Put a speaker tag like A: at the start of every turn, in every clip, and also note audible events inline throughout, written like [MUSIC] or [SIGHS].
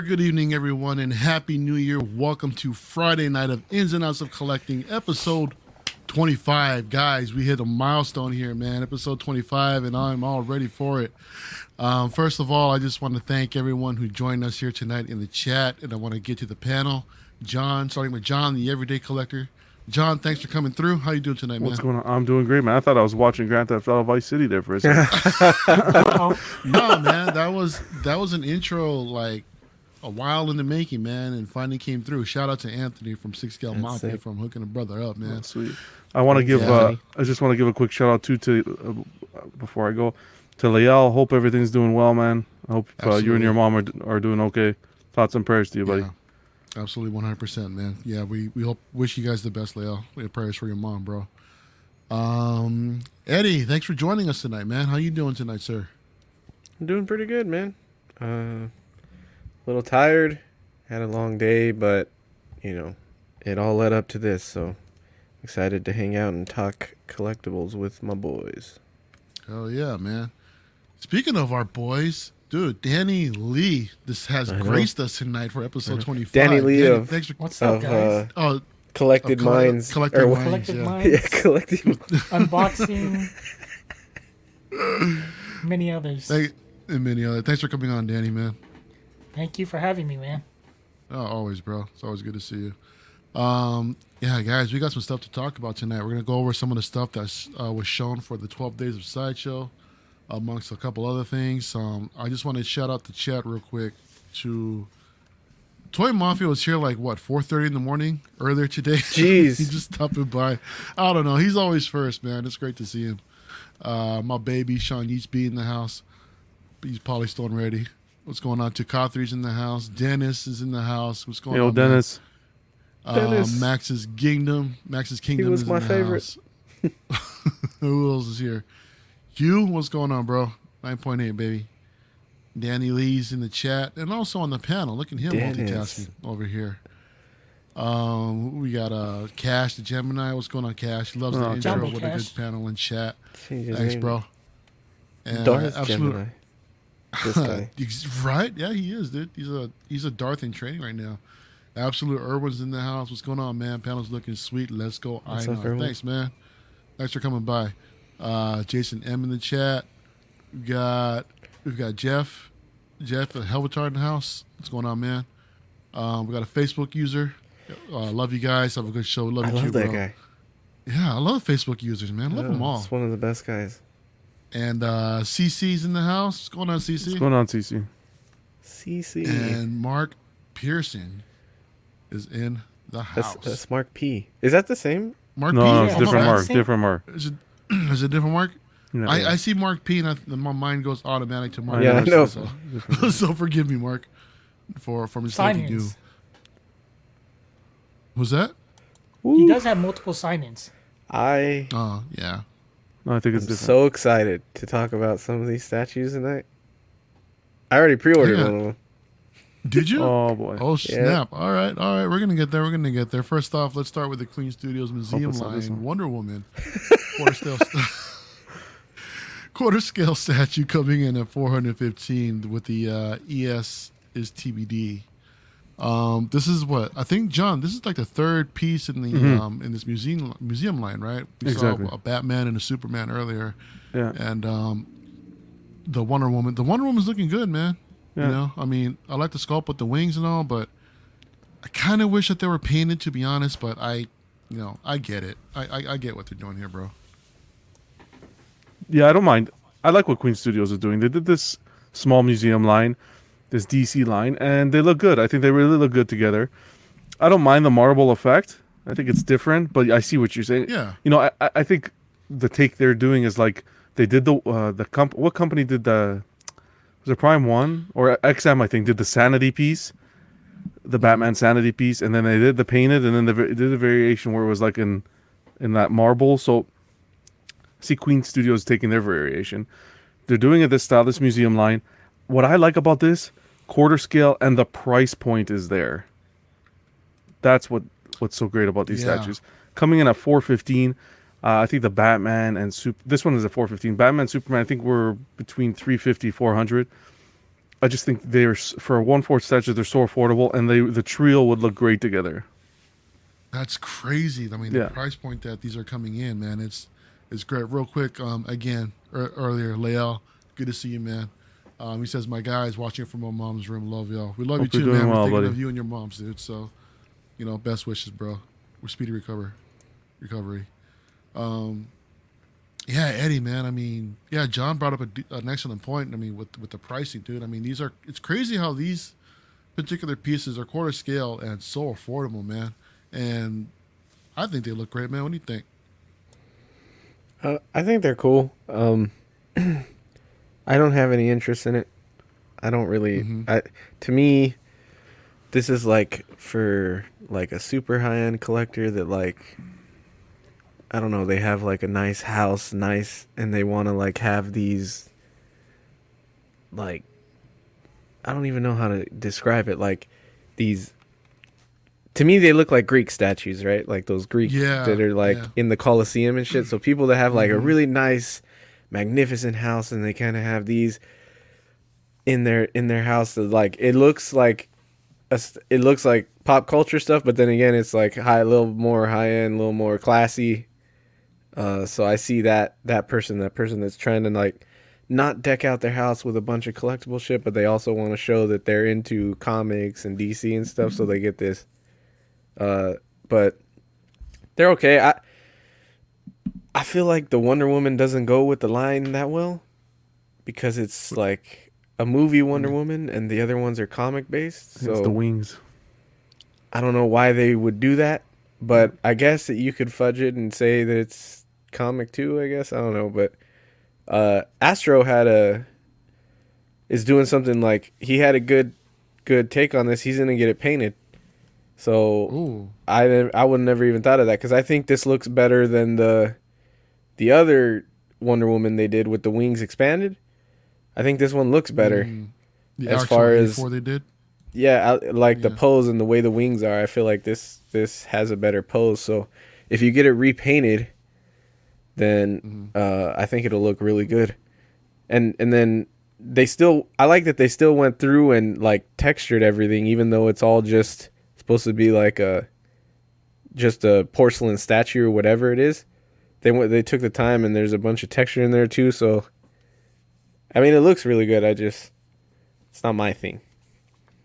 A: Yes, sir. Good evening, everyone, and happy New Year. Welcome to Friday night of Ins and Outs of Collecting, episode 25. Guys, we hit a milestone here, man. Episode 25, and I'm all ready for it. Um, first of all, I just want to thank everyone who joined us here tonight in the chat, and I want to get to the panel. John, starting with John, the Everyday Collector. John, thanks for coming through. How you doing tonight, man?
B: What's going on? I'm doing great, man. I thought I was watching Grand Theft Auto Vice City there for a [LAUGHS] second. [LAUGHS]
A: no, man, that was that was an intro like a while in the making, man, and finally came through. Shout out to Anthony from Six Scale
C: That's
A: Mafia
C: it.
A: from hooking a brother up, man.
B: Oh, sweet. I want to give.
A: Yeah.
B: Uh, I just want to give a quick shout out too to uh, before I go to Leal. Hope everything's doing well, man. I hope uh, you and your mom are, are doing okay. Thoughts and prayers to you, buddy.
A: Yeah, absolutely, one hundred percent, man. Yeah, we we hope wish you guys the best, Leo. We have prayers for your mom, bro. Um, Eddie, thanks for joining us tonight, man. How you doing tonight, sir?
C: I'm doing pretty good, man. Uh, a little tired. Had a long day, but you know, it all led up to this. So excited to hang out and talk collectibles with my boys.
A: Hell yeah, man. Speaking of our boys, dude, Danny Lee, this has graced us tonight for episode twenty five.
C: Danny Lee of-
A: thanks for
D: What's up,
C: Of
D: guys?
C: uh,
A: oh
C: collected
A: of colle-
C: minds,
A: collected
C: or
A: minds.
D: Collective
A: yeah.
D: Minds,
C: yeah, [LAUGHS] collected.
D: unboxing, [LAUGHS] many others.
A: thank, and many other. Thanks for coming on, Danny, man.
D: Thank you for having me, man.
A: Oh, always, bro. It's always good to see you. Um, yeah, guys, we got some stuff to talk about tonight. We're gonna go over some of the stuff that uh, was shown for the 12 days of sideshow, amongst a couple other things. Um, I just want to shout out the chat real quick to Toy Mafia was here like what 4:30 in the morning earlier today. [LAUGHS]
C: Jeez.
A: he just stopping by. I don't know. He's always first, man. It's great to see him. Uh, my baby Sean Yeats be in the house. He's polystone ready. What's going on? Takathri's in the house. Dennis is in the house. What's going
B: Yo,
A: on, man?
B: Dennis.
A: Uh,
C: Dennis.
A: Max's Kingdom. Max's Kingdom
C: was
A: is
C: my
A: in the
C: favorite.
A: house. [LAUGHS] Who else is here? Hugh, what's going on, bro? 9.8, baby. Danny Lee's in the chat and also on the panel. Look at him
C: Dennis.
A: multitasking over here. Um, we got uh Cash the Gemini. What's going on, Cash? Loves the
B: Oh,
A: intro.
D: Jumbo
A: What a good panel and chat.
C: Change
A: Thanks,
C: name.
A: bro. And
C: Darth
A: absolute-
C: Gemini. This [LAUGHS] guy.
A: Right? Yeah, he is, dude. He's a he's a Darth in training right now. Absolute Irwin's in the house. What's going on, man? Panel's looking sweet. Let's go.
C: What's
A: I
C: up,
A: know. Thanks, man. Thanks for coming by. Uh, Jason M in the chat. We got we've got Jeff. Jeff at Helvatard in the house. What's going on, man? Um, we got a Facebook user. Uh, love you guys. Have a good show. Love
C: I
A: you
C: love
A: too,
C: that
A: bro.
C: guy.
A: Yeah, I love Facebook users, man. Love
C: Yeah,
A: them all.
C: He's one of the best guys.
A: And uh, CC's in the house. What's going on, CC?
B: What's going on, CC?
C: CC.
A: and Mark Pearson is in the house.
C: that's Mark P. Is that the same?
A: Mark
B: No,
A: P.
B: no,
D: Yeah,
B: it's
D: I'm
B: different
D: not
B: Mark.
D: saying-
B: Different Mark.
A: Is it, [CLEARS THROAT] is it different Mark?
B: No,
A: I,
B: yeah.
A: I see Mark P. and I, my mind goes automatic to Mark.
C: Yeah, I know.
A: So, [LAUGHS] so forgive me, Mark, for for mistaking you.
D: Sign-ins.
A: Was that?
D: He does have multiple sign-ins.
C: I
A: Oh yeah.
B: No, I think it's
C: am
B: different.
C: so excited to talk about some of these statues tonight. I already pre-ordered
A: Yeah.
C: one of them.
A: Did you?
B: oh boy.
A: Oh snap! All right, all right. We're gonna get there. We're gonna get there. First off, let's start with the Queen Studios Museum
B: it's not this
A: line. Wonder Woman, [LAUGHS] quarter scale, st- [LAUGHS] quarter scale statue coming in at 415 with the uh, ES is TBD. Um, this is what I think, John. This is like the third piece in the
B: Mhm.
A: um, in this museum museum line, right? We
B: Exactly.
A: saw a Batman and a Superman earlier,
B: Yeah.
A: and um, the Wonder Woman. The Wonder Woman's looking good, man.
B: Yeah.
A: You know, I mean, I like the sculpt with the wings and all, but I kind of wish that they were painted, to be honest. But I, you know, I get it. I, I, I get what they're doing here, bro.
B: Yeah, I don't mind. I like what Queen Studios is doing. They did this small museum line, this DC line, and they look good. I think they really look good together. I don't mind the marble effect. I think it's different, but I see what you're saying.
A: Yeah.
B: You know, I, I- I think the take they're doing is like they did the uh, the comp. What company did the? Was it Prime One or XM? I think did the Sanity piece, the Batman Sanity piece, and then they did the painted, and then they did the variation where it was like in in that marble. So see Queen Studios taking their variation. They're doing it this style, this museum line. What I like about this quarter scale and the price point is there. That's what what's so great about these
A: Yeah.
B: statues. Coming in at 415, uh, I think the Batman and Super. this one is a 415. Batman, Superman, I think we're between 350, 400. I just think they're for a one fourth statue they're so affordable, and they the trio would look great together.
A: That's crazy. I mean,
B: Yeah.
A: the price point that these are coming in, man, it's it's great. Real quick, um, again, er, earlier, Lael, good to see you, man. Um, he says, "My guys watching from my mom's room. Love y'all. We love
B: Hope
A: you too, man.
B: well,
A: We're thinking
B: buddy.
A: of you and your moms, dude. So, you know, best wishes, bro. We're speedy recover, recovery. Um, yeah, Eddie, man. I mean, yeah, John brought up a, d- an excellent point. I mean, with with the pricing, dude. I mean, these are it's crazy how these particular pieces are quarter scale and so affordable, man. And I think they look great, man. What do you think?
C: Uh, I think they're cool. Um, [CLEARS THROAT] I don't have any interest in it. I don't really.
A: Mhm.
C: I to me, this is like for like a super high end collector that like. I don't know. They have like a nice house, nice, and they want to like have these. Like. I don't even know how to describe it. Like, these. To me, they look like Greek statues, right? Like those Greek
A: Yeah,
C: that are like
A: yeah.
C: in the Colosseum and shit. So people that have like a
A: Mhm.
C: really nice, magnificent house, and they kind of have these in their in their house. That like it looks like, a, it looks like pop culture stuff, but then again, it's like high, a little more high end, a little more classy. Uh, so I see that that person, that person that's trying to like not deck out their house with a bunch of collectible shit, but they also want to show that they're into comics and DC and stuff, so they get this. Uh, but they're okay. I I feel like the Wonder Woman doesn't go with the line that well because it's like a movie Wonder Woman and the other ones are comic based.
B: it's the wings.
C: I don't know why they would do that, but I guess that you could fudge it and say that it's comic too. I guess I don't know, but uh, Astro had a is doing something like he had a good good take on this. He's gonna get it painted. So
A: Ooh,
C: I I would never even thought of that because I think this looks better than the the other Wonder Woman they did with the wings expanded. I think this one looks better.
A: Mm. The
C: As far as-
A: 84 they did.
C: Yeah, I, like the pose and the way the wings are, I feel like this this has a better pose. So if you get it repainted, then
A: Mhm.
C: uh, I think it'll look really good. And and then they still I like that they still went through and like textured everything, even though it's all just supposed to be like a just a porcelain statue or whatever it is. They went they took the time and there's a bunch of texture in there too. So I mean, it looks really good. I just it's not my thing.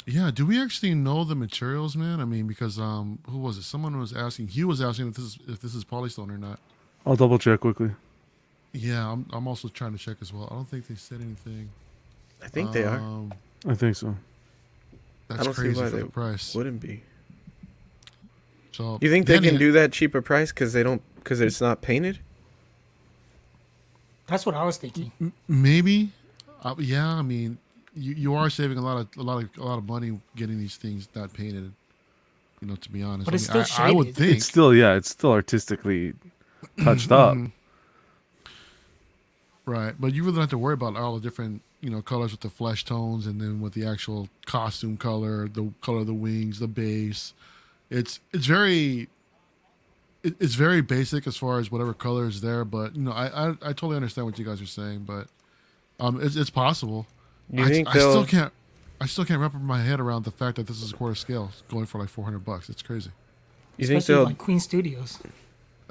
A: Yeah, do we actually know the materials, man? I mean, because um, who was it? Someone was asking. He was asking if this is if this is polystone or not.
B: I'll double check quickly.
A: Yeah, I'm I'm also trying to check as well. I don't think they said anything.
C: I think they are.
A: Um,
B: I think so.
A: That's
C: I don't see
A: crazy
C: why
A: for
C: they
A: the price.
C: Wouldn't be.
A: So
C: You think they
A: Danny-
C: can do that cheaper price because they don't because it's not painted?
D: That's what I was thinking.
A: M- Maybe, uh, yeah. I mean, you, you are saving a lot of a lot of a lot of money getting these things not painted. You know, to be honest,
D: But
A: I
D: it's
A: mean,
D: still
A: I, I would think
B: It's still yeah, it's still artistically touched up.
A: Mhm. right, but you really don't have to worry about all the different you know colors with the flesh tones, and then with the actual costume color, the color of the wings, the base. It's it's very it, it's very basic as far as whatever color is there, but you know, I, I I totally understand what you guys are saying, but um, it's it's possible.
C: You
A: I,
C: think
A: I
C: they'll?
A: still can't. I still can't wrap my head around the fact that this is a quarter scale, going for like four hundred bucks. It's crazy.
C: you think
D: Especially
C: they'll?
D: like Queen Studios.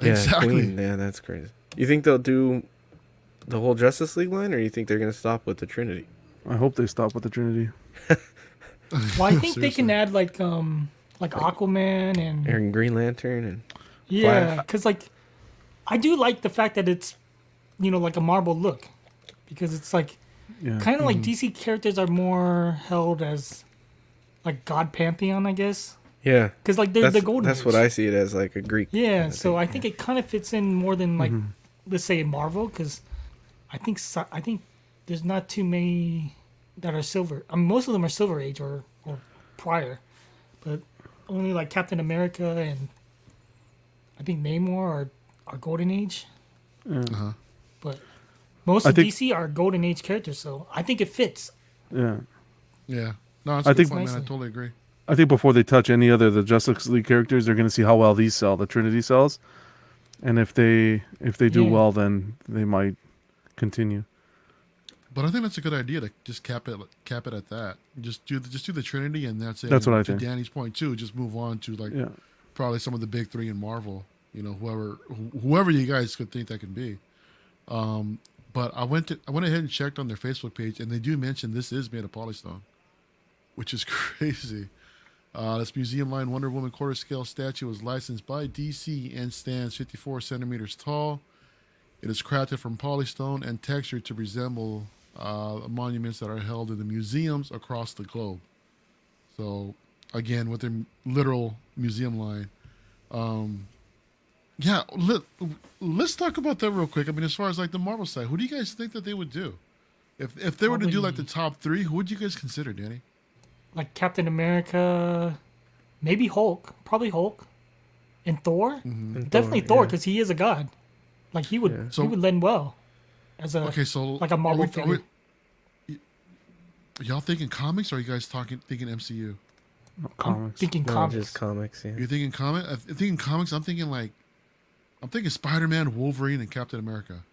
C: yeah,
A: exactly.
C: Queen. Yeah, that's crazy. You think they'll do the whole Justice League line, or you think they're gonna stop with the Trinity?
B: I hope they stop with the Trinity.
D: Well, I [LAUGHS] think they can add like um like Aquaman and
C: Aaron Green Lantern and
D: yeah, because like I do like the fact that it's you know like a marble look because it's like
B: Yeah.
D: kind of like DC characters are more held as like God pantheon, I guess,
C: yeah,
D: because like they're
C: that's
D: the golden.
C: that's what I see it as, like a Greek.
D: Yeah, so
C: thing.
D: I think it kind of fits in more than like
B: Mm-hmm.
D: let's say Marvel because I think I think there's not too many that are silver. I mean, most of them are Silver Age or or prior, but only like Captain America and I think Namor are are Golden Age.
A: Uh-huh.
D: But most
B: I
D: of
B: think-
D: DC are Golden Age characters, so I think it fits.
B: Yeah.
A: Yeah. No, it's
B: I
A: a good
B: think-
A: point, man. I totally agree.
B: I think before they touch any other of the Justice League characters, they're going to see how well these sell. The Trinity sells, and if they if they do
D: Yeah.
B: well, then they might continue.
A: but I think that's a good idea to just cap it cap it at that. Just do the, just do the Trinity, and that's it.
B: That's
A: And
B: what I
A: to
B: think.
A: Danny's point too. Just move on to like
B: Yeah.
A: Probably some of the big three in Marvel. You know, whoever wh- whoever you guys could think that can be. Um, but I went to I went ahead and checked on their Facebook page, and they do mention this is made of polystone, which is [LAUGHS] crazy. Uh, this museum line Wonder Woman quarter scale statue was licensed by DC and stands 54 centimeters tall. It is crafted from polystone and textured to resemble uh, monuments that are held in the museums across the globe. So, again, with their literal museum line. Um, yeah, let, let's talk about that real quick. I mean, as far as like the Marvel side, who do you guys think that they would do? If if they were to do like the top three, who would you guys consider, Danny?
D: Like Captain America, maybe Hulk, probably Hulk, and Thor.
C: And
D: Definitely
C: Thor,
D: Thor
C: yeah.
D: because he is a god. Like he would,
C: Yeah.
A: So-
D: he would lend well as a
A: Okay, so
D: like a Marvel
A: we- are
D: figure.
A: we- y'all thinking comics, or are you guys talking thinking MCU?
D: I'm thinking
C: No,
D: comics.
C: just comics. Yeah.
A: You're thinking comic? I'm thinking comics. I'm thinking like, I'm thinking Spider Man, Wolverine, and Captain America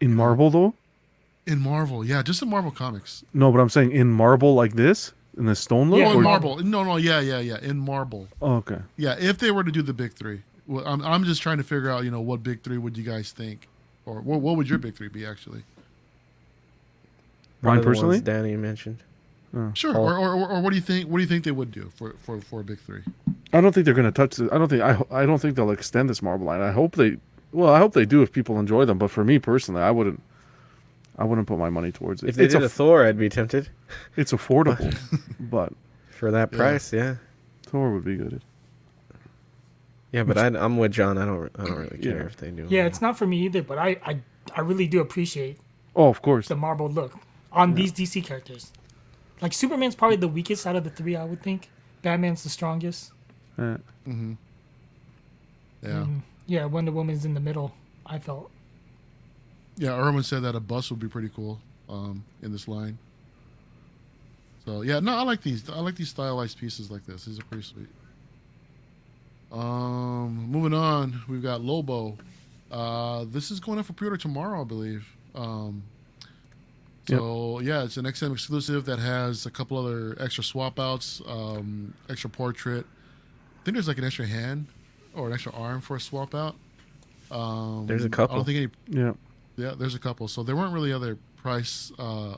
B: In Marvel though?
A: in Marvel. Yeah, just in Marvel comics.
B: No, but I'm saying in Marble like this in the stone look.
D: Yeah,
A: Oh, in
B: or-
A: Marvel. No, no, yeah, yeah, yeah. In Marvel.
B: Oh, okay.
A: Yeah, if they were to do the big three, well, I'm, I'm just trying to figure out, you know, what big three would you guys think, or what, what would your big three be actually?
B: Mine
C: Probably the ones
B: personally?
C: Danny mentioned.
A: Mm.
C: Sure.
A: Or, or, or, or what do you think? What do you think they would do for for, for a big three?
B: I don't think they're gonna touch. The, I don't think. I. I don't think they'll extend this Marble line. I hope they. Well, I hope they do if people enjoy them. But for me personally, I wouldn't. I wouldn't put my money towards it.
C: If they
B: it's
C: did a,
B: aff-
C: Thor, I'd be tempted.
B: it's affordable, [LAUGHS] but
C: For that price, yeah.
B: Thor would be good.
C: Yeah, but I, I'm with John. I don't. I don't really care
B: Yeah.
C: if they do.
D: yeah, it's not for me either, but I, I, I really do appreciate
B: Oh, of course.
D: the marble look on these DC characters. Like Superman's probably the weakest out of the three, I would think. Batman's the strongest.
B: Eh,
A: Yeah.
D: Mm, yeah, Wonder Woman's in the middle. I felt.
A: Yeah, Erwin said that a bus would be pretty cool um, in this line. So yeah, no, I like these. I like these stylized pieces like this. These are pretty sweet. Um, moving on, we've got Lobo. Uh, this is going up for pre-order tomorrow, I believe. Um, so yeah, it's an XM exclusive that has a couple other extra swap outs, um, extra portrait. I think there's like an extra hand or an extra arm for a swap out. Um,
C: There's a couple.
A: I don't think any
B: yeah.
A: yeah, there's a couple. So there weren't really other price uh,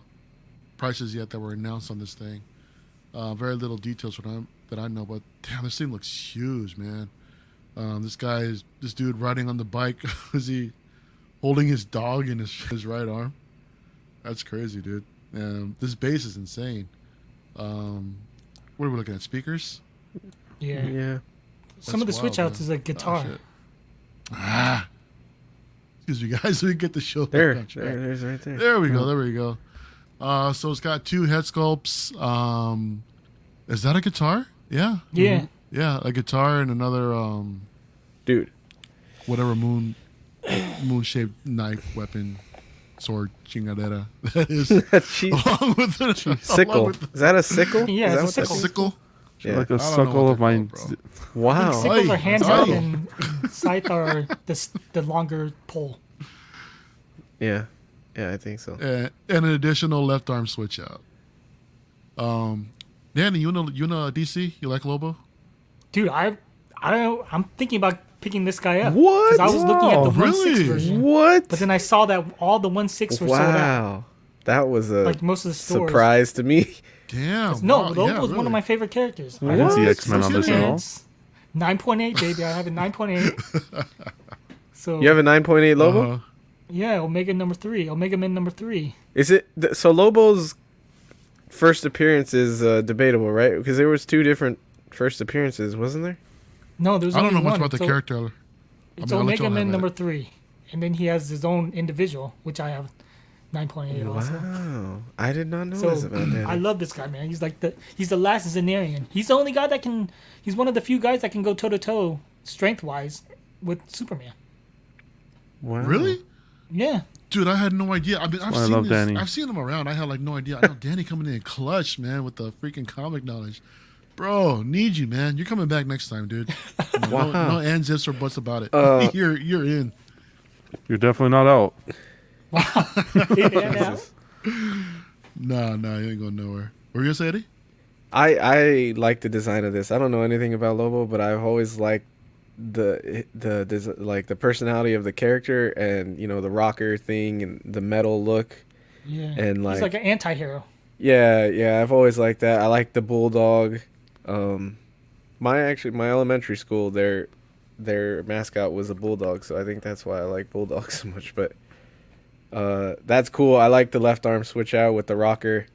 A: prices yet that were announced on this thing. Uh, very little details that I that I know, but damn, this thing looks huge, man. Um, this guy is this dude riding on the bike. [LAUGHS] is he holding his dog in his, his right arm? That's crazy, dude. Um, this base is insane. Um, what are we looking at? Speakers?
D: Yeah.
C: Yeah.
D: Some of the
A: That's
D: switch
A: wild,
D: outs
A: man.
D: is a
A: Oh,
D: guitar.
A: shit. ah, excuse me, [LAUGHS] guys. We get the show back
C: There. There. There's right there.
A: There we go. There we go. Uh, so it's got two head sculpts. Um, is that a guitar? Yeah.
D: yeah.
A: Yeah, a guitar and another um,
C: Dude.
A: whatever moon moon shaped knife, weapon, sword, chingadera. [LAUGHS] That is [LAUGHS]
C: She, [LAUGHS]
A: along with the along
C: sickle.
A: with the
C: Is that a sickle?
D: Yeah,
C: Is
D: it's
C: that
D: a sickle.
A: sickle.
C: Yeah.
B: Like a
A: don't
B: suckle of mine.
A: called, bro.
D: I think
C: Wow.
D: sickles are handheld
A: oi.
D: and scythe are the, the longer pole.
C: Yeah. Yeah, I think so.
A: And, and an additional left arm switch out. Um, Danny, you know you know DC? You like Lobo?
D: Dude, I I don't I'm thinking about picking this guy up.
C: What?
D: Because I was looking at the
A: Wow,
D: one six version.
C: What?
D: But then I saw that all the one six were sold out.
C: wow. That was a
D: Like most of the stores.
C: surprise to me.
A: Damn.
D: No,
A: wow,
D: Lobo
A: yeah,
D: was one of my favorite characters.
B: I didn't see X Men on this at all.
D: Nine point eight, baby. I have a nine point eight. [LAUGHS] So
C: You have a 9.8 Lobo?
A: Uh-huh.
D: yeah, Omega number three, Omega Man number three.
C: Is it th- so? Lobo's first appearance is uh, debatable, right? Because there was two different first appearances, wasn't there?
D: No, there's
A: I don't
D: only
A: know much
D: one.
A: about the
D: So
A: character.
D: It's
A: I mean, I'll
D: Omega
A: y'all
D: Man number
A: it.
D: three, and then he has his own individual, which I have nine point eight also.
C: Wow, I did not know
D: So
C: this about that.
D: I love this guy, man. He's like the he's the last Czarnian. He's the only guy that can. He's one of the few guys that can go toe to toe, strength wise, with Superman.
C: wow.
A: Really?
D: Yeah,
A: Dude, I had no idea. I mean, I've
B: why I
A: seen
B: love
A: this,
B: Danny.
A: I've seen him around. I had like no idea. I know Danny coming in clutch, man, with the freaking comic knowledge. Bro, need you, man. You're coming back next time, dude. [LAUGHS] No,
C: Wow.
A: no, no ands, ifs, or buts about it.
C: Uh, [LAUGHS]
A: you're you're in.
B: You're definitely not out. [LAUGHS]
D: Yeah, now.
A: Nah, nah, you ain't going nowhere. What were you gonna say, Eddie?
C: I I like the design of this. I don't know anything about Lobo, but I've always liked the the des- like the personality of the character and you know the rocker thing and the metal look.
D: Yeah.
C: And, like
D: he's
C: like-
D: like an anti-hero.
C: Yeah, yeah, I've always liked that. I like the bulldog. Um, my actually my elementary school their their mascot was a bulldog, so I think that's why I like bulldogs [LAUGHS] so much. But uh, that's cool. I like the left arm switch out with the rocker.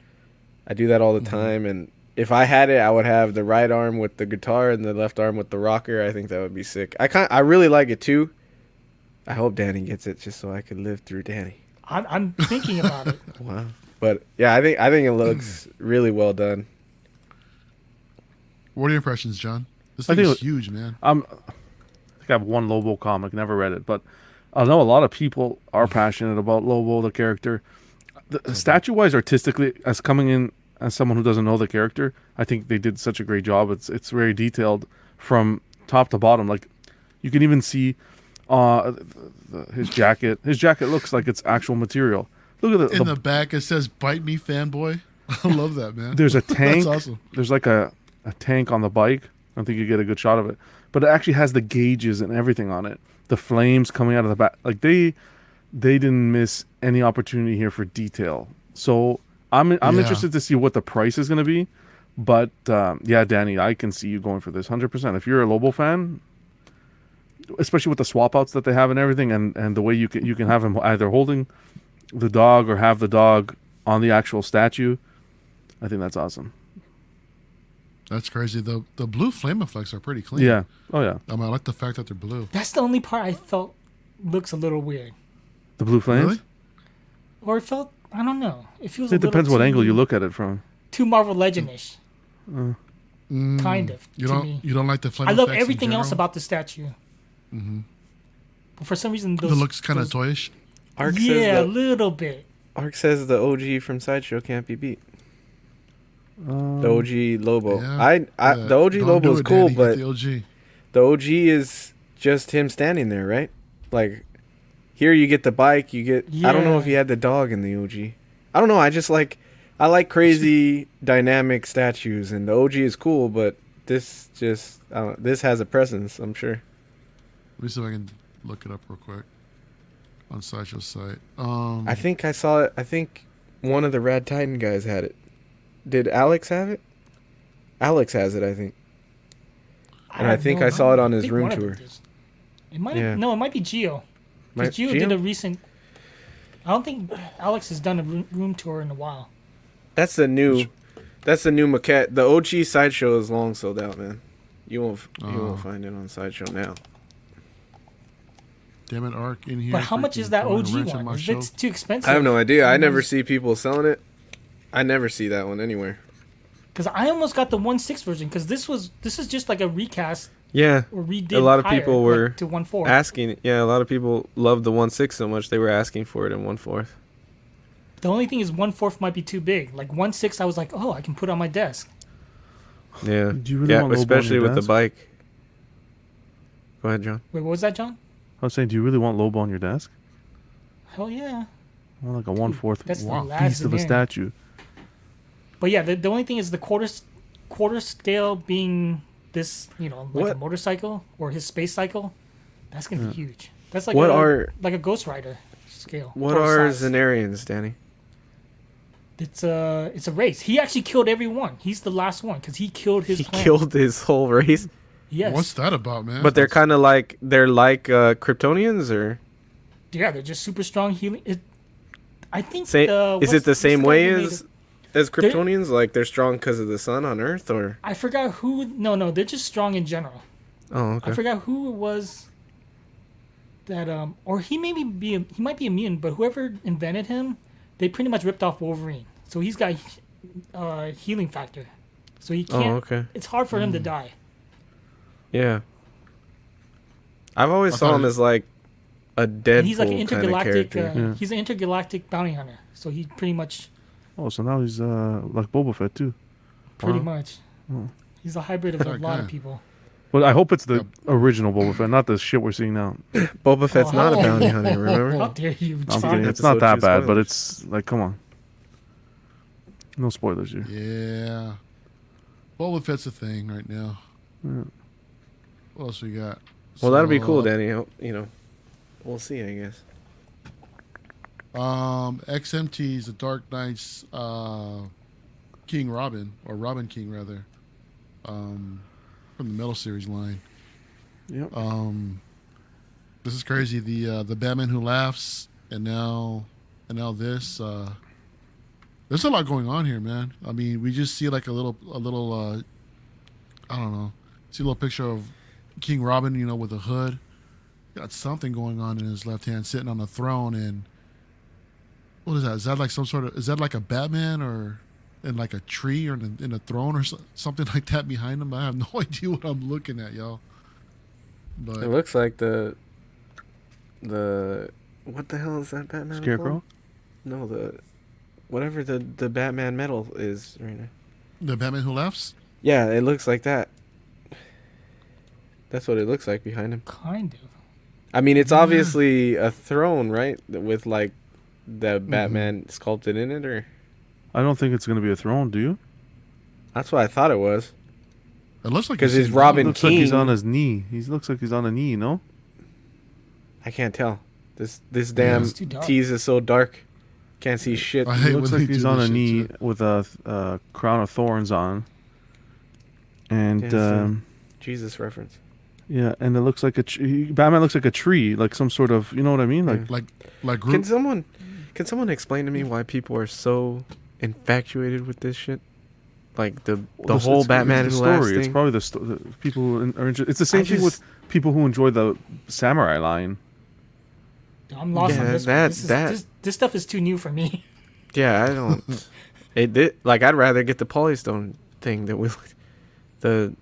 C: I do that all the time, and if I had it, I would have the right arm with the guitar and the left arm with the rocker. I think that would be sick. I kind I really like it too. I hope Danny gets it just so I could live through Danny.
D: I'm, I'm thinking about it. [LAUGHS]
C: Wow. But yeah, I think I think it looks [CLEARS THROAT] really well done.
A: What are your impressions, John? This thing is huge, man.
B: I'm, I think I have one Lobo comic, never read it, but I know a lot of people are passionate about Lobo, the character. The, statue wise, artistically, as coming in as someone who doesn't know the character, I think they did such a great job. It's it's very detailed from top to bottom. Like you can even see uh, the, the, his jacket. His jacket looks like it's actual material. Look at the,
A: In
B: the
A: the back, it says "Bite me, fanboy." [LAUGHS] I love that, man.
B: there's a [LAUGHS] tank.
A: That's awesome.
B: There's like a, a tank on the bike. I don't think you get a good shot of it, but it actually has the gauges and everything on it. The flames coming out of the back, like they they didn't miss any opportunity here for detail. So I'm I'm
A: Yeah.
B: interested to see what the price is going to be. But um, yeah, Danny, I can see you going for this 100%. If you're a Lobo fan, especially with the swap outs that they have and everything, and, and the way you can you can have him either holding the dog or have the dog on the actual statue, I think that's awesome.
A: That's crazy. The the blue flame effects are pretty clean.
B: Yeah. Oh yeah.
A: I mean, I like the fact that they're blue.
D: That's the only part I felt looks a little weird.
B: The blue flames.
A: Really?
D: Or it felt, I don't know. It feels.
B: It
D: a
B: depends what angle you look at it from.
D: Too Marvel Legend-ish,
A: Mm,
D: kind of.
A: You
D: to
A: don't
D: me.
A: you don't like the flame effects?
D: I love
A: effects in
D: everything else about the statue. Mm-hmm. But for some reason,
A: It looks kind of
D: those-
A: toyish.
C: Ark
D: yeah, a
C: says the
D: little bit.
C: Ark says the OG from Sideshow can't be beat.
B: Um,
C: The OG Lobo.
A: Yeah.
C: I, I
A: Yeah.
C: the OG
A: Don't
C: Lobo is cool,
A: Danny.
C: But
A: the OG.
C: the OG is just him standing there, right? Like here you get the bike, you get I don't know if he had the dog in the OG. I don't know, I just like I like crazy dynamic statues and the OG is cool, but this just I don't, this has a presence, I'm sure.
A: Let me see if I can look it up real quick on Sideshow's site. Um,
C: I think I saw it I think one of the Rad Titan guys had it. Did Alex have it? Alex has it, I think. And I
D: have
C: think I saw it on his room
D: one of them
C: tour.
D: did. It might
C: Yeah.
D: no, it might be Geo. Because Geo,
C: Gio?
D: did a recent. I don't think Alex has done a room, room tour in a while.
C: That's the new. That's the new maquette. The OG sideshow is long sold out, man. You won't. You
A: Oh.
C: won't find it on sideshow now.
A: damn it, Arc in here.
D: But how much is that OG one? If it's too expensive.
C: I have no idea. I never see people selling it. I never see that one anywhere.
D: Because I almost got the one six version. Because this was this is just like a recast
C: Yeah,
D: or redid.
C: A lot of
D: higher,
C: people
D: like,
C: were
D: to one four.
C: asking. Yeah, a lot of people loved the one six so much they were asking for it in one fourth.
D: The only thing is one fourth might be too big. Like one six, I was like, oh, I can put it on my desk.
C: Yeah,
B: Do you really
C: yeah,
B: want Lobo on
C: especially
B: your
C: with the bike. Go ahead, John.
D: Wait, what was that, John?
B: I was saying, do you really want Lobo on your desk?
D: Hell yeah.
B: Well, like a one fourth
D: that's the
B: wow,
D: last
B: beast of a
D: thing.
B: statue.
D: But yeah, the, the only thing is the quarter quarter scale being this, you know, like a motorcycle or his space cycle. That's gonna be huge. That's like
C: What
D: a,
C: are-
D: like a Ghost Rider scale.
C: What are
D: size.
C: Czarnians, Danny?
D: It's a it's a race. He actually killed everyone. He's the last one because he killed his
C: He
D: clan.
C: killed his whole race.
D: Yes.
A: What's that about, man?
C: But they're kind of like they're like uh, Kryptonians, or
D: Yeah, they're just super strong healing. It, I think.
C: Say,
D: the,
C: is it the
D: what's
C: same way
D: who made
C: as
D: it?
C: as Kryptonians? Like they're strong because of the sun on Earth, or
D: I forgot who. No, no, they're just strong in general.
C: oh,
D: I forgot who it was. That um, or he maybe be he might be immune, but whoever invented him, they pretty much ripped off Wolverine. So he's got uh healing factor, so he
C: Oh,
D: can't.
C: okay.
D: It's hard for him
C: Hmm.
D: to die.
C: Yeah. I've always
A: I
C: saw him
A: it-
C: as like a
D: dead. He's like an intergalactic. Uh,
B: Yeah.
D: He's an intergalactic bounty hunter. So he pretty much,
B: Oh, so now he's uh like Boba Fett too.
D: pretty
B: Wow.
D: much,
B: Oh.
D: he's a hybrid of a
A: That
D: lot of people.
B: But I hope it's the
A: Yep.
B: original Boba Fett, not the shit we're seeing now. [COUGHS]
C: Boba Fett's not a
D: Oh.
C: bounty hunter, remember?
D: How
C: remember?
D: dare you,
B: I'm kidding. It's not that
C: two
B: bad, but it's like, come on. No spoilers here.
A: Yeah. Boba Fett's a thing right now.
B: Yeah.
A: What else we got?
C: Well, that'll be cool, Danny. You know, we'll see. I guess.
A: Um, XMT's The Dark Knight's uh, King Robin, or Robin King rather, um, from the Metal Series line.
B: Yep.
A: Um, this is crazy. The uh, the Batman Who Laughs, and now and now this. Uh, there's a lot going on here, man. I mean, we just see like a little a little. Uh, I don't know. See a little picture of King Robin, you know, with a hood. Got something going on in his left hand, sitting on a throne, and what is that? Is that like some sort of? Is that like a Batman or? In like a tree or in a, in a throne or so, something [LAUGHS] like that behind him. I have no [LAUGHS] idea what I'm looking at, y'all. But
C: It looks like the the what the hell is that Batman?
B: Scarecrow?
C: called? No, the whatever the the Batman medal is right now.
A: The Batman Who Laughs?
C: Yeah, it looks like that. That's what it looks like behind him.
D: Kind of.
C: I mean, it's
A: Yeah.
C: obviously a throne, right? With like the Batman sculpted in it, or
B: I don't think it's going to be a throne, do you?
C: that's what I thought it was.
A: It looks like
C: 'Cause
A: he's
C: he's
A: sitting
C: Robin
A: down.
B: looks like he's on his knee. He looks like he's on a knee, no?
C: I can't tell. This this damn
D: It's too dark.
C: tease is so dark. Can't see shit.
A: I
B: He looks like he's on a knee
A: too.
B: with a uh, crown of thorns on. And um,
C: Jesus reference.
B: yeah, and it looks like a tree. Batman looks like a tree, like some sort of, you know what I mean? Like
A: Like like
C: Can someone can someone explain to me why people are so infatuated with this shit? Like the the
B: Well,
C: whole
B: it's-
C: Batman
B: it's the
C: laughs
B: story. It's
C: thing.
B: probably the, sto- the people who are interested. It's the same
C: I
B: thing with people who enjoy the samurai line.
D: I'm lost
C: Yeah,
D: on this.
C: that-
D: one. This, is,
C: that-
D: this this stuff is too new for me. [LAUGHS]
C: Yeah, I don't. [LAUGHS] it did like I'd rather get the Polystone thing that we the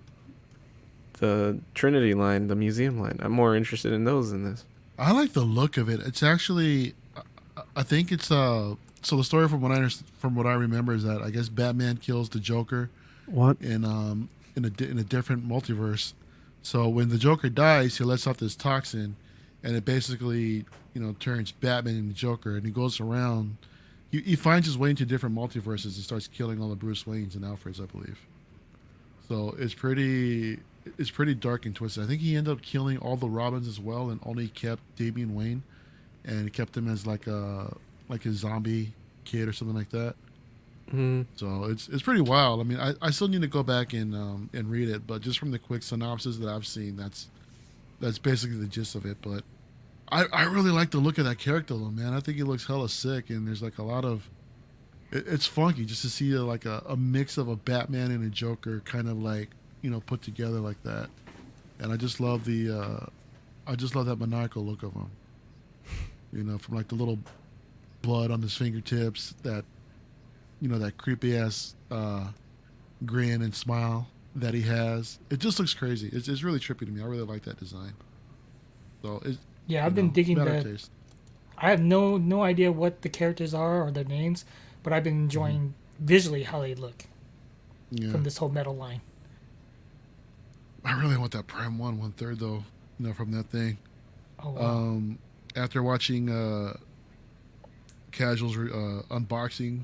C: the Trinity line, the museum line. I'm more interested in those than this.
A: I like the look of it. It's actually, I- think it's uh. So the story from what I from what I remember is that I guess Batman kills the Joker
B: What?
A: in um in a in a different multiverse. So when the Joker dies, he lets out this toxin, and it basically you know turns Batman into Joker, and he goes around. He, he finds his way into different multiverses and starts killing all the Bruce Waynes and Alfreds, I believe. So it's pretty it's pretty dark and twisted. I think he ended up killing all the Robins as well, and only kept Damian Wayne, and kept him as like a like a zombie kid or something like that.
C: Mm.
A: So it's it's pretty wild. I mean, I, I still need to go back and um, and read it, but just from the quick synopsis that I've seen, that's that's basically the gist of it. But I, I really like the look of that character though, man. I think he looks hella sick, and there's like a lot of it, it's funky just to see uh, like a, a mix of a Batman and a Joker kind of like you know put together like that. And I just love the uh, I just love that maniacal look of him. You know, from like the little blood on his fingertips, that you know that creepy ass uh, grin and smile that he has. It just looks crazy. It's, it's really trippy to me. I really like that design. So it's
D: Yeah, I've been
A: know,
D: digging that.
A: taste.
D: I have no no idea what the characters are or their names, but I've been enjoying visually how they look
A: Yeah,
D: from this whole metal line.
A: I really want that Prime One one third though. You know, from that thing.
D: Oh wow.
A: Um, after watching uh, Casual's uh, unboxing,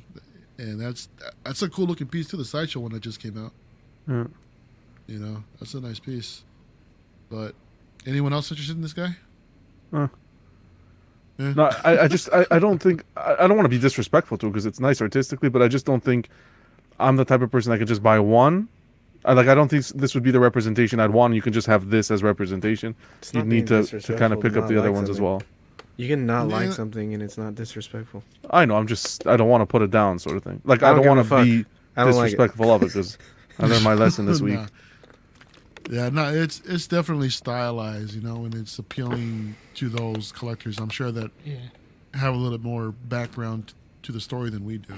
A: and that's that's a cool looking piece too. The sideshow one that just came out.
B: Yeah.
A: You know, that's a nice piece. But anyone else interested in this guy?
B: Uh.
A: Yeah.
B: No, I, I just I, I don't think I, I don't want to be disrespectful to it because it's nice artistically, but I just don't think I'm the type of person that could just buy one. I like I don't think this would be the representation I'd want. You can just have this as representation. You
C: not
B: need to, to kind of pick up
C: not
B: the other
C: like
B: ones as well.
C: You can not like something and it's not disrespectful.
B: I know. I'm just I don't want to put it down, sort of thing. Like
C: I
B: I
C: don't
B: don't, want to be
C: I don't like it.
B: disrespectful of it because I learned my lesson this [LAUGHS] week.
A: Nah. Yeah, no, it's it's definitely stylized, you know, and it's appealing to those collectors. I'm sure that
D: yeah.
A: have a little bit more background to the story than we do.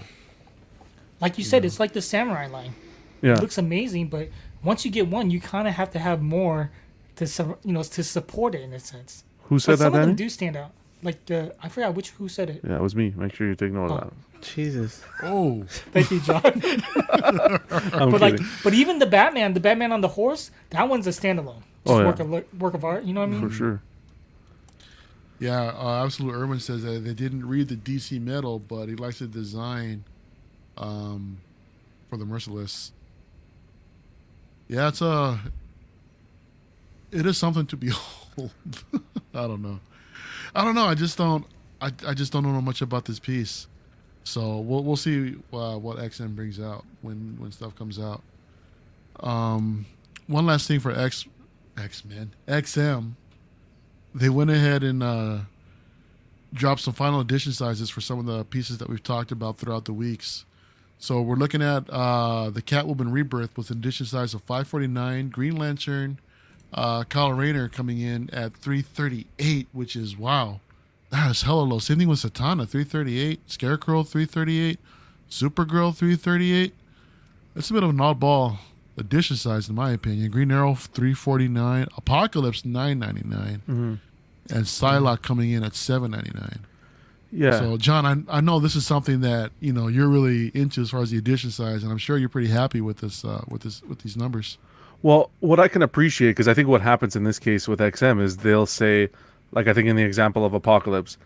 D: Like you said, it's like the samurai line.
B: Yeah,
D: It looks amazing, but once you get one, you kind of have to have more to you know to support it in a sense.
B: who
D: But
B: said
D: some
B: that,
D: of them do stand out. Like uh, I forgot which who said it.
B: Yeah, it was me. Make sure you take note of that.
C: Jesus.
A: Oh, [LAUGHS]
D: Thank you, John. [LAUGHS]
B: I'm
D: but like,
B: kidding.
D: but even the Batman, the Batman on the horse, that one's a standalone. Just
B: Oh, yeah.
D: work of work of art. You know what I mean?
B: for sure.
A: yeah. Uh, Absolute Urban says that they didn't read the DC metal, but he likes the design um, for the Merciless. Yeah, it's a. It is something to behold. [LAUGHS] I don't know. I don't know. I just don't. I, I just don't know much about this piece. So we'll we'll see uh, what XM brings out when when stuff comes out. Um, one last thing for X X Men XM, they went ahead and uh, dropped some final edition sizes for some of the pieces that we've talked about throughout the weeks. So we're looking at uh, the Catwoman Rebirth with an edition size of 549, Green Lantern, uh, Kyle Rayner coming in at 338, which is wow. That is hella low. Same thing with Satana, 338. Scarecrow, 338. Supergirl, 338. That's a bit of an oddball edition size, in my opinion. Green Arrow, 349. Apocalypse, 999.
B: Mhm.
A: And Psylocke coming in at 799.
B: Yeah.
A: So, John, I, I know this is something that you know you're really into as far as the edition size, and I'm sure you're pretty happy with this uh, with this with these numbers.
B: Well, what I can appreciate, because I think what happens in this case with XM is they'll say, like I think in the example of Apocalypse,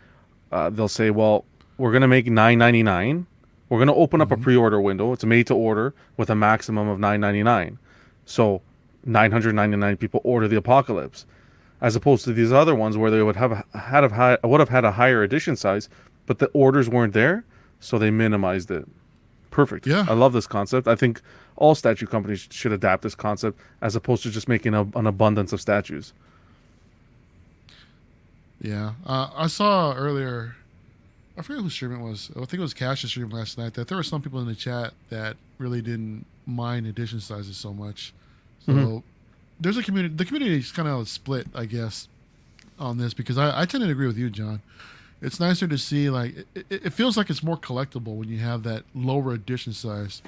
B: uh, they'll say, well, we're going to make nine ninety nine. We're going to open up a pre order window. It's made to order with a maximum of nine ninety nine. So 999 people order the Apocalypse, as opposed to these other ones where they would have had a high, would have had a higher edition size, but the orders weren't there, so they minimized it. Perfect.
A: Yeah.
B: I love this concept. I think all statue companies should adapt this concept as opposed to just making a, an abundance of statues.
A: Yeah, uh, I saw earlier. I forget whose stream it was. I think it was Cash's stream last night. That there were some people in the chat that really didn't mind edition sizes so much. So
B: Mhm.
A: there's a community. The community is kind of split, I guess, on this because I, I tend to agree with you, John. It's nicer to see like it, it it feels like it's more collectible when you have that lower edition size.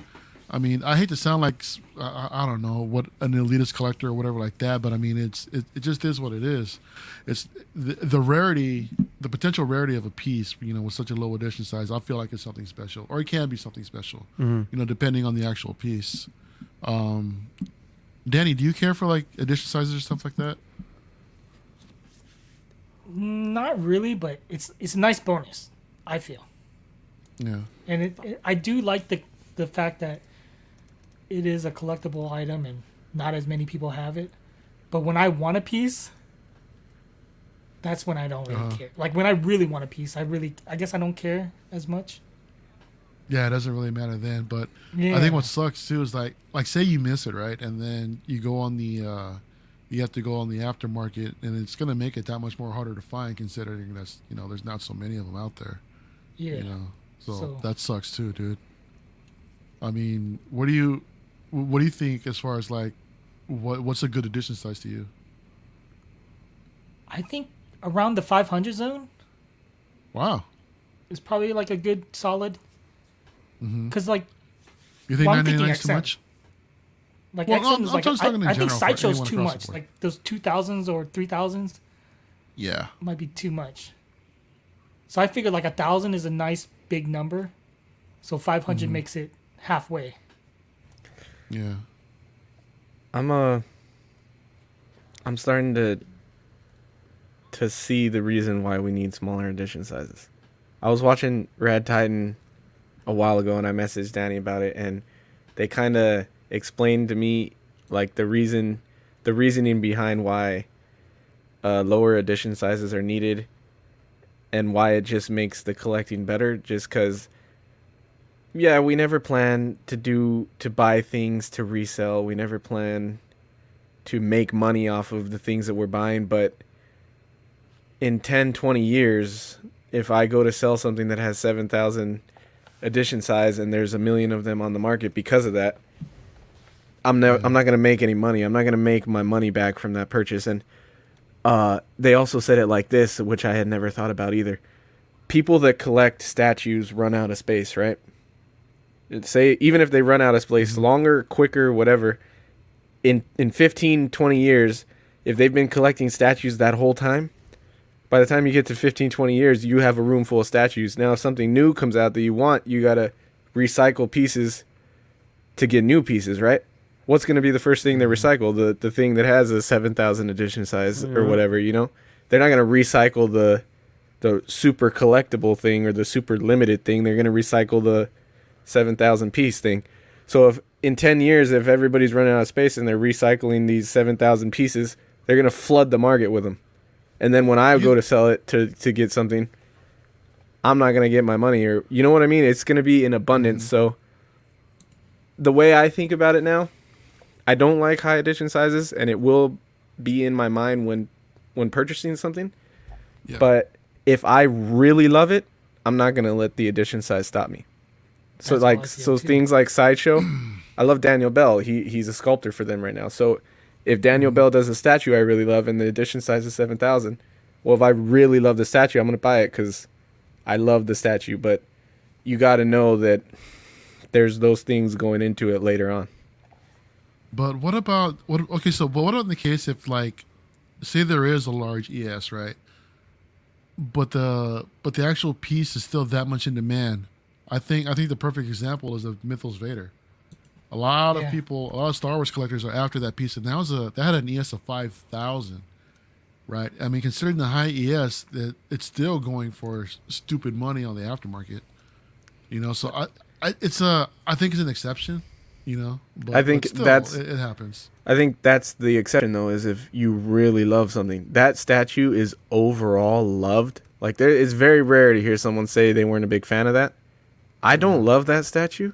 A: I mean, I hate to sound like I don't know what an elitist collector or whatever like that, but I mean, it's it, it just is what it is. It's the, the rarity, the potential rarity of a piece, you know, with such a low edition size. I feel like it's something special, or it can be something special, you know, depending on the actual piece. Um, Danny, do you care for like edition sizes or stuff like that?
D: Not really, but it's it's a nice bonus. I feel,
A: Yeah,
D: and it, it I do like the the fact that it is a collectible item and not as many people have it. But when I want a piece, that's when I don't really
A: Uh-huh.
D: care. Like when I really want a piece, I really I guess I don't care as much.
A: yeah, it doesn't really matter then. But
D: Yeah.
A: I think what sucks too is like like say you miss it right, and then you go on the uh, you have to go on the aftermarket, and it's gonna make it that much more harder to find, considering that's you know there's not so many of them out there.
D: yeah.
A: You know, so,
D: So-
A: that sucks too, dude. I mean, what do you what do you think as far as like what what's a good addition size to you?
D: I think around the 500 zone
A: Wow,
D: It's probably like a good solid. Because like
A: you think
D: Well, I'm
A: 999 is too much?
D: like
A: Well,
D: XM
A: I'm-
D: is
A: I'm
D: like
A: just
D: I,
A: talking in
D: I think sideshow's too much. Like those 2000s or 3000s
A: Yeah,
D: might be too much. So I figured like a thousand is a nice big number. So 500
A: Mm-hmm.
D: makes it halfway.
A: Yeah.
C: I'm uh I'm starting to to see the reason why we need smaller edition sizes. I was watching Rad Titan a while ago and I messaged Danny about it and they kind of explained to me like the reason the reasoning behind why uh, lower edition sizes are needed and why it just makes the collecting better just cuz yeah, we never plan to do to buy things to resell. We never plan to make money off of the things that we're buying, but in 10, 20 years, if I go to sell something that has 7,000 edition size and there's a million of them on the market because of that, I'm never I'm not going to make any money. I'm not going to make my money back from that purchase and uh, they also said it like this, which I had never thought about either. People that collect statues run out of space, right? Say even if they run out of space mm-hmm. longer quicker whatever in in 15 20 years if they've been collecting statues that whole time by the time you get to 15, 20 years, you have a room full of statues. Now, if something new comes out that you want, you gotta recycle pieces to get new pieces, right? What's gonna be the first thing they mm-hmm. recycle? The the thing that has a seven thousand edition size or whatever, you know? They're not gonna recycle the the super collectible thing or the super limited thing. They're gonna recycle the seven thousand piece thing. So if in ten years, if everybody's running out of space and they're recycling these seven thousand pieces, they're gonna flood the market with them. And then when I go to sell it to to get something, I'm not gonna get my money or you know what I mean. It's gonna be in abundance. Mm-hmm. So the way I think about it now, I don't like high edition sizes, and it will be in my mind when when purchasing something.
A: Yeah.
C: But if I really love it, I'm not gonna let the edition size stop me. So
D: That's
C: like
D: I feel
C: so
D: too.
C: things like sideshow, [CLEARS THROAT] I love Daniel Bell. He he's a sculptor for them right now. So if Daniel mm. Bell does a statue I really love and the edition size is seven thousand, well if I really love the statue, I'm gonna buy it because I love the statue. But you got to know that there's those things going into it later on.
A: But what about what? Okay, so but what about in the case if like, say there is a large ES, right? But the but the actual piece is still that much in demand. I think I think the perfect example is of Mythos Vader. A lot of people, a lot of Star Wars collectors are after that piece, and that was a that had an ES of five thousand, right? I mean, considering the high ES, that it's still going for stupid money on the aftermarket. You know, so I, I it's a I think it's an exception. You know, but,
C: I think
A: but still,
C: that's-
A: it, it happens.
C: I think that's the exception though, is if you really love something. That statue is overall loved. Like there it's very rare to hear someone say they weren't a big fan of that. I don't love that statue,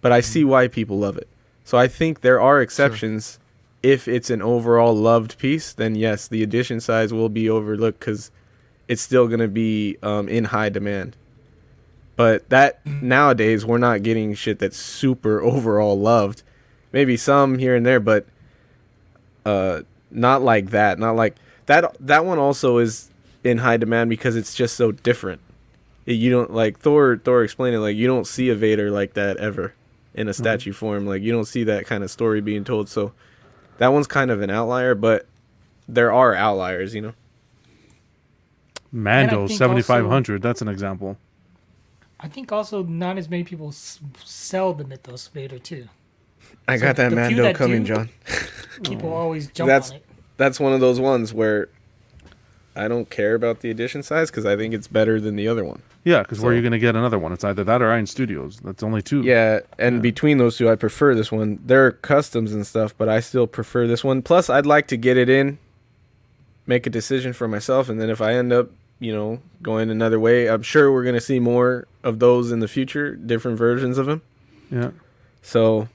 C: but I see why people love it. So I think there are exceptions. If it's an overall loved piece, then yes, the edition size will be overlooked because it's still going to be um, in high demand. But that nowadays we're not getting shit that's super [LAUGHS] overall loved. Maybe some here and there, but uh, not like that. Not like that. That one also is in high demand because it's just so different. It- You don't like Thor. Thor explained it like you don't see a Vader like that ever in a mm-hmm. statue form. Like you don't see that kind of story being told. So that one's kind of an outlier, but there are outliers. You know.
B: Mando seventy five hundred. That's an example.
D: I think also not as many people s- sell the Mythos Vader too.
C: I
D: So
C: got that
D: the
C: Mando
D: that
C: coming,
D: do-
C: John.
D: People always jump
C: That's-
D: on it.
C: That's one of those ones where I don't care about the edition size because I think it's better than the other one.
B: Yeah, because where are you going to get another one? It's either that or Iron Studios. That's only two.
C: Yeah, and
B: Yeah.
C: between those two, I prefer this one. There are customs and stuff, but I still prefer this one. Plus, I'd like to get it in, make a decision for myself, and then if I end up, you know, going another way, I'm sure we're gonna see more of those in the future, different versions of them.
B: yeah.
C: So,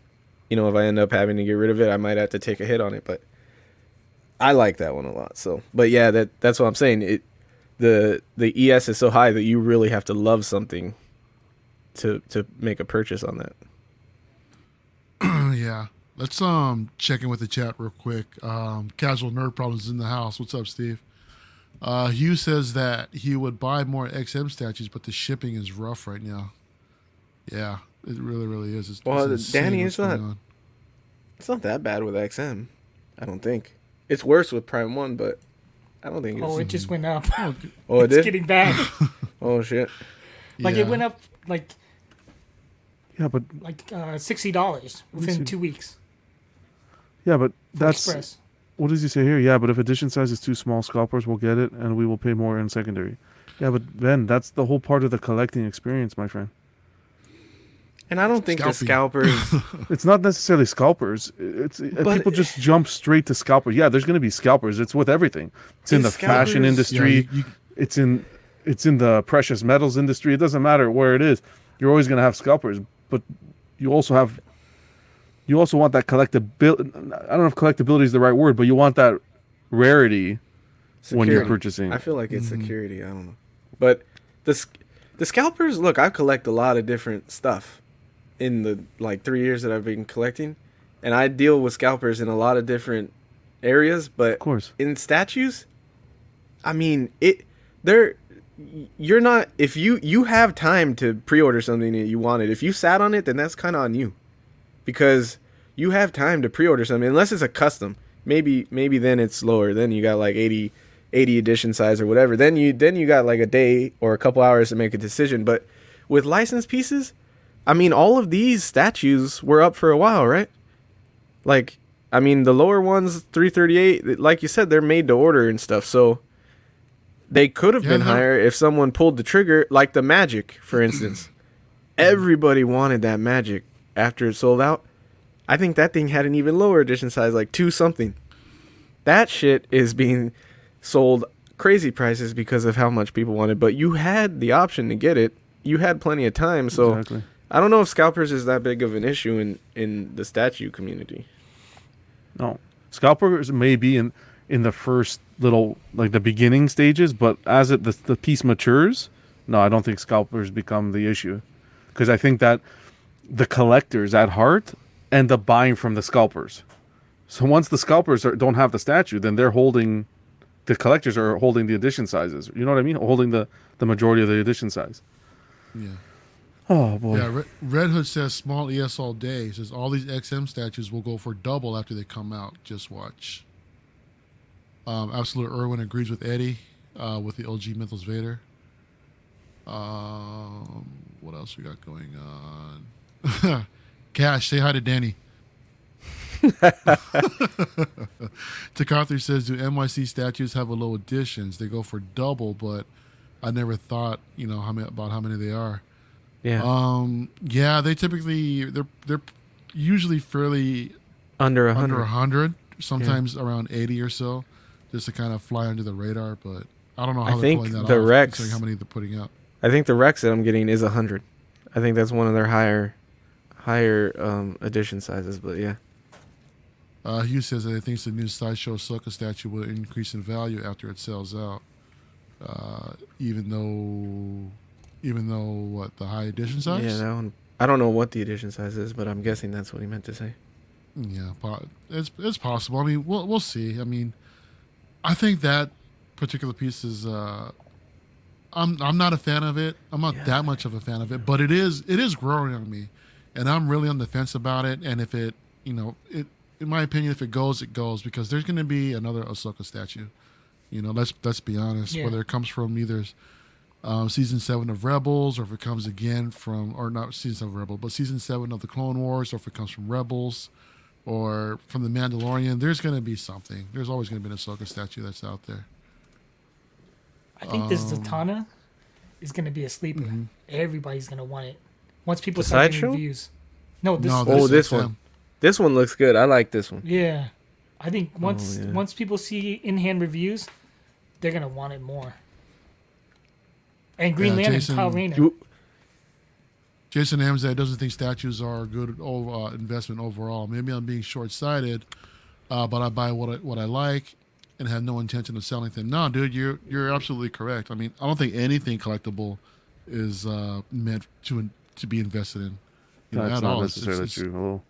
C: you know, if I end up having to get rid of it, I might have to take a hit on it. But I like that one a lot. So, but yeah, that that's what I'm saying. It the the ES is so high that you really have to love something to to make a purchase on that. [CLEARS THROAT]
A: yeah. Let's um check in with the chat real quick. Um, casual nerd problems in the house. What's up, Steve? Uh, Hugh says that he would buy more XM statues, but the shipping is rough right now. Yeah, it really, really is. It's,
C: Well,
A: it's
C: Danny, it's not-. It's not that bad with XM. I don't think. It's worse with Prime One, but I don't think it's.
D: Oh, it just went up.
A: Oh, [LAUGHS]
C: oh it
D: it's
C: did.
D: getting bad. [LAUGHS]
C: Oh shit.
D: Like
A: yeah.
D: it went up like
B: Yeah, but
D: like uh, sixty dollars within two weeks.
B: yeah, but that's
D: Express.
B: what does he say here? Yeah, but if edition size is too small, scalpers will get it, and we will pay more in secondary. Yeah, but Ben, that's the whole part of the collecting experience, my friend.
C: And I don't think the scalpers. [LAUGHS]
B: It's not necessarily scalpers. It's uh,
C: But-
B: people just jump straight to scalpers. Yeah, there's going to be scalpers. It's with everything. It's in the
C: Is
B: fashion
C: scalpers-
A: Yeah,
B: industry.
A: you- you-
B: it's in it's in the precious metals industry. It doesn't matter where it is. You're always going to have scalpers, but you also have you also want that collectability. I don't know if collectability is the right word, but you want that rarity when you're purchasing.
C: I feel like it's
A: Mm-hmm.
C: security. I don't know, but the the scalpers. Look, I collect a lot of different stuff in the like three years that I've been collecting, and I deal with scalpers in a lot of different areas. But
B: Of course.
C: in statues, I mean it. They're you're not if you you have time to pre-order something that you wanted. If you sat on it, then that's kind of on you, because you have time to pre-order something unless it's a custom. Maybe maybe then it's lower. Then you got like 80, 80 edition size or whatever. Then you then you got like a day or a couple hours to make a decision. But with licensed pieces, I mean, all of these statues were up for a while, right? Like, I mean, the lower ones, 338, like you said, they're made to order and stuff. So they could have
A: Yeah,
C: been
A: no.
C: higher if someone pulled the trigger, like the Magic, for instance. [CLEARS THROAT] Mm-hmm. Everybody wanted that Magic after it sold out. I think that thing had an even lower edition size, like two something. That shit is being sold crazy prices because of how much people wanted. But you had the option to get it. You had plenty of time, so
B: exactly.
C: I don't know if scalpers is that big of an issue in in the statue community.
B: No, scalpers may be in in the first little like the beginning stages, but as it the, the piece matures, no, I don't think scalpers become the issue, because I think that the collectors at heart end up buying from the scalpers. So once the scalpers are, don't have the statue, then they're holding, the collectors are holding the edition sizes. You know what I mean? Holding the the majority of the edition size.
A: Yeah.
B: Oh boy.
A: Yeah, Red, Hood says small ES all day. Says all these XM statues will go for double after they come out. Just watch. Um, Absolute Irwin agrees with Eddie uh, with the OG Mythos Vader. Um, what else we got going on? [LAUGHS] Cash, say hi to Danny. [LAUGHS] Takathri says, "Do NYC statues have a low additions? They go for double, but I never thought, you know, how many about how many they are."
C: Yeah,
A: Um, yeah, they typically they're they're usually fairly
C: under a
A: under
C: hundred.
A: a hundred, sometimes around eighty or so, just to kind of fly under the radar. But I don't know
C: I
A: how they're
C: think
A: pulling that
C: the
A: off,
C: Rex-
A: how many they're putting out.
C: I think the Rex that I'm getting is a hundred. I think that's one of their higher, higher um, edition sizes. But yeah,
A: Uh, Hugh says that he thinks the new sideshow Soka statue will increase in value after it sells out, uh, even though, even though what the high edition size?
C: yeah, that one. I don't know what the edition size is, but I'm guessing that's what he meant to say.
A: Yeah, po- it's it's possible. I mean, we'll we'll see. I mean, I think that particular piece is. Uh, I'm I'm not a fan of it. I'm not
C: Yeah.
A: that much of a fan of it, but it is it is growing on me, and I'm really on the fence about it. And if it, you know, it in my opinion, if it goes, it goes because there's going to be another Ahsoka statue. You know, let's let's be honest.
D: Yeah.
A: Whether it comes from either um, season seven of Rebels, or if it comes again from, or not season seven of Rebels, but season seven of the Clone Wars, or if it comes from Rebels, or from the Mandalorian, there's going to be something. There's always going to be an Ahsoka statue that's out there.
D: I think this
A: Um,
D: Zatanna is going to be a sleeper.
A: Mm-hmm.
D: Everybody's going to want it. Once people
C: The
D: start getting reviews. No, this.
A: no,
C: Oh, this
A: them.
C: one. This one looks good. I like this one.
D: Yeah, I think once
C: yeah.
D: once people see in hand reviews, they're gonna want it more. And Green
A: Yeah,
D: Lantern,
A: Jason-
D: Kyle Rayner.
C: You,
A: Jason Amzad doesn't think statues are a good uh, investment overall. Maybe I'm being short-sighted, uh, but I buy what I, what I like and have no intention of selling them. No, dude, you're you're absolutely correct. I mean, I don't think anything collectible is uh, meant to to be invested in. You know, at
B: not
A: all.
B: Necessarily
A: it's-
B: true.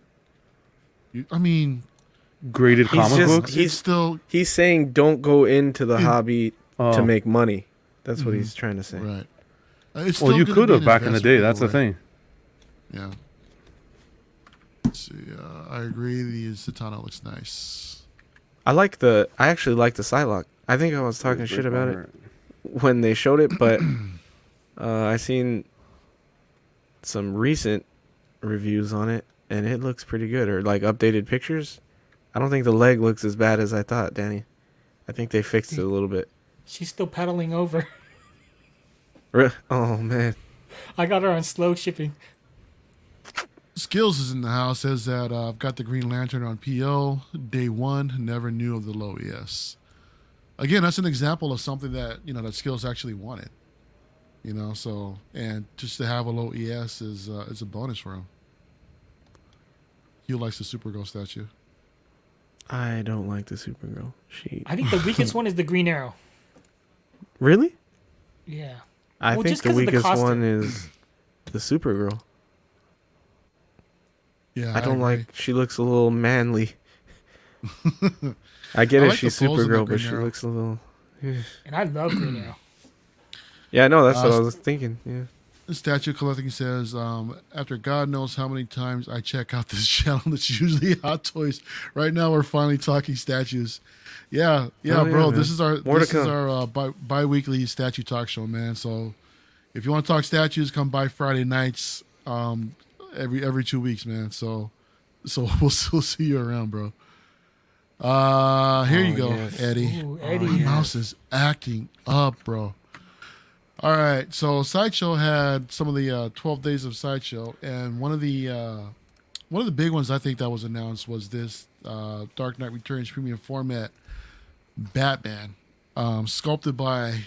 A: You- I mean,
B: Graded comic
C: just-
B: books.
C: He's-
A: it's still
C: he's saying don't go into the
A: Hmm.
C: hobby
B: Oh.
C: to make money. That's what
A: Mhm.
C: he's trying to say.
A: right. Uh, It's
B: Well, you could have back in the day.
A: investment
B: That's the thing.
A: Yeah. Let's see. Uh, I agree. The Zatanna looks nice.
C: I like the. I actually like the Psylocke. I think I was talking shit about it when they showed it, but [CLEARS THROAT] uh, I seen some recent reviews on it, and it looks pretty good. Or like updated pictures. I don't think the leg looks as bad as I thought, Danny. I think they fixed it a little bit.
D: She's still pedaling over.
C: Oh man,
D: I got her on slow shipping.
A: Skills is in the house. Says that uh, I've got the Green Lantern on PO day one. Never knew of the low ES. Again, that's an example of something that you know that Skills actually wanted. You know, so and just to have a low ES is uh, is a bonus for him. He likes the Supergirl statue.
C: I don't like the Supergirl. She
D: I think the weakest [LAUGHS] one is the Green Arrow.
C: Really?
D: Yeah.
C: I
D: Well,
C: think
D: just
C: the
D: 'cause of the
C: weakest
D: costume.
C: one is the Supergirl.
A: Yeah,
C: I don't
A: agree.
C: like. She looks a little manly. [LAUGHS] I get
A: I
C: it.
A: like
C: she's
A: the pose of the
C: Supergirl, but she
A: Arrow.
C: looks a little.
D: And I love [CLEARS THROAT] Green Arrow.
C: Yeah, no, that's
A: Uh,
C: I was thinking. Yeah.
A: Statue Collecting says, um, after God knows how many times I check out this [LAUGHS] channel, that's usually Hot Toys. Right now, we're finally talking statues. Yeah, yeah,
C: Oh,
A: bro.
C: man.
A: this is our
C: More
A: this is our uh, bi- bi-weekly statue talk show, man. So if you want to talk statues, come by Friday nights. Um, every every two weeks, man. So so [LAUGHS] we'll, we'll see you around, bro. Uh, here you
C: Oh,
A: go,
C: yes.
A: Eddie.
D: Ooh,
A: Oh,
D: Eddie.
A: my mouse is acting up, bro. All right, so Sideshow had some of the uh, 12 days of Sideshow, and one of the uh, one of the big ones I think that was announced was this uh, Dark Knight Returns premium format Batman, um, sculpted by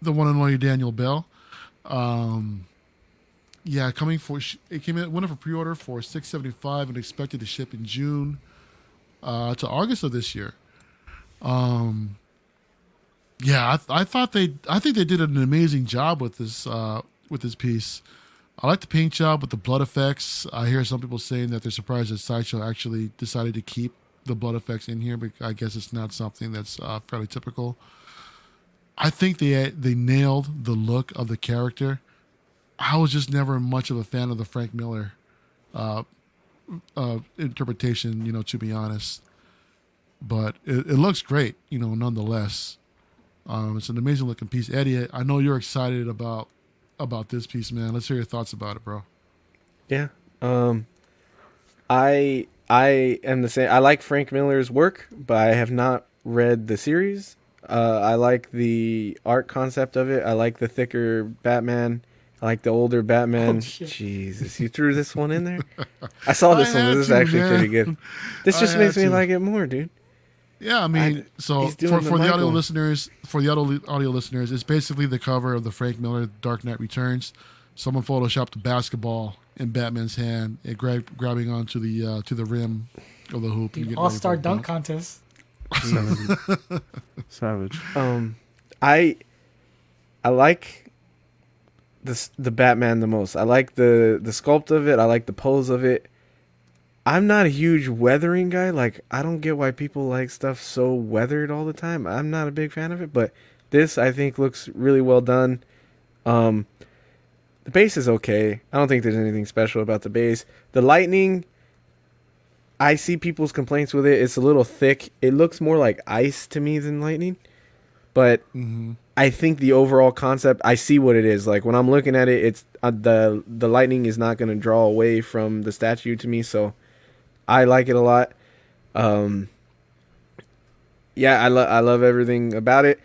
A: the one and only Daniel Bell. Um, yeah, coming for it came in went up for pre-order for 675 and expected to ship in June uh, to August of this year. Um, yeah, I, I thought they, I think they did an amazing job with this, uh, with this piece. I like the paint job with the blood effects. I hear some people saying that they're surprised that Sideshow actually decided to keep the blood effects in here, but I guess it's not something that's uh, fairly typical. I think they they nailed the look of the character. I was just never much of a fan of the Frank Miller uh, uh, interpretation, you know, to be honest. But it, it looks great, you know, nonetheless. Um, it's an amazing looking piece. Eddie, I know you're excited about about this piece, man. Let's hear your thoughts about it, bro.
C: Yeah. Um I I am the same I like Frank Miller's work, but I have not read the series. Uh I like the art concept of it. I like the thicker Batman. I like the older Batman.
D: Oh.
C: Jesus, you threw this one in there? [LAUGHS] I saw this
A: I
C: one. This is actually
A: man.
C: pretty good. This
A: I
C: just makes me
A: to.
C: like it more, dude.
A: Yeah, I mean, so
C: he's
A: for,
C: the
A: for the audio listeners, for the audio, audio listeners, it's basically the cover of the Frank Miller Dark Knight Returns. Someone photoshopped a basketball in Batman's hand, and grab, grabbing onto the uh, to the rim of the hoop. and
D: All star
A: for
D: dunk contest. [LAUGHS]
B: Savage.
C: Um, I I like the the Batman the most. I like the the sculpt of it. I like the pose of it. I'm not a huge weathering guy. Like I don't get why people like stuff so weathered all the time. I'm not a big fan of it, but this I think looks really well done. Um, the base is okay. I don't think there's anything special about the base. The lightning, I see people's complaints with it. It's a little thick. It looks more like ice to me than lightning. But
A: hmm
C: I think the overall concept, I see what it is. Like when I'm looking at it, it's uh, the the lightning is not going to draw away from the statue to me, so I like it a lot. Um, yeah, I love I love everything about it.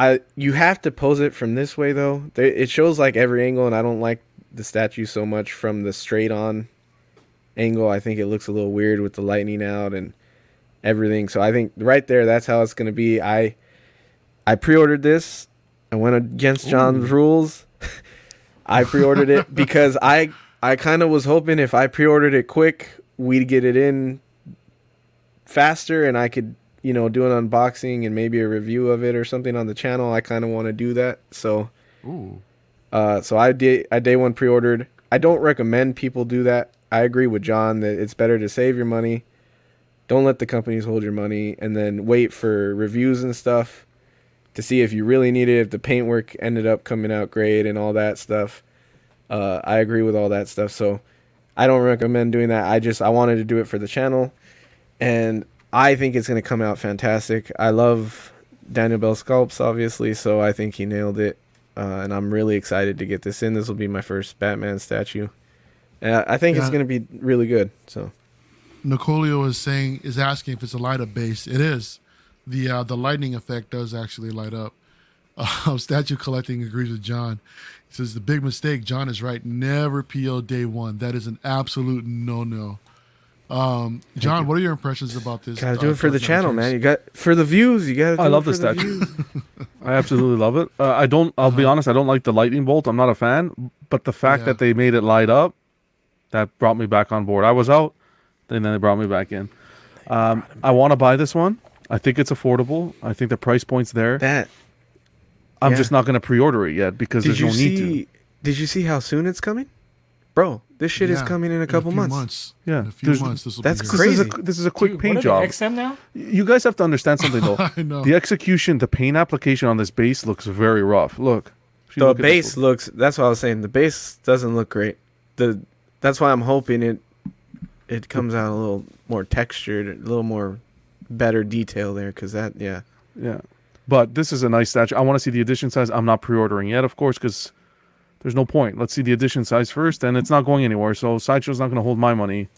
C: I you have to pose it from this way though. It shows like every angle, and I don't like the statue so much from the straight on angle. I think it looks a little weird with the lightning out and everything. So I think right there, that's how it's going to be. I I pre-ordered this. I went against John's rules. [LAUGHS] I pre-ordered it [LAUGHS] because I I kind of was hoping if I pre-ordered it quick, we'd get it in faster and I could, you know, do an unboxing and maybe a review of it or something on the channel. I kind of want to do that. So,
A: Ooh,
C: uh so I did I day one pre-ordered. I don't recommend people do that. I agree with John that it's better to save your money. Don't let the companies hold your money and then wait for reviews and stuff to see if you really need it, if the paintwork ended up coming out great and all that stuff. Uh, I agree with all that stuff. So I don't recommend doing that. I just I wanted to do it for the channel, and I think it's gonna come out fantastic. I love Daniel Bell sculpts, obviously, so I think he nailed it, uh, and I'm really excited to get this in. This will be my first Batman statue, I think it's gonna be really good. So
A: Nicolio is saying is asking if it's a light up base. It is. The uh, the lightning effect does actually light up. Uh, [LAUGHS] statue collecting agrees with John. He says the big mistake. John is right. Never PO day one. That is an absolute no no. Um, John, what are your impressions about this?
C: gotta
A: uh,
C: do it for the channel, man. You got for the views. You gotta. Do
B: I love
C: it
B: the statue.
C: views. [LAUGHS]
B: I absolutely love it. Uh, I don't. I'll be honest. I don't like the lightning bolt. I'm not a fan. But the fact
A: Yeah.
B: that they made it light up, that brought me back on board. I was out, and then they brought me back in. Um, I want to buy this one. I think it's affordable. I think the price point's there.
C: that
B: I'm
C: yeah.
B: just not going to pre-order it yet because
C: Did
B: there's
C: you
B: no need
C: see? Did you see how soon it's coming, bro? This shit is
A: Yeah,
C: coming in a couple
A: few
C: months.
B: Yeah,
A: in a few
B: there's-
A: months. This will
C: that's
A: be
B: to.
A: here.
B: This is
C: crazy.
B: a this is a quick
D: Dude,
B: paint
D: what
B: job.
D: are they, XM now?
B: You guys have to understand [LAUGHS] something though.
A: I know.
B: The execution, the paint application on this base looks very rough. Look, If you
C: the
B: look at
C: base looks. That's what I was saying. The base doesn't look great. The that's why I'm hoping it it comes out a little more textured, a little more better detail there. Cause that yeah.
B: Yeah, but this is a nice statue. I want to see the edition size. I'm not pre-ordering yet, of course, because there's no point. Let's see the edition size first, and it's not going anywhere. So sideshow's not going to hold my money.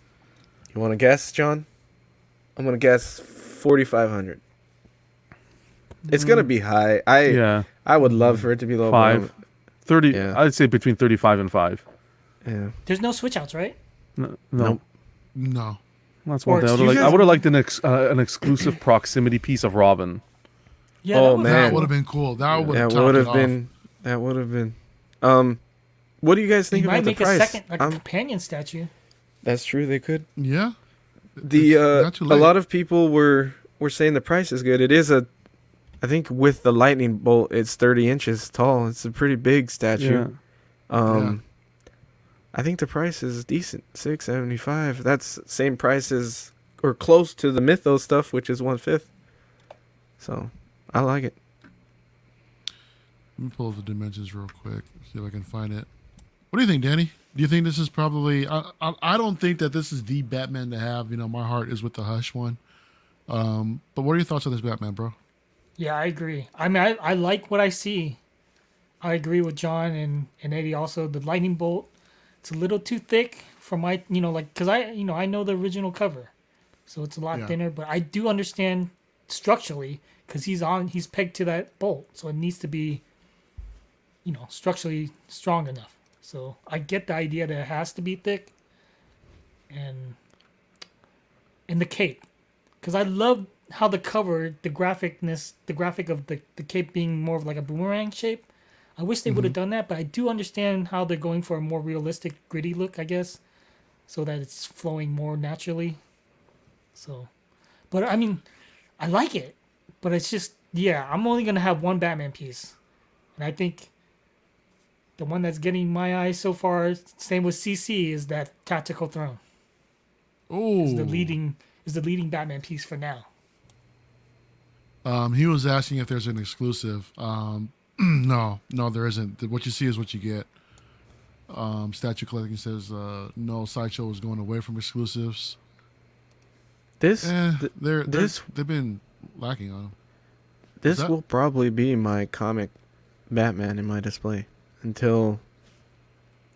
C: You want to guess, John? I'm gonna guess forty five hundred. It's gonna be high. I
B: Yeah,
C: I would love for it to be low. but I'm-
B: five, thirty.
C: Yeah.
B: I'd say between thirty-five and five.
C: Yeah.
D: There's no switch outs, right?
B: No, no.
C: Nope.
A: No.
B: That's
D: Or
B: one thing. I would
D: excuse
B: like. I
D: us?
B: would have liked an ex, uh, an exclusive [CLEARS THROAT] proximity piece of Robin.
D: Yeah.
C: Oh,
D: that
C: man.
A: That would have been cool. That would
C: That
A: have
C: would have been. That would have been. Um, what do you guys
D: They
C: think
D: might
C: about the
D: make
C: price?
D: a second, like a
C: Um,
D: companion statue.
C: that's true. They could.
A: Yeah.
C: The uh,
A: not too
C: a lot of people were were saying the price is good. It is a, I think with the lightning bolt, it's thirty inches tall. It's a pretty big statue.
B: Yeah.
C: statue. Um, I think the price is decent, six seventy five. That's same price as or close to the Mythos stuff, which is one fifth. So, I like it.
A: Let me pull up the dimensions real quick. See if I can find it. What do you think, Danny? Do you think this is probably? I, I, I don't think that this is the Batman to have. You know, my heart is with the Hush one. Um, but what are your thoughts on this Batman, bro?
D: Yeah, I agree. I mean, I, I like what I see. I agree with John and, and Eddie also. The lightning bolt, it's a little too thick for my, you know, like, because I, you know, I know the original cover. So it's a lot
A: Yeah.
D: thinner, but I do understand structurally because he's on, he's pegged to that bolt. So it needs to be, you know, structurally strong enough. So I get the idea that it has to be thick. And, and the cape because I love how the cover, the graphicness, the graphic of the, the cape being more of like a boomerang shape. I wish they mm-hmm. would have done that, but I do understand how they're going for a more realistic, gritty look, I guess, so that it's flowing more naturally. So, but I mean, I like it, but it's just, yeah, I'm only gonna have one Batman piece, and I think the one that's getting my eye so far, same with CC, is that Tactical Throne
A: Oh,
D: is the leading is the leading Batman piece for now.
A: Um, he was asking if there's an exclusive. Um, [CLEARS THROAT] no, no, there isn't. What you see is what you get. Um, Statue Collecting says uh, no. Sideshow is going away from exclusives.
C: This
A: Eh,
C: th-
A: they're, they're
C: this-
A: they've been lacking on them.
C: This
A: that-
C: will probably be my comic Batman in my display until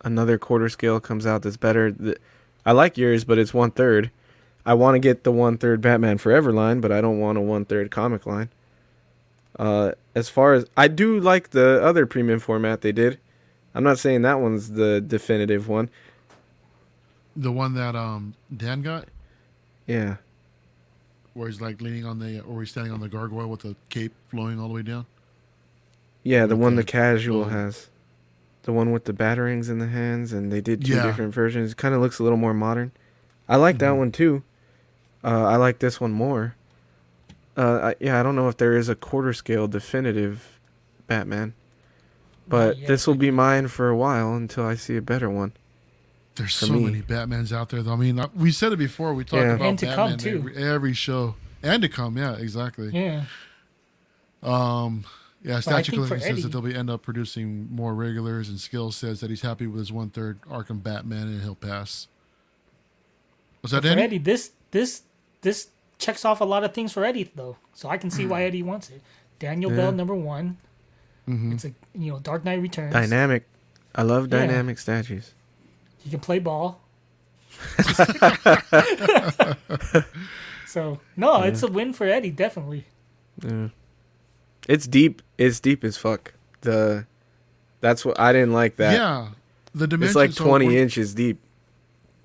C: another quarter scale comes out that's better. I like yours, but it's one third. I want to get the one third Batman Forever line, but I don't want a one third comic line. Uh, as far as I do like the other premium format they did, I'm not saying that one's the definitive one.
A: The one that um Dan got,
C: Yeah,
A: where he's like leaning on the, or he's standing on the gargoyle with the cape flowing all the way down.
C: yeah, the one the casual
A: the-
C: has, the one with the batarangs in the hands, and they did two
A: Yeah.
C: different versions. It Kind of looks a little more modern. I like that
A: Mhm.
C: one too. Uh, I like this one more. Uh, I, yeah, I don't know if there is a quarter scale definitive Batman, but
D: yet,
C: this will be mine for a while until I see a better one.
A: There's so
C: me.
A: many Batmans out there. Though. I mean, uh, we said it before. We talked
C: Yeah.
A: about
D: And to
A: Batman
D: come, too.
A: Every, every show, and to come. Yeah, exactly.
D: Yeah,
A: Um, yeah, Statue
D: think
A: Collecting says
D: Eddie-
A: that they'll be end up producing more regulars, and Skills says that he's happy with his one third Arkham Batman, and he'll pass. Was that
D: for Eddie, this this this checks off a lot of things for Eddie though, so I can see why Eddie wants it. Daniel
C: Yeah.
D: Bell, number one.
A: Mhm.
D: It's a you know Dark Knight Returns.
C: Dynamic. I love
D: Yeah.
C: dynamic statues.
D: He can play ball. [LAUGHS] [LAUGHS] so no, it's a win for Eddie definitely.
C: Yeah. It's deep. It's deep as fuck. The that's what I didn't like that.
A: Yeah, the dimensions.
C: it's like 20
A: we're-
C: inches deep.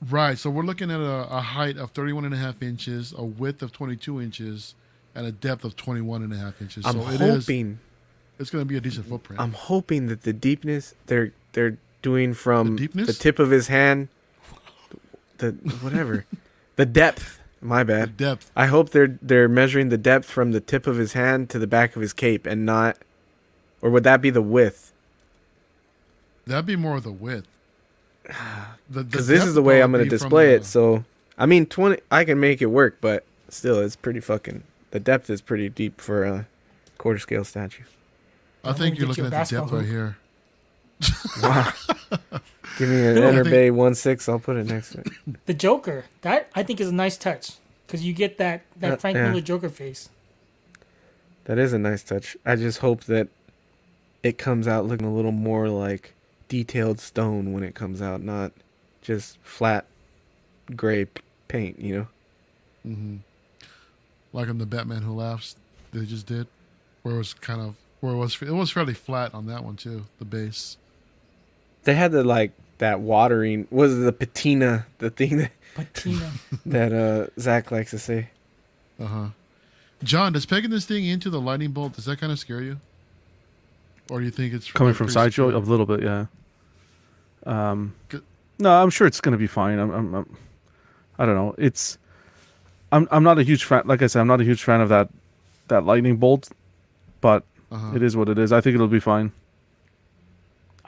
A: Right, so we're looking at a, a height of 31 and a half inches, a width of 22 inches, and a depth of 21 and a half inches.
C: I'm
A: so it is.
C: hoping
A: It's going to be a decent footprint.
C: I'm hoping that the deepness they're they're doing from
A: The deepness?
C: tip of his hand the whatever. [LAUGHS] the depth. My
A: the
C: bad.
A: depth.
C: I hope they're they're measuring the depth from the tip of his hand to the back of his cape and not or would that be the width?
A: That'd be more of the width. [SIGHS] The- the
C: Because this is the way I'm going to display
A: the-
C: it. So, I mean, 20. I can make it work, but still, it's pretty fucking. The depth is pretty deep for a quarter scale statue.
A: I
D: I'm
A: think you're looking at the depth
D: basketball
A: right here.
C: Wow. Give me an
D: Dude, I
C: Enter
A: think-
C: Bay one six. I'll put it next to it.
D: The Joker, that I think is a nice touch because you get that that
C: Uh,
D: Frank
C: yeah.
D: Miller Joker face.
C: That is a nice touch. I just hope that it comes out looking a little more like detailed stone when it comes out, not just flat gray p- paint. You know.
A: hmm Like in the Batman Who Laughs, they just did, where it was kind of where it was it was fairly flat on that one too. The base.
C: They had the like that watering was it the patina the thing that
D: Patina. [LAUGHS]
C: that uh Zach likes to say.
A: Uh huh. John, does pegging this thing into the lightning bolt does that kind of scare you, or do you think it's
B: Coming from
A: pretty
B: sideshow, a little bit, yeah. Um,
A: Good.
B: no, I'm sure it's gonna be fine. I'm, I'm, I'm, I don't know. It's, I'm, I'm not a huge fan. Like I said, I'm not a huge fan of that, that lightning bolt, but
A: Uh-huh.
B: it is what it is. I think it'll be fine.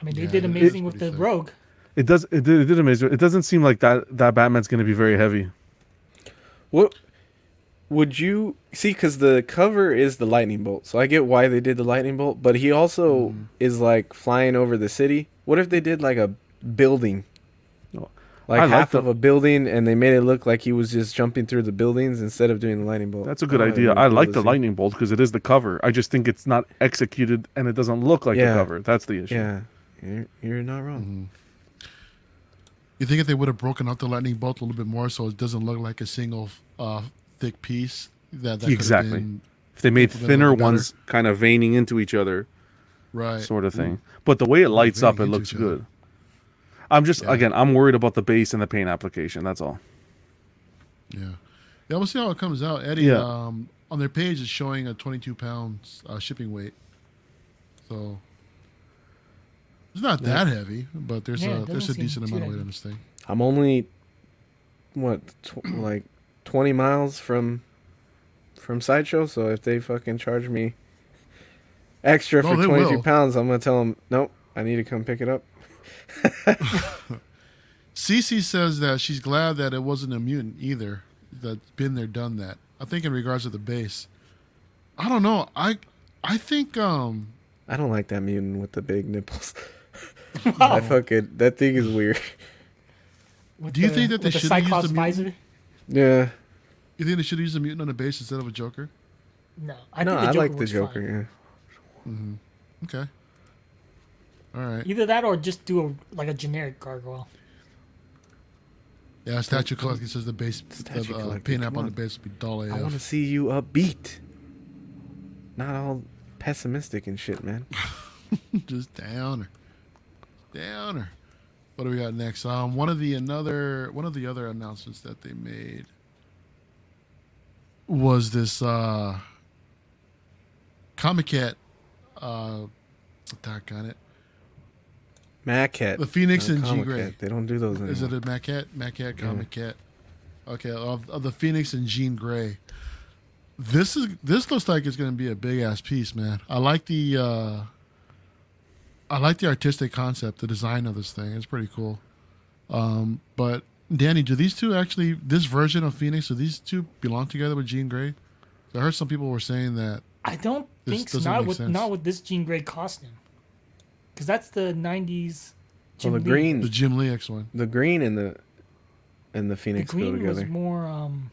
D: I mean, they
A: Yeah,
D: did amazing with the
A: sick.
D: Rogue.
B: It does. It did, it did amazing. It doesn't seem like that that Batman's gonna be very heavy.
C: What would you see? Because the cover is the lightning bolt, so I get why they did the lightning bolt. But he also
B: Mm-hmm.
C: is like flying over the city. What if they did like a building, like
B: I like
C: half
B: the-
C: of a building, and they made it look like he was just jumping through the buildings instead of doing the lightning bolt?
B: That's a good
C: Oh,
B: idea. I like the
C: see.
B: lightning bolt because it is the cover. I just think it's not executed and it doesn't look like
C: Yeah.
B: the cover. That's the issue.
C: Yeah, you're, you're not wrong.
A: Mhm. You think if they would have broken up the lightning bolt a little bit more, so it doesn't look like a single uh, thick piece, that, that
B: Exactly. If they made thinner ones, kind of veining into each other,
A: right?
B: sort of thing. But the way it lights up, it looks
A: each other.
B: good. I'm just
A: Yeah.
B: again, I'm worried about the base and the paint application. That's all.
A: Yeah. Yeah, we'll see how it comes out. Eddie,
B: Yeah.
A: um, on their page is showing a 22 pounds uh, shipping weight. So it's not that heavy, but there's
D: Yeah,
A: a there's a decent amount of weight
D: heavy.
A: on this thing.
C: I'm only what tw- [CLEARS THROAT] like 20 miles from from sideshow. So if they fucking charge me extra
A: No,
C: for 22
A: will.
C: pounds, I'm gonna tell them nope. I need to come pick it up. [LAUGHS]
A: Cece says that she's glad that it wasn't a mutant either. That's been there, done that. I think in regards to the base, I don't know. I I think um
C: I don't like that mutant with the big nipples. [LAUGHS] I fucking that thing is weird.
D: With
A: Do you
D: the-
A: think that they
D: with the
A: should've used the mutant?
D: visor?
C: Yeah,
A: you think they should use a mutant on the base instead of a Joker?
D: No, I
C: no,
D: think the
C: I
D: Joker
C: like the
D: was
C: Joker.
D: fine.
C: Yeah.
A: Okay. All right.
D: Either that or just do a like a generic gargoyle.
A: Yeah, statue collecting says the base,
C: Statue
A: the uh,
C: collecting,
A: paint app
C: come
A: on the base would be dull AF.
C: I want to see you upbeat, not all pessimistic and shit, man. [LAUGHS]
A: just downer, downer. What do we got next? Um, one of the another one of the other announcements that they made was this uh, Comic Cat uh, attack on it.
C: Macat.
A: The Phoenix
C: not
A: and Jean Grey.
C: They don't do those anymore.
A: Is it a Mac Cat? Mac Cat, Comic Cat. Okay, of, of the Phoenix and Jean Grey. This is this looks like it's going to be a big ass piece, man. I like the uh I like the artistic concept, the design of this thing. It's pretty cool. Um, but Danny, do these two actually this version of Phoenix? Do these two belong together with Jean Grey? I heard some people were saying that.
D: I don't think so.
A: doesn't
D: Not with
A: sense.
D: not with this Jean Grey costume, because that's the '90s.
C: Well, the
D: Lee.
C: green,
A: The Jim Lee X one.
C: the green and the and the
D: The
C: Phoenix go
D: green was
C: together.
D: more um,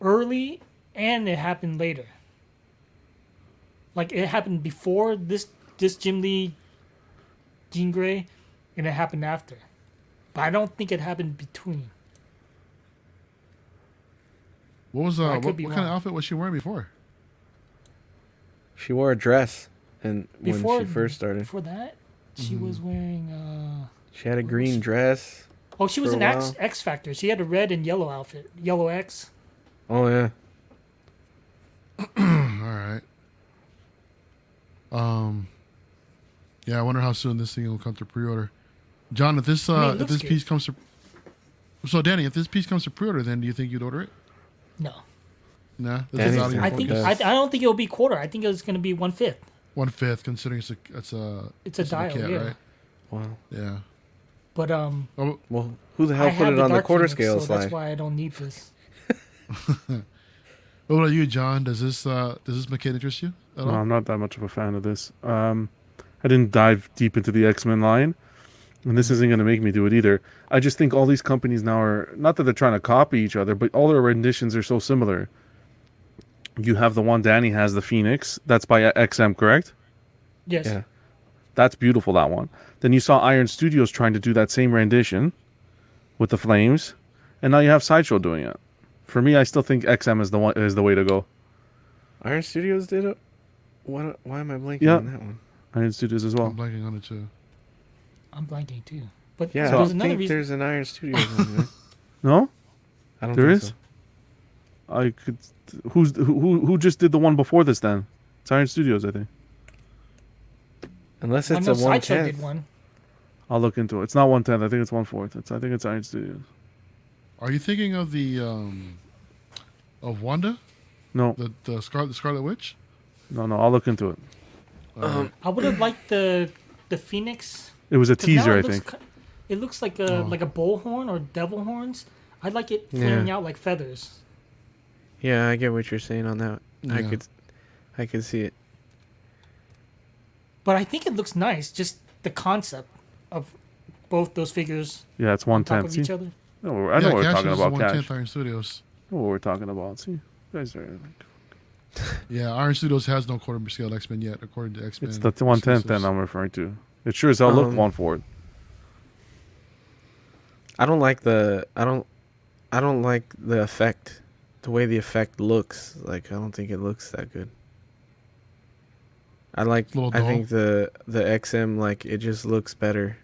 D: early, and it happened later. Like it happened before this this Jim Lee, Jean Grey, and it happened after. But I don't think it happened between.
A: What was uh what, what kind of outfit was she wearing before?
C: She wore a dress, and
D: Before
C: when she first started,
D: Before that, she
A: Mm-hmm.
D: was wearing. uh
C: she had a green dress.
D: Oh, she was
C: For a
D: an X. X Factor. She had a red and yellow outfit. Yellow X.
C: Oh yeah, [CLEARS THROAT]
A: All right. Um. Yeah, I wonder how soon this thing will come to pre-order. John, if this uh,
D: I mean,
A: if this
D: good.
A: piece comes to, so Danny, if this piece comes to pre-order, then do you think you'd order it?
D: No,
A: Nah, this
C: Danny's
A: is out of
D: I think. I, I don't think it'll be quarter. I think it's going to be one fifth.
A: one fifth, considering it's a it's a
D: It's a
A: it's
D: dial,
A: cat,
D: yeah.
A: right?
C: wow.
A: Yeah.
D: But um,
A: Oh,
C: Well, who the hell
D: have
C: put it
D: the
C: on the quarter
D: Phoenix,
C: scale
D: so
C: slide?
D: that's why I don't need this. [LAUGHS]
A: what about you, John? Does this uh does this mechanic interest you at
B: No,
A: all?
B: I'm not that much of a fan of this. Um, I didn't dive deep into the X Men line, and this mm. isn't going to make me do it either. I just think all these companies now are not that they're trying to copy each other, but all their renditions are so similar. You have the one Danny has, the Phoenix. That's by XM, correct?
D: Yes.
C: Yeah.
B: That's beautiful. That one. Then you saw Iron Studios trying to do that same rendition with the flames, and now you have Sideshow doing it. For me, I still think XM is the one is the way to go.
C: Iron Studios did it. Why, why am I blanking
B: Yeah.
C: on that one?
B: Iron Studios as well.
A: I'm blanking on it too.
D: I'm blanking too. But
C: Yeah, I don't
D: another
C: think
D: reason.
C: there's an Iron Studios one. right? [LAUGHS]
B: No,
C: I don't
B: There
C: think
B: is?
C: so.
B: I could. Who's who? Who who just did the one before this? Then it's Iron Studios, I think.
C: Unless it's
D: I
C: it's
D: know
C: a one
D: Sideshow did one.
B: I'll look into it. It's not one tenth. I think it's one fourth. It's I think it's Iron Studios.
A: Are you thinking of the um, of Wanda,
B: No,
A: the the Scarlet the Scarlet Witch?
B: no, no. I'll look into it.
C: Um,
D: I would have liked the the Phoenix.
B: It was a teaser, I
D: looks
B: think.
D: It looks like a
A: Oh.
D: like a bullhorn or devil horns. I'd like it flaring
C: Yeah.
D: out like feathers.
C: yeah, I get what you're saying on that. I could, I could see it.
D: But I think it looks nice. Just the concept of both those figures
B: Yeah, it's one
D: on of each
B: See,
D: other.
B: no, I know what we're
A: Cash
B: talking about.
A: one
B: Cash.
A: tenth Iron Studios.
B: I know what we're talking about. See, you guys are. [LAUGHS]
A: Yeah, Iron Studios has no quarter scale X Men yet, according to X Men.
B: It's the one tenth that I'm referring to. It sure as hell looked
C: Um,
B: one fourth.
C: I don't like the. I don't. I don't like the effect. The way the effect looks. Like I don't think it looks that good. I like.
A: It's
C: I think the the XM like it just looks better.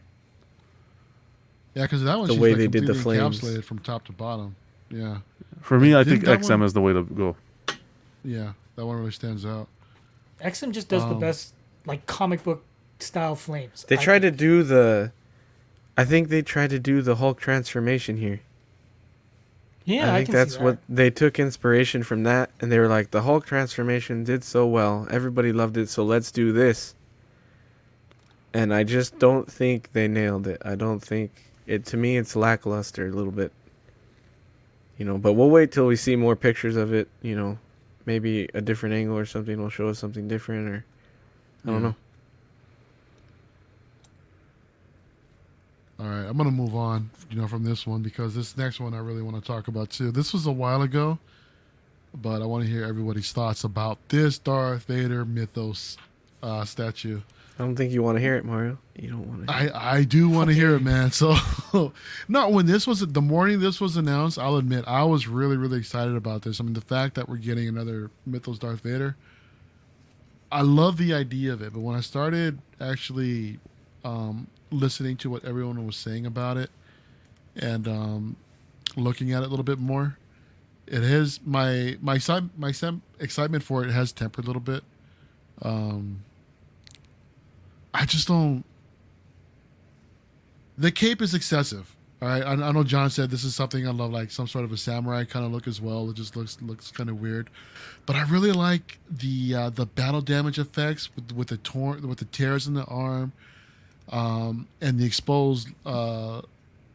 A: Yeah, because that one
C: the way
A: like
C: they did the flames.
A: encapsulated from top to bottom. Yeah,
B: For me, I
A: Didn't
B: think
A: that
B: XM
A: one-
B: is the way to go.
A: yeah, that one really stands out.
D: XM just does the
A: Um,
D: best like comic book style flames.
C: They
D: I-
C: tried to do the. I think they tried to do the Hulk transformation here.
D: Yeah,
C: I
D: I,
C: think
D: can
C: that's
D: see that.
C: what they took inspiration from that, and they were like, the Hulk transformation did so well, everybody loved it, so let's do this. And I just don't think they nailed it. I don't think it. To me, it's lackluster a little bit. You know, but we'll wait till we see more pictures of it. You know, maybe a different angle or something will show us something different, or I don't
A: Yeah.
C: know.
A: All right, I'm gonna move on, you know, from this one because this next one I really want to talk about too. This was a while ago, but I want to hear everybody's thoughts about this Darth Vader mythos uh, statue.
C: I don't think you want to hear it, Mario. You don't want to.
A: I I do want to hear it, man. [LAUGHS] So, not when this was the morning this was announced, I'll admit I was really really excited about this. I mean, the fact that we're getting another mythos Darth Vader, I love the idea of it. But when I started actually um, listening to what everyone was saying about it and um, looking at it a little bit more, it has my my my excitement for it has tempered a little bit. Um, I just don't. The cape is excessive. All right, I, I know John said this is something I love, like some sort of a samurai kind of look as well. It just looks looks kind of weird, but I really like the uh, the battle damage effects with with the torn with the tears in the arm, um, and the exposed uh, uh,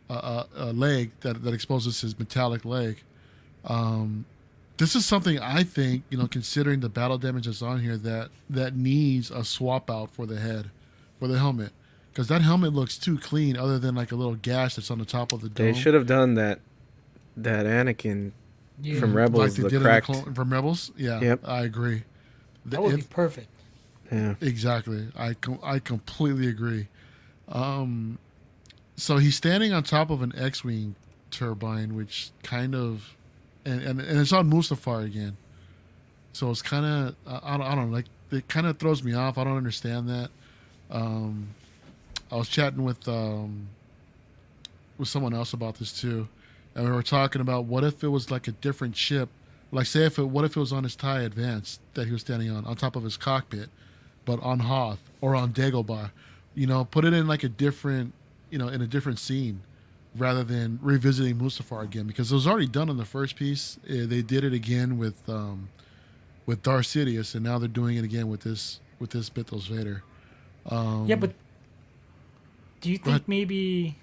A: uh, uh, leg that that exposes his metallic leg. Um, this is something I think you know, considering the battle damage that's on here, that that needs a swap out for the head, for the helmet, because that helmet looks too clean, other than like a little gash that's on the top of the dome.
C: They should have done that. That Anakin
D: Yeah,
C: from Rebels,
A: like they
C: the
A: did
C: cracked.
A: in the clone, from Rebels. Yeah,
C: Yep.
A: I agree. The-
D: that would
A: it-
D: be perfect.
C: yeah.
A: Exactly. I com- I completely agree. Um, so he's standing on top of an X-wing turbine, which kind of, and and, and it's on Mustafar again. So it's kind of I, I don't I don't know, like it kind of throws me off. I don't understand that. Um, I was chatting with um with someone else about this too, and we were talking about what if it was like a different ship, like say if it what if it was on his tie advance that he was standing on on top of his cockpit but on Hoth or on Dagobah. You know, put it in like a different, you know, in a different scene rather than revisiting Mustafar again because it was already done in the first piece. Uh, they did it again with um, with Darth Sidious, and now they're doing it again with this with this Mythos Vader. Um,
D: Yeah, but do you
A: Go ahead.
D: think maybe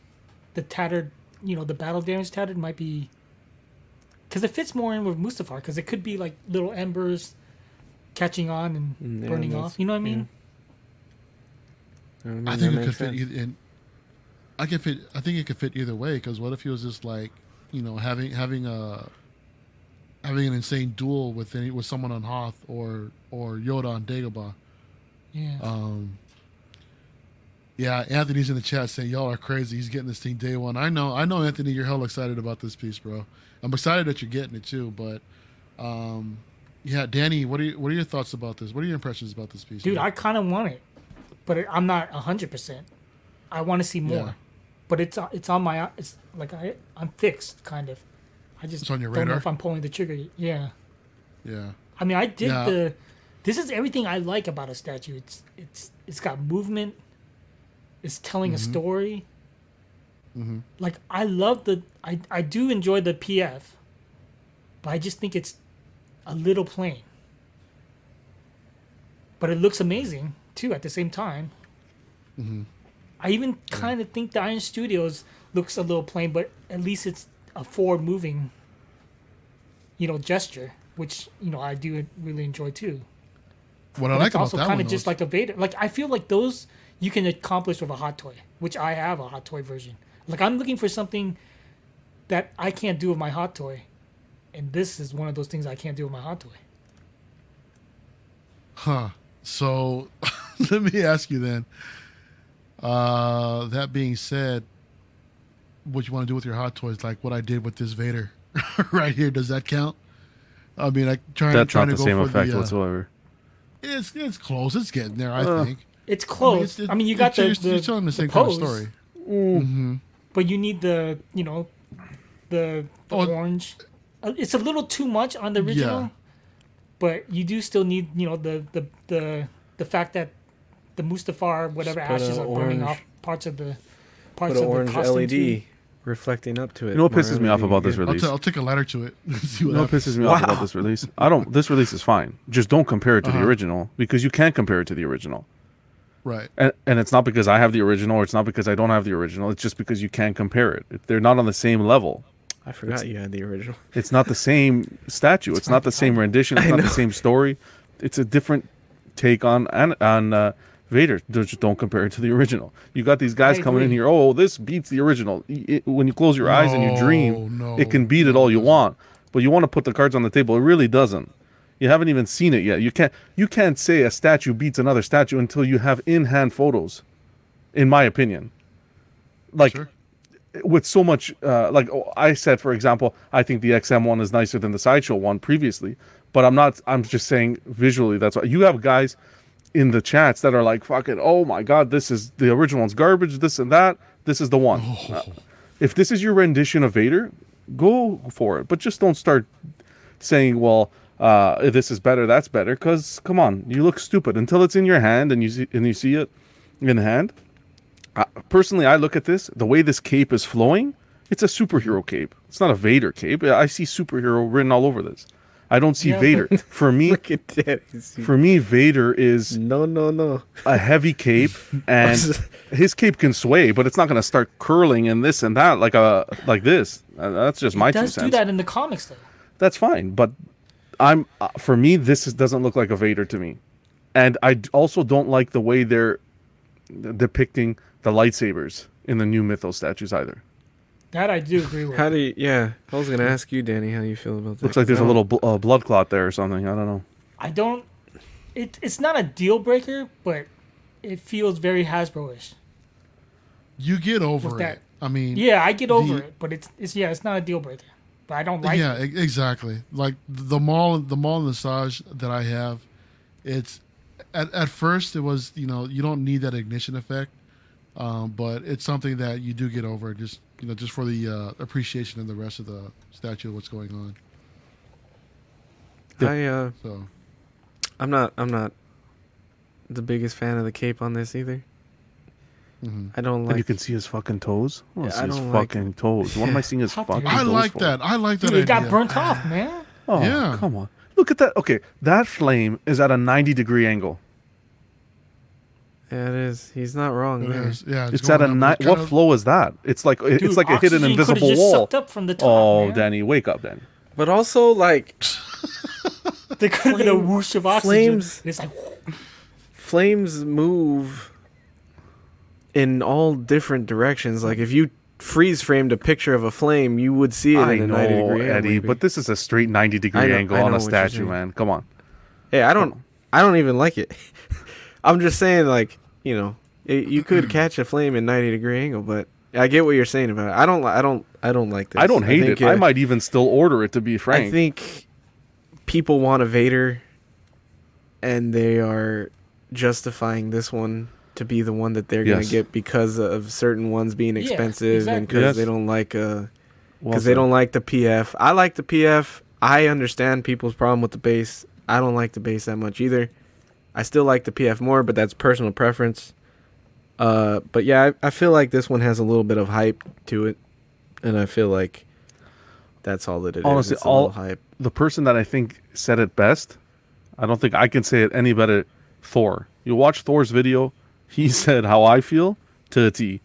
D: the tattered, you know, the battle damage tattered might be because it fits more in with Mustafar because it could be like little embers catching on and
C: Mm, yeah,
D: burning off. You know what I mean?
C: You know what
A: I think it could
C: makes
A: fit. Either, in, I can fit. I think it could fit either way. Because what if he was just like, you know, having having a having an insane duel with any with someone on Hoth or or Yoda on Dagobah.
D: Yeah.
A: Um, yeah, Anthony's in the chat saying y'all are crazy. He's getting this thing day one. I know, I know, Anthony. You're hell excited about this piece, bro. I'm excited that you're getting it too. But, um, yeah, Danny, what are you, what are your thoughts about this? What are your impressions about this piece,
D: Dude,
A: man?
D: I kind of want it, but it, I'm not hundred percent. I want to see more,
A: Yeah.
D: but it's uh, it's on my it's like I I'm fixed kind of. I just
A: It's on your
D: don't know
A: radar?
D: if I'm pulling the trigger. Yeah,
A: yeah,
D: I mean I did
A: Yeah.
D: the. This is everything I like about a statue. It's it's it's got movement. It's telling a mm-hmm. story. Mm-hmm. Like I love the I I do enjoy the PF, but I just think it's a little plain. But it looks amazing too at the same time. Mm-hmm. I even kind of think the Iron Studios looks a little plain, but at least it's a forward moving, you know, gesture, which you know I do really enjoy too.
A: What I
D: But
A: like
D: it's
A: about
D: also kind of just like a Vader. Like I feel like those you can accomplish with a hot toy, which I have a hot toy version. Like I'm looking for something that I can't do with my hot toy, and this is one of those things I can't do with my hot toy.
A: Huh. So [LAUGHS] let me ask you then. Uh, that being said, what you want to do with your hot toys, like what I did with this Vader [LAUGHS] right here, does that count? I mean, I trying,
B: That's
A: trying
B: not
A: to
B: the
A: go
B: same
A: for
B: effect
A: the, uh,
B: whatsoever.
A: It's it's close. It's getting there. I
B: Uh,
A: think.
D: It's close. I mean, you got the,
A: you're,
D: the,
A: you're telling the
D: the
A: same kind of
D: pose,
A: story.
D: but you need the you know the, the
A: Oh.
D: orange. Uh, It's a little too much on the original,
A: Yeah.
D: but you do still need you know the the the the fact that the Mustafar whatever ashes
C: a
D: are burning off parts of the parts
C: Put an
D: of the
C: orange
D: costume
C: LED
D: too.
C: reflecting up to it.
B: You know what pisses me off about this
C: yeah.
A: I'll, t- I'll take a ladder to it. see what
B: You know what pisses me off about this release? I don't. This release is fine. Just don't compare it to
A: Uh-huh.
B: the original because you can't compare it to the original.
A: Right.
B: And, and it's not because I have the original or it's not because I don't have the original. It's just because you can't compare it. It- They're not on the same level.
C: I forgot you had the original.
B: It's not the same statue. It's [LAUGHS] not the same rendition. It's
C: I
B: not the same story. It's a different take on on, on uh, Vader. Just don't compare it to the original. You got these guys
D: I
B: coming in here. Oh, this beats the original. Y- it- when you close your eyes and you dream,
A: no,
B: it can beat it all you want. But you want to put the cards on the table. It really doesn't. You haven't even seen it yet. You can't. You can't say a statue beats another statue until you have in hand photos. In my opinion, like
A: Sure.
B: with so much uh, like oh, I said, for example, I think the XM one is nicer than the sideshow one previously, but I'm not. I'm just saying visually. That's why you have guys in the chats that are like, "Fucking, oh my god, this is the original one's garbage. This and that. This is the one." Uh, if this is your rendition of Vader, go for it, but just don't start saying, "Well." Uh, this is better. That's better. Because come on, you look stupid until it's in your hand and you see and you see it in hand I, personally, I look at this the way this cape is flowing. It's a superhero cape. It's not a Vader cape. I see superhero written all over this. I don't see
D: Yeah.
B: Vader. For me, [LAUGHS]
C: Look at that.
B: for me, Vader is
C: No, no, no.
B: a heavy cape, [LAUGHS] and his cape can sway, but it's not going to start curling and this and that like a like this. Uh, that's just my
D: It
B: two
D: does do that in the comics though.
B: That's fine, but I'm uh, for me this is, doesn't look like a Vader to me, and I d- also don't like the way they're depicting the lightsabers in the new Mythos statues either.
D: That I do agree with.
C: How do you? Yeah, I was gonna ask you, Danny, how you feel about that.
B: Looks like there's a little bl- uh, blood clot there or something. I don't know.
D: I don't. It, it's not a deal breaker, but it feels very Hasbro-ish.
A: You get over
D: With
A: it.
D: that-
A: I mean,
D: Yeah, I get over
A: The-
D: it, but it's it's yeah, it's not a deal breaker. But I don't like
A: yeah,
D: it.
A: exactly. Like the Maul, the Maul Mythos that I have, it's at, at first it was you know you don't need that ignition effect, um, but it's something that you do get over just you know just for the uh, appreciation of the rest of the statue of what's going on.
C: I uh,
A: So
C: I'm not. I'm not the biggest fan of the cape on this either.
A: Mhm.
C: I don't
B: and
C: like.
B: you can see his fucking toes. I want
C: Yeah,
B: to
C: I
B: see his
C: don't like-
B: fucking toes. What am I seeing his [LAUGHS]
D: How
B: fucking
D: dare
A: I
B: toes
A: like
B: for?
A: that. I like that.
D: Dude, it got burnt off, man.
B: Oh,
A: Yeah.
B: come on. Look at that. Okay, that flame is at a 90 degree angle.
C: Yeah, it is. He's not wrong
A: It
C: there.
A: is. Yeah,
B: It's,
A: going
B: at a
A: up.
B: ni- What
A: of-
B: flow is that? It's like it's like a hidden
D: oxygen could've
B: invisible
D: just
B: wall.
D: Sucked up from the top,
B: Oh,
D: man.
B: Danny, wake up, then.
C: But also, like, [LAUGHS]
D: They could have been a whoosh of oxygen.
C: flames-
D: It's like
C: flames move in all different directions. Like if you freeze framed a picture of a flame, you would see it
B: I
C: in a
B: know,
C: 90 degree angle,
B: Eddie,
C: maybe.
B: but this is a straight 90 degree
C: know-
B: angle on a statue, man. Come on.
C: Hey, I don't I don't even like it. [LAUGHS] I'm just saying like, you know, it, you could [CLEARS THROAT] catch a flame in 90 degree angle, but I get what you're saying about it. I don't I don't I don't like this.
B: I don't hate
C: think,
B: it. I
C: uh,
B: might even still order it to be frank.
C: I think people want a Vader and they are justifying this one to be the one that they're going to get because of certain ones being
D: Yeah,
C: expensive and because
B: Yes.
C: they don't like uh
B: Well
C: because they don't like the PF. I like the PF. I understand people's problem with the base. I don't like the base that much either. I still like the PF more, but that's personal preference. Uh, but yeah, I, I feel like this one has a little bit of hype to it, and I feel like that's all that it is.
B: Honestly,
C: It's a
B: all-
C: hype.
B: the person that I think said it best, I don't think I can say it any better. Thor. You watch Thor's video. He said how I feel to a T.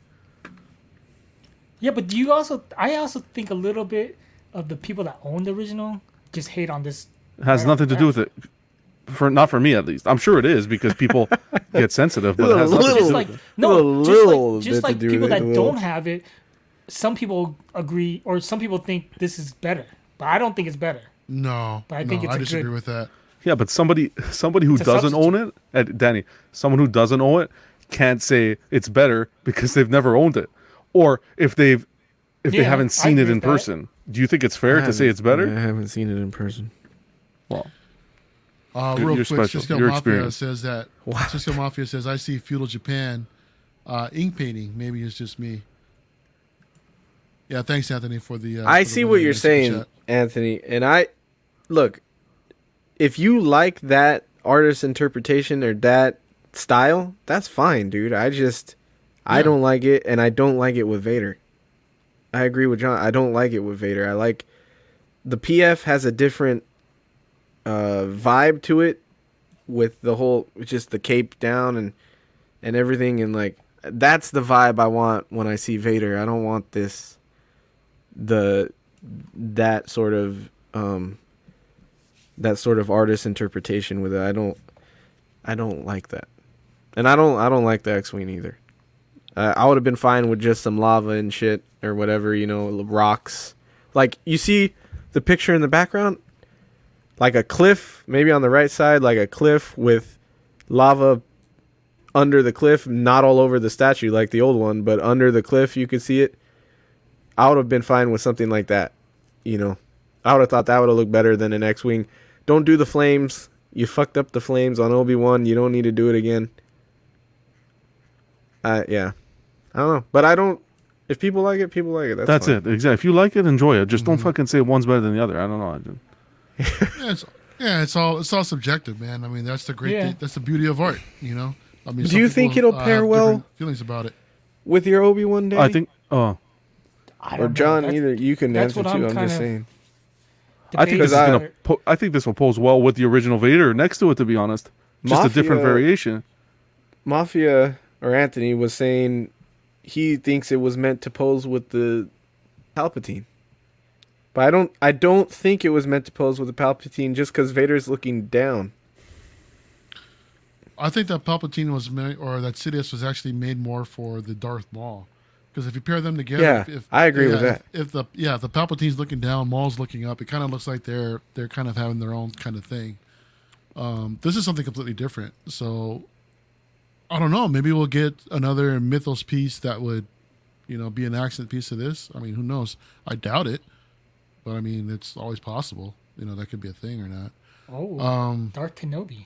D: Yeah, but do you also? I also think a little bit of the people that own the original just hate on this.
B: It has
D: Right,
B: nothing to do with it. For not for me at least. I'm sure it is because people [LAUGHS] get sensitive, but it has
C: A
B: nothing to
C: little-
B: do
D: Just like
B: with it.
D: no,
C: little-
D: just like, just like people
C: with
D: that
C: a
D: don't have it. Some people agree, or some people think this is better, but I don't think it's better.
A: No,
D: But I
A: no,
D: think it's
A: I
D: a
A: disagree
D: good-
A: with that.
B: Yeah, but somebody somebody who doesn't own it, uh, Danny, someone who doesn't own it can't say it's better because they've never owned it, or if they've if they haven't seen it in
D: with that.
B: person. Do you think it's fair
C: I
B: to say it's better?
C: I haven't seen it in person.
B: Well,
A: Uh, real
B: you're
A: quick,
B: special.
A: Cisco
B: Your
A: Mafia
B: experience.
A: says that.
C: Wow.
A: Cisco Mafia says, "I see feudal Japan uh, ink painting. Maybe it's just me." Yeah, thanks, Anthony, for the. Uh,
C: I
A: for the
C: see
A: one
C: what you're saying,
A: chat.
C: Anthony, and I look. If you like that artist's interpretation or that style, that's fine, dude. I just I don't like it, and I don't like it with Vader. I agree with John. I don't like it with Vader. I like the PF has a different uh, vibe to it with the whole just the cape down and and everything and like that's the vibe I want when I see Vader. I don't want this the that sort of um that sort of artist interpretation with it. I don't I don't like that. And I don't I don't like the X-wing either. Uh, I would have been fine with just some lava and shit or whatever, you know, rocks. Like you see the picture in the background like a cliff, maybe on the right side like a cliff with lava under the cliff, not all over the statue like the old one, but under the cliff you could see it. I would have been fine with something like that. You know, I would have thought that would have looked better than an X-wing. Don't do the flames. You fucked up the flames on Obi Wan. You don't need to do it again. Uh, yeah, I don't know, but I don't. If people like it, people like it. That's,
B: that's
C: fine.
B: it. Exactly. If you like it, enjoy it. Just
A: Mm-hmm.
B: don't fucking say one's better than the other. I don't know. [LAUGHS]
A: Yeah, it's, yeah, it's all it's all subjective, man. I mean, that's the great.
D: Yeah.
A: Thing, that's the beauty of art, you know. I mean,
C: Do you think it'll
A: uh,
C: pair well?
A: Feelings about it.
C: With your Obi Wan day,
B: I think. Oh,
D: I
C: or
D: don't know.
C: John, either you can
D: that's
C: answer
D: what
C: too.
D: I'm
C: I'm,
D: kind
C: just
D: of-
C: saying.
B: I think this is
C: I-
B: gonna. Po- I think this will pose well with the original Vader next to it. To be honest, just a different variation.
C: Mafia or Anthony was saying he thinks it was meant to pose with the Palpatine. But I don't I don't think it was meant to pose with the Palpatine just cuz Vader's looking down.
A: I think that Palpatine was made, or that Sidious was actually made more for the Darth Maul, because if you pair them together,
C: Yeah,
A: if, if-
C: I agree with that.
A: If, if the yeah, if the Palpatine's looking down, Maul's looking up. It kind of looks like they're they're kind of having their own kind of thing. Um, this is something completely different. So I don't know. Maybe we'll get another mythos piece that would, you know, be an accent piece of this. I mean, who knows? I doubt it, but I mean, it's always possible. You know, that could be a thing or not.
D: Oh,
A: Um,
D: Darth Kenobi.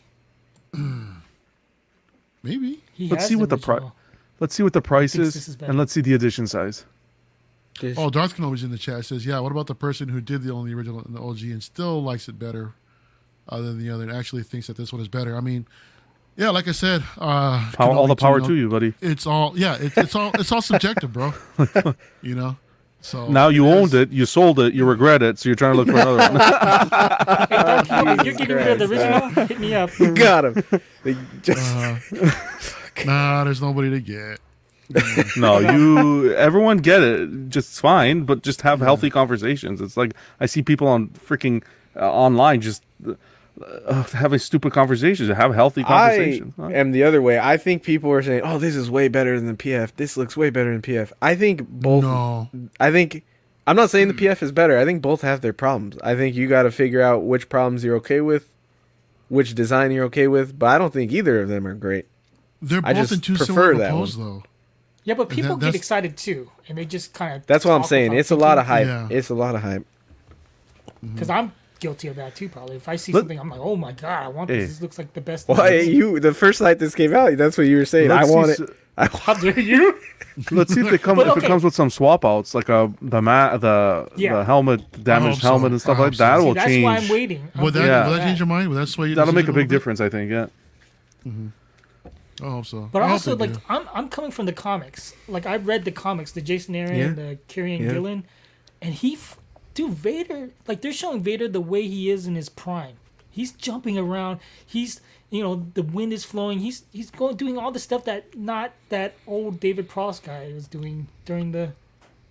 D: [CLEARS THROAT]
A: maybe.
D: He
B: Let's
D: has
B: see what the
D: price.
B: Let's see what the price is,
D: is
B: and let's see the edition size.
A: Oh, Darth Kenobi's in the chat. Says, "Yeah, what about the person who did the only original in the OG and still likes it better uh, than the other, and actually thinks that this one is better?" I mean, yeah, like I said, uh,
B: Power, all the power
A: too,
B: to you, buddy.
A: It's all yeah, it, it's all it's all subjective, bro. [LAUGHS] you know, so
B: Now you
A: it
B: owned
A: is-
B: it, you sold it, you regret it, so you're trying to look for another one. [LAUGHS]
D: Hey, Darth Kenobi, you're getting rid of the original? Hit me up.
C: You got him. They just
A: Uh, [LAUGHS] nah, there's nobody to get.
B: no, you. Everyone get it, just fine, but just have healthy conversations. It's like I see people on freaking uh, online just uh, uh, having stupid conversations. Have healthy
C: I
B: conversations. huh?
C: am the other way. I think people are saying, "Oh, this is way better than the PF. This looks way better than PF." I think both.
A: No,
C: I think I'm not saying the PF is better. I think both have their problems. I think you got to figure out which problems you're okay with, which design you're okay with. But I don't think either of them are great.
A: they're
C: I
A: both
C: just
A: in two
C: prefer
A: similar
C: that
A: pose though.
D: Yeah, but
A: that-
D: people get excited too, and they just kind of.
C: That's what I'm saying. It's a lot of hype.
A: Yeah.
C: It's a lot of hype.
D: Because I'm guilty of that too. Probably, if I see
B: Let-
D: something, I'm like, oh my god, I want
B: Hey.
D: this. This looks like the best.
C: Well, hey, you the first night this came out, that's what you were saying. I
B: Let's see
C: want
B: s-
C: it. [LAUGHS] I
D: How dare you? [LAUGHS]
B: Let's see if they come
D: But
B: if it comes with some swap outs, like a the mat the
D: Yeah.
B: the helmet damaged
A: so.
B: helmet and stuff like
A: so.
B: that
A: See,
B: will
D: See, that's
B: change.
D: why I'm waiting. I'm
A: Would that,
B: Yeah.
A: would that change your mind? Would that sway you?
B: That'll make a big difference, I think. Yeah. Hmm.
A: I hope so.
D: But
A: I
D: also,
A: they
D: like,
A: do.
D: I'm I'm coming from the comics. Like, I've read the comics, the Jason Aaron,
C: Yeah.
D: the Kieron
C: Yeah.
D: Gillen, and he, f- dude, Vader. Like, they're showing Vader the way he is in his prime. He's jumping around. He's, you know, the wind is flowing. He's he's going doing all the stuff that not that old David Prowse guy was doing during the,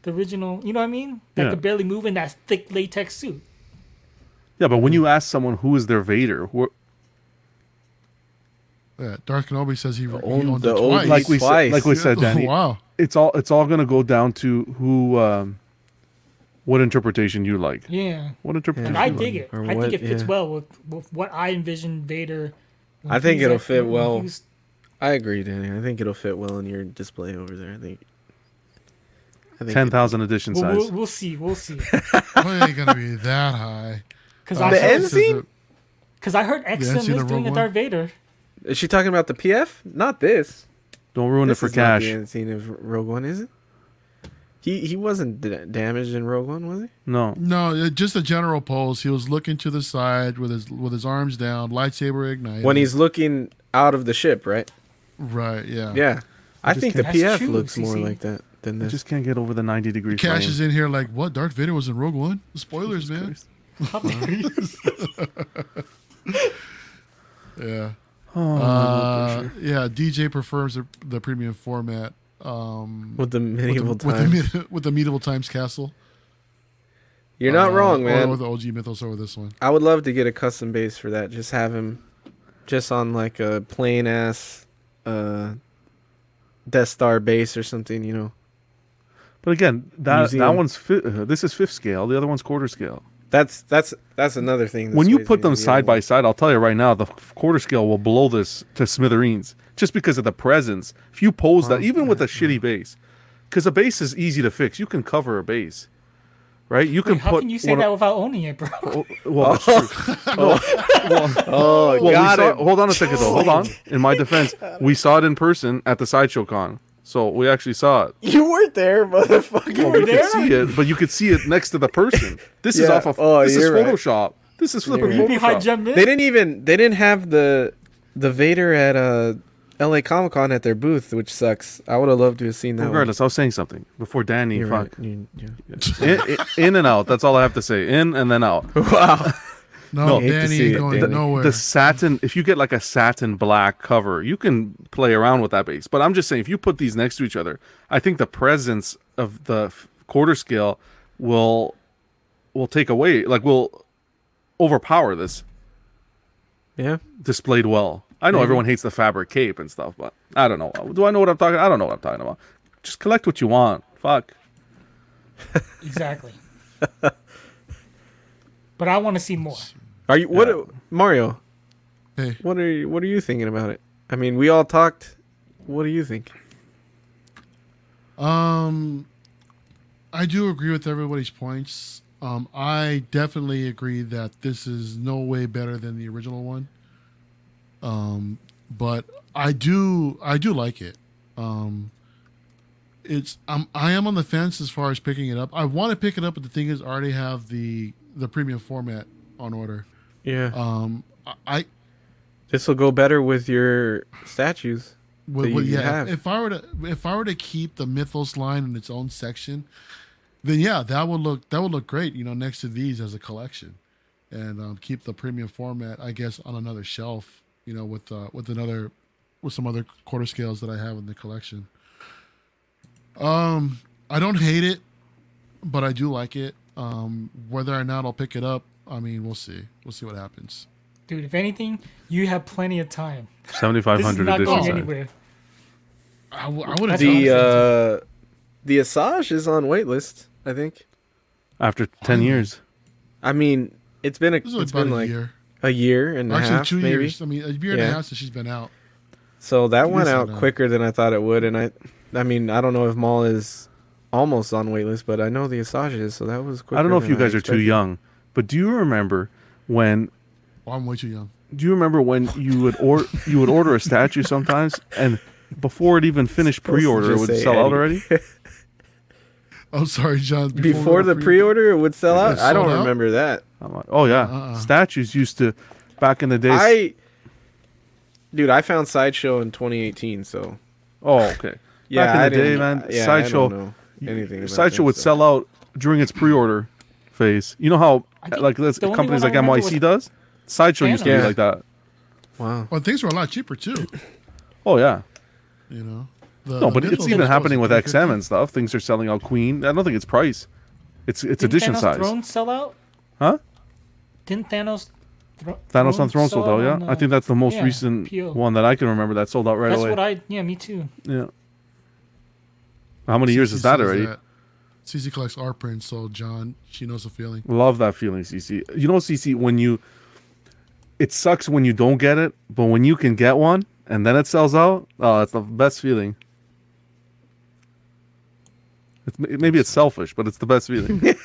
D: the original. You know what I mean? That
B: Yeah.
D: could barely move in that thick latex suit.
B: Yeah, but when you ask someone who is their Vader, who,
A: yeah, Darth Kenobi says he, he
C: old-
A: owned
C: the
A: it
C: old
A: twice.
B: like we said, like we said,
A: Yeah. [LAUGHS]
B: Danny,
A: wow.
B: it's all it's all gonna go down to who, um, what interpretation you like.
D: Yeah.
B: What interpretation?
D: And I dig
B: like.
D: it.
C: Or
D: I
C: what-
D: think it fits
C: yeah.
D: well with, with what I envision Vader.
C: I think it'll
D: at-
C: fit well.
D: he's-
C: I agree, Danny. I think it'll fit well in your display over there. I think. I think
B: Ten
C: it-
B: thousand edition
D: We'll,
B: size.
D: we'll, we'll see. We'll see.
A: Well, [LAUGHS] it ain't gonna be that high.
D: Because
A: Uh,
D: I,
C: The
D: heard-
C: end scene?
D: Cause I heard
A: XM
D: is doing
A: Rogue
D: a
A: One?
D: Darth Vader.
C: Is she talking about the PF? Not this.
B: Don't ruin
C: this
B: it for
C: is not
B: cash.
C: the end scene of Rogue One, is it? He he wasn't da- damaged in Rogue One, was he?
B: No.
A: No, just a general pose. He was looking to the side with his with his arms down, lightsaber ignited.
C: When he's looking out of the ship, right?
A: right, yeah,
C: Yeah. I
B: just
C: think the PF
D: true,
C: looks more
D: CC.
C: like that than
B: I
C: this.
B: just can't get over the ninety degree
A: Cash is in here like what? Darth Vader was in Rogue One. Spoilers, man.
D: How? [LAUGHS] [LAUGHS]
A: Yeah.
B: Oh,
A: Uh, yeah, DJ prefers the, the premium format. Um,
C: with the
A: with the,
C: medieval
A: with, the, with the medieval times castle.
C: You're not
A: Uh,
C: wrong, man.
A: Or, or the OG mythos over this one.
C: I would love to get a custom base for that. Just have him just on like a plain ass uh Death Star base or something, you know.
B: But again, that that one's fi- uh, this is fifth scale. The other one's quarter scale.
C: That's that's that's another thing. that
B: when you put them
C: the
B: side by side, I'll tell you right now, the quarter scale will blow this to smithereens just because of the presence. If you pose that, even with a shitty base, because a base is easy to fix, you can cover a base, right? You can
D: Wait, how
B: put.
D: can you say
B: one
D: that
B: of-
D: without owning it, bro? [LAUGHS]
B: Oh, well, that's true. No, well, [LAUGHS]
C: Oh,
B: well, we
C: got
B: saw,
C: it.
B: hold on a second though. Hold on. [LAUGHS] In my defense, we saw it in person at the sideshow con, so we actually saw it.
C: You weren't there, motherfucker.
B: Well,
D: were
B: we could see it, but you could see it next to the person. This is
C: Yeah.
B: off of.
C: Oh,
B: this is
C: you're right.
B: Photoshop. This is flipping
C: You're right.
D: Behind
B: Photoshop.
D: Jem
C: They didn't even they didn't have the the Vader at uh LA Comic Con at their booth, which sucks. I would have loved to have seen that. one.
B: Regardless, I was saying something before Danny.
C: You're
B: fuck.
C: right. You- yeah.
B: in, in- in and out. That's all I have to say. In and then out. [LAUGHS]
C: Wow.
A: No,
B: No,
A: Danny
C: see
A: ain't
C: it,
A: going
C: Danny.
A: nowhere.
B: The satin, if you get like a satin black cover, you can play around with that base. But I'm just saying, if you put these next to each other, I think the presence of the quarter scale will will take away, like will overpower this
C: Yeah.
B: displayed well. I know
C: Maybe.
B: everyone hates the fabric cape and stuff, but I don't know. Do I know what I'm talking? I don't know what I'm talking about. Just collect what you want. Fuck. [LAUGHS]
D: Exactly. but I want to see more.
C: Are you what
B: Yeah.
C: Mario?
A: hey,
C: What are you what are you thinking about it? I mean, we all talked. What do you think?
A: Um, I do agree with everybody's points. Um, I definitely agree that this is no way better than the original one. Um, but I do, I do like it. Um, it's, I'm, I am on the fence as far as picking it up. I want to pick it up, but the thing is, I already have the the premium format on order.
C: Yeah.
A: Um, I,
C: this will go better with your statues.
A: Well, well,
C: you
A: yeah.
C: have.
A: If, if I were to if I were to keep the Mythos line in its own section, then yeah, that would look that would look great. You know, next to these as a collection, and um, keep the premium format, I guess, on another shelf. You know, with uh, with another with some other quarter scales that I have in the collection. Um, I don't hate it, but I do like it. Um, whether or not I'll pick it up, I mean, we'll see. We'll see what happens.
D: dude. If anything, you have plenty of time.
B: Seventy five hundred
D: This is not going
B: size.
D: anywhere.
A: I, w- I would have
D: That's
A: done
C: The uh, the Asajj is on waitlist. I think.
B: After ten years.
C: I mean, it's been a
A: This is
C: it's
A: about
C: been
A: a
C: like
A: year.
C: A year and a
A: Actually,
C: half,
A: two
C: maybe.
A: years. I mean, a year and a half since she's been out.
C: So that
A: It
C: went out
A: on,
C: quicker than I thought it would, and I, I mean, I don't know if Maul is almost on waitlist, but I know the Asajj is, so that was quicker.
B: I don't know if
C: than
B: you guys are too young, but do you remember when
A: Oh, I'm way too young.
B: do you remember when you would or you would order a statue sometimes and before it even finished pre-order it would
C: say
B: sell out already? [LAUGHS]
A: I'm sorry, John.
C: Before, the pre-order, it would sell out. I don't
A: out?
C: remember that.
B: Like, oh yeah,
A: Uh-uh.
B: statues used to back in the days.
C: I, dude, I found Sideshow in 2018, so
B: oh okay. [LAUGHS]
C: yeah,
B: back in
C: I
B: the day, man,
C: yeah, I
B: Sideshow
C: don't know anything. About
B: Sideshow
C: that
B: would
C: stuff.
B: sell out during its pre-order phase. You know how like this, companies like
D: I remember
B: NYC
D: was
B: does. Sideshow used to be like that.
C: Wow.
A: Well, things were a lot cheaper too.
B: Oh yeah.
A: You know. The
B: No, but it's even happening with
A: 350.
B: XM and stuff. Things are selling out Queen. I don't think it's price. It's it's
D: Didn't
B: edition
D: Thanos
B: size.
D: Throne sell out?
B: Huh?
D: Didn't Thanos? Thro-
B: Thanos on Throne
D: sell
B: sold out, yeah.
D: on,
B: I think that's the most
D: yeah,
B: recent
D: PO.
B: one that I can remember that sold out right
D: That's
B: away.
D: That's what I. Yeah, me too.
B: yeah. How many years is that
A: says
B: already?
A: CC collects our prints, so John, she knows the feeling.
B: Love that feeling, CC. You know, CC, when you, it sucks when you don't get it, but when you can get one and then it sells out, oh, that's the best feeling. It's, maybe it's selfish, but it's the best feeling. [LAUGHS]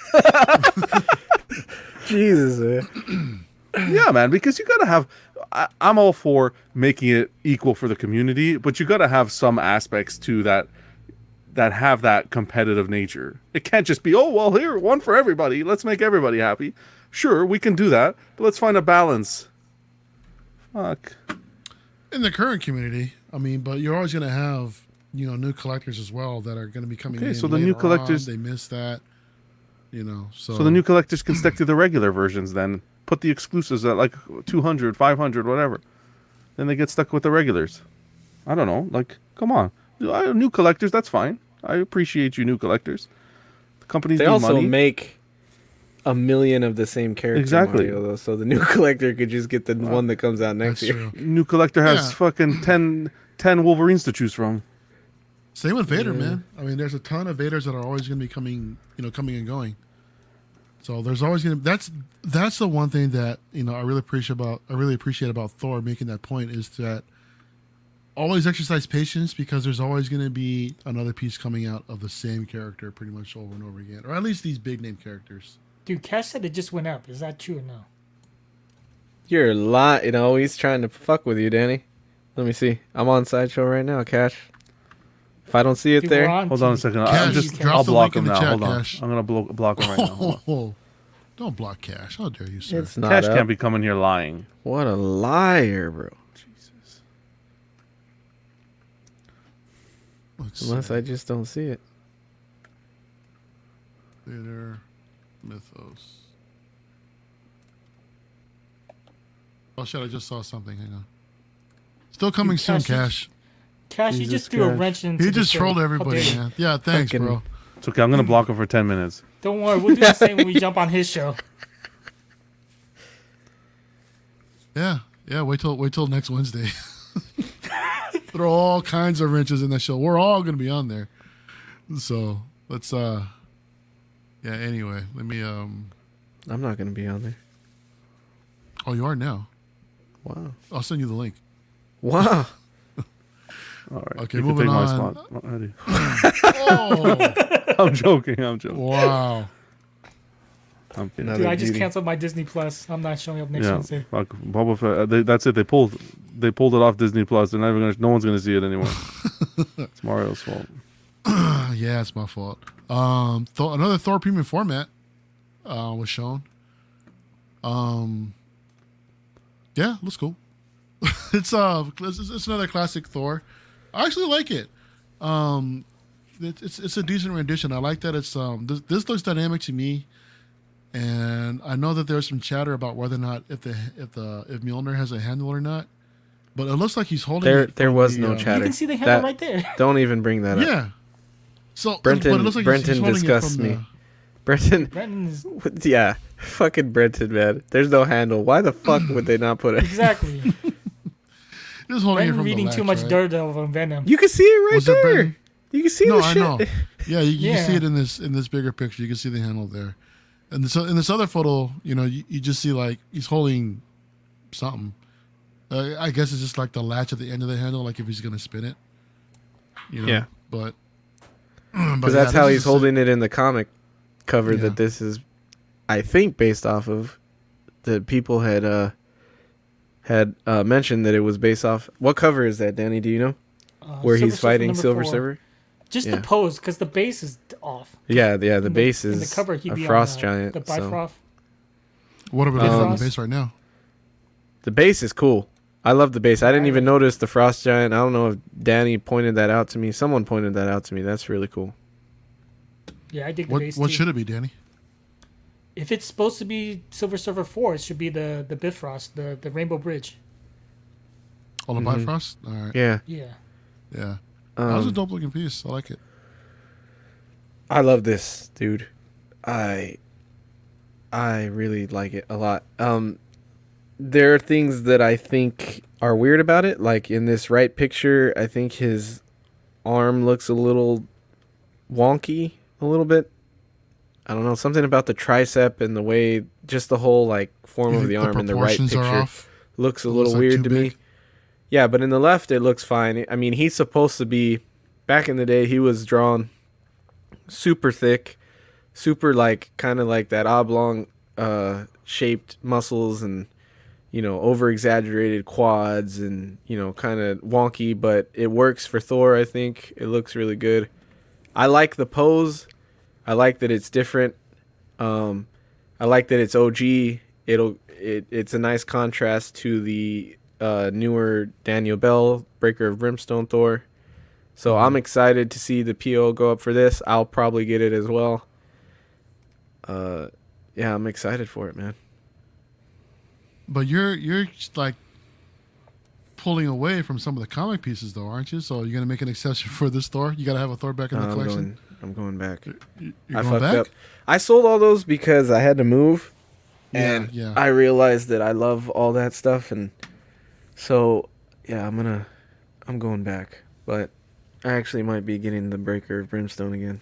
C: Jesus, man.
B: yeah, man, because you gotta have. I, I'm all for making it equal for the community, but you gotta have some aspects to that that have that competitive nature. It can't just be, oh well, here one for everybody. Let's make everybody happy. Sure, we can do that, but let's find a balance. Fuck.
A: In the current community, I mean, but you're always going to have, you know, new collectors as well that are going to be coming
B: Okay,
A: in.
B: so the new
A: later on.
B: collectors-
A: they miss that, you know. So,
B: So the new collectors can stick to the regular versions then. Put the exclusives at like 200, 500, whatever. Then they get stuck with the regulars. I don't know. Like, come on. New collectors, that's fine. I appreciate you, new collectors. The companies
C: They also
B: money.
C: make a million of the same character
B: Exactly.
C: Mario, though, so the [LAUGHS] new collector could just get the one that comes out next year.
A: true.
B: New collector has
A: Yeah.
B: fucking 10, 10 Wolverines to choose from.
A: Same with Vader, man. I mean, there's a ton of Vaders that are always going to be coming, you know, coming and going. So there's always going to that's that's the one thing that you know I really appreciate about I really appreciate about Thor making that point is that always exercise patience because there's always going to be another piece coming out of the same character pretty much over and over again, or at least these big name characters.
D: Dude, Cash said it just went up. Is that true or no?
C: You're lying. You know, he's trying to fuck with you, Danny. Let me see. I'm on Sideshow right now, Cash. If I don't see it
D: Dude,
C: there,
D: on
B: Hold on a second.
A: Cash,
B: I'm just, I'll block him now.
A: chat,
B: Hold on.
A: Cash.
B: I'm going to blo- block him right now. Hold on.
A: Oh, oh, don't block Cash. How dare you, sir?
C: it's not
B: Cash
C: up.
B: can't be coming here lying.
C: What a liar, bro.
B: Jesus.
A: Let's
C: Unless
A: see.
C: I just don't see it.
A: Vader Mythos. Oh shit! I just saw something. Hang on. Still coming soon,
D: Cash, you-
A: Cash.
D: Cash, you just threw a
C: Cash.
D: wrench into
A: He
D: the
A: just
D: show.
A: trolled
D: How
A: everybody,
D: dare you.
A: man. Yeah, thanks,
C: Fucking-
A: bro.
B: It's okay. I'm going to block him for 10 minutes.
D: Don't worry, we'll do the same when we [LAUGHS] jump on his show.
A: Yeah, yeah. Wait till wait till next Wednesday. [LAUGHS] Throw all kinds of wrenches in that show. We're all gonna be on there. So let's uh, yeah. Anyway, let me um.
C: I'm not gonna be on there.
A: Oh, you are now.
C: Wow.
A: I'll send you the link.
C: Wow.
B: All right.
A: Okay,
B: you can
A: moving
B: take my
A: on.
B: spot. [LAUGHS] Already.
A: Oh, [LAUGHS]
B: I'm joking. I'm joking.
A: wow.
B: I'm kidding.
C: Another
D: Dude, I just
C: beauty.
D: canceled my Disney Plus. I'm not showing up next
B: yeah,
D: Wednesday.
B: fuck Boba Fett. uh, They, that's it. They pulled, they pulled it off Disney Plus. They're never gonna. No one's gonna see it anymore. [LAUGHS] it's Mario's fault. [CLEARS THROAT]
A: yeah, it's my fault. Um, Thor, another Thor premium format uh, was shown. Um, yeah, looks cool. it's uh, it's, it's another classic Thor. I actually like it. Um, it, it's it's a decent rendition. I like that it's um this, this looks dynamic to me, and I know that there's some chatter about whether or not if the if the if Mjolnir has a handle or not, but it looks like he's holding.
C: There-
A: it
C: there was
A: the,
C: no
A: uh,
C: chatter.
D: You can see the handle
C: That-
D: right there. [LAUGHS]
C: Don't even bring that up.
A: Yeah. So,
C: Brenton-
A: but it like he's- he's
C: Brenton
A: holding it
C: disgusts me.
A: the- [LAUGHS]
C: Brenton.
D: Brenton is [LAUGHS]
C: Yeah, fucking Brenton, man. There's no handle. Why the fuck would they not put it?
D: exactly.
A: Just holding it
D: Brenton
A: from
D: reading
A: the
D: too much
A: right?
D: Daredevil and Venom.
C: You can see it right
A: Was
C: there.
A: Brenton?
C: You can see
A: No,
C: the
A: I
C: shit.
A: know. [LAUGHS] Yeah, you, you can see it in this in this bigger picture. You can see the handle there, and this in this other photo, you know, you, you just see like he's holding something. Uh, I guess it's just like the latch at the end of the handle, like if he's gonna spin it. You know?
C: Yeah.
A: but [CLEARS THROAT]
C: Because that's how he's holding it in the comic cover
A: Yeah.
C: that this is, I think, based off of. That people had uh had uh mentioned that it was based off. What cover is that, Danny? Do you know
D: Uh,
C: where
D: Silver
C: he's
D: Surfer
C: fighting
D: number
C: Silver
D: four.
C: Surfer?
D: Just
C: Yeah.
D: the pose, because the base is off.
C: Yeah, yeah. The
D: In
C: base
D: in
C: is
D: the cover. He'd
C: a
D: be
C: frost
D: on, uh,
C: giant.
D: The
C: so-
D: Bifrost.
A: What about
C: Um,
A: the base right now?
C: The base is cool. I love the base. I didn't even notice the frost giant. I don't know if Danny pointed that out to me. Someone pointed that out to me. That's really cool.
D: Yeah, I dig the
A: What
D: base
A: what
D: too.
A: should it be, Danny?
D: If it's supposed to be Silver Surfer four, it should be the the Bifrost, the the Rainbow Bridge.
A: All the
C: Mhm.
A: Bifrost. All right.
C: Yeah.
D: Yeah.
A: Yeah. that was a
C: Um,
A: dope looking piece. I like it.
C: I love this, dude. I I really like it a lot. Um there are things that I think are weird about it. Like in this right picture, I think his arm looks a little wonky a little bit. I don't know, something about the tricep and the way just the whole like form
A: You
C: of
A: think
C: the arm in the right picture looks a
A: It
C: little
A: looks
C: weird
A: too
C: to me. Yeah, but in the left it looks fine. I mean, he's supposed to be back in the day he was drawn super thick, super like kind of like that oblong uh shaped muscles and you know, over exaggerated quads and you know, kind of wonky, but it works for Thor, I think. It looks really good. I like the pose. I like that it's different. Um I like that it's OG. It'll it, it's a nice contrast to the uh, newer Daniel Bell Breaker of Brimstone Thor. So I'm excited to see the PO go up for this. I'll probably get it as well. Uh, yeah, I'm excited for it, man.
A: But you're you're like pulling away from some of the comic pieces, though, aren't you? So you're gonna make an exception [LAUGHS] for this Thor. You gotta have a Thor back in the
C: I'm
A: collection.
C: going. I'm going back.
A: You- You're
C: I
A: going
C: fucked
A: back.
C: up. I sold all those because I had to move, and
A: yeah.
C: I realized that I love all that stuff, and so yeah, I'm gonna, I'm going back. But I actually might be getting the Breaker of Brimstone again.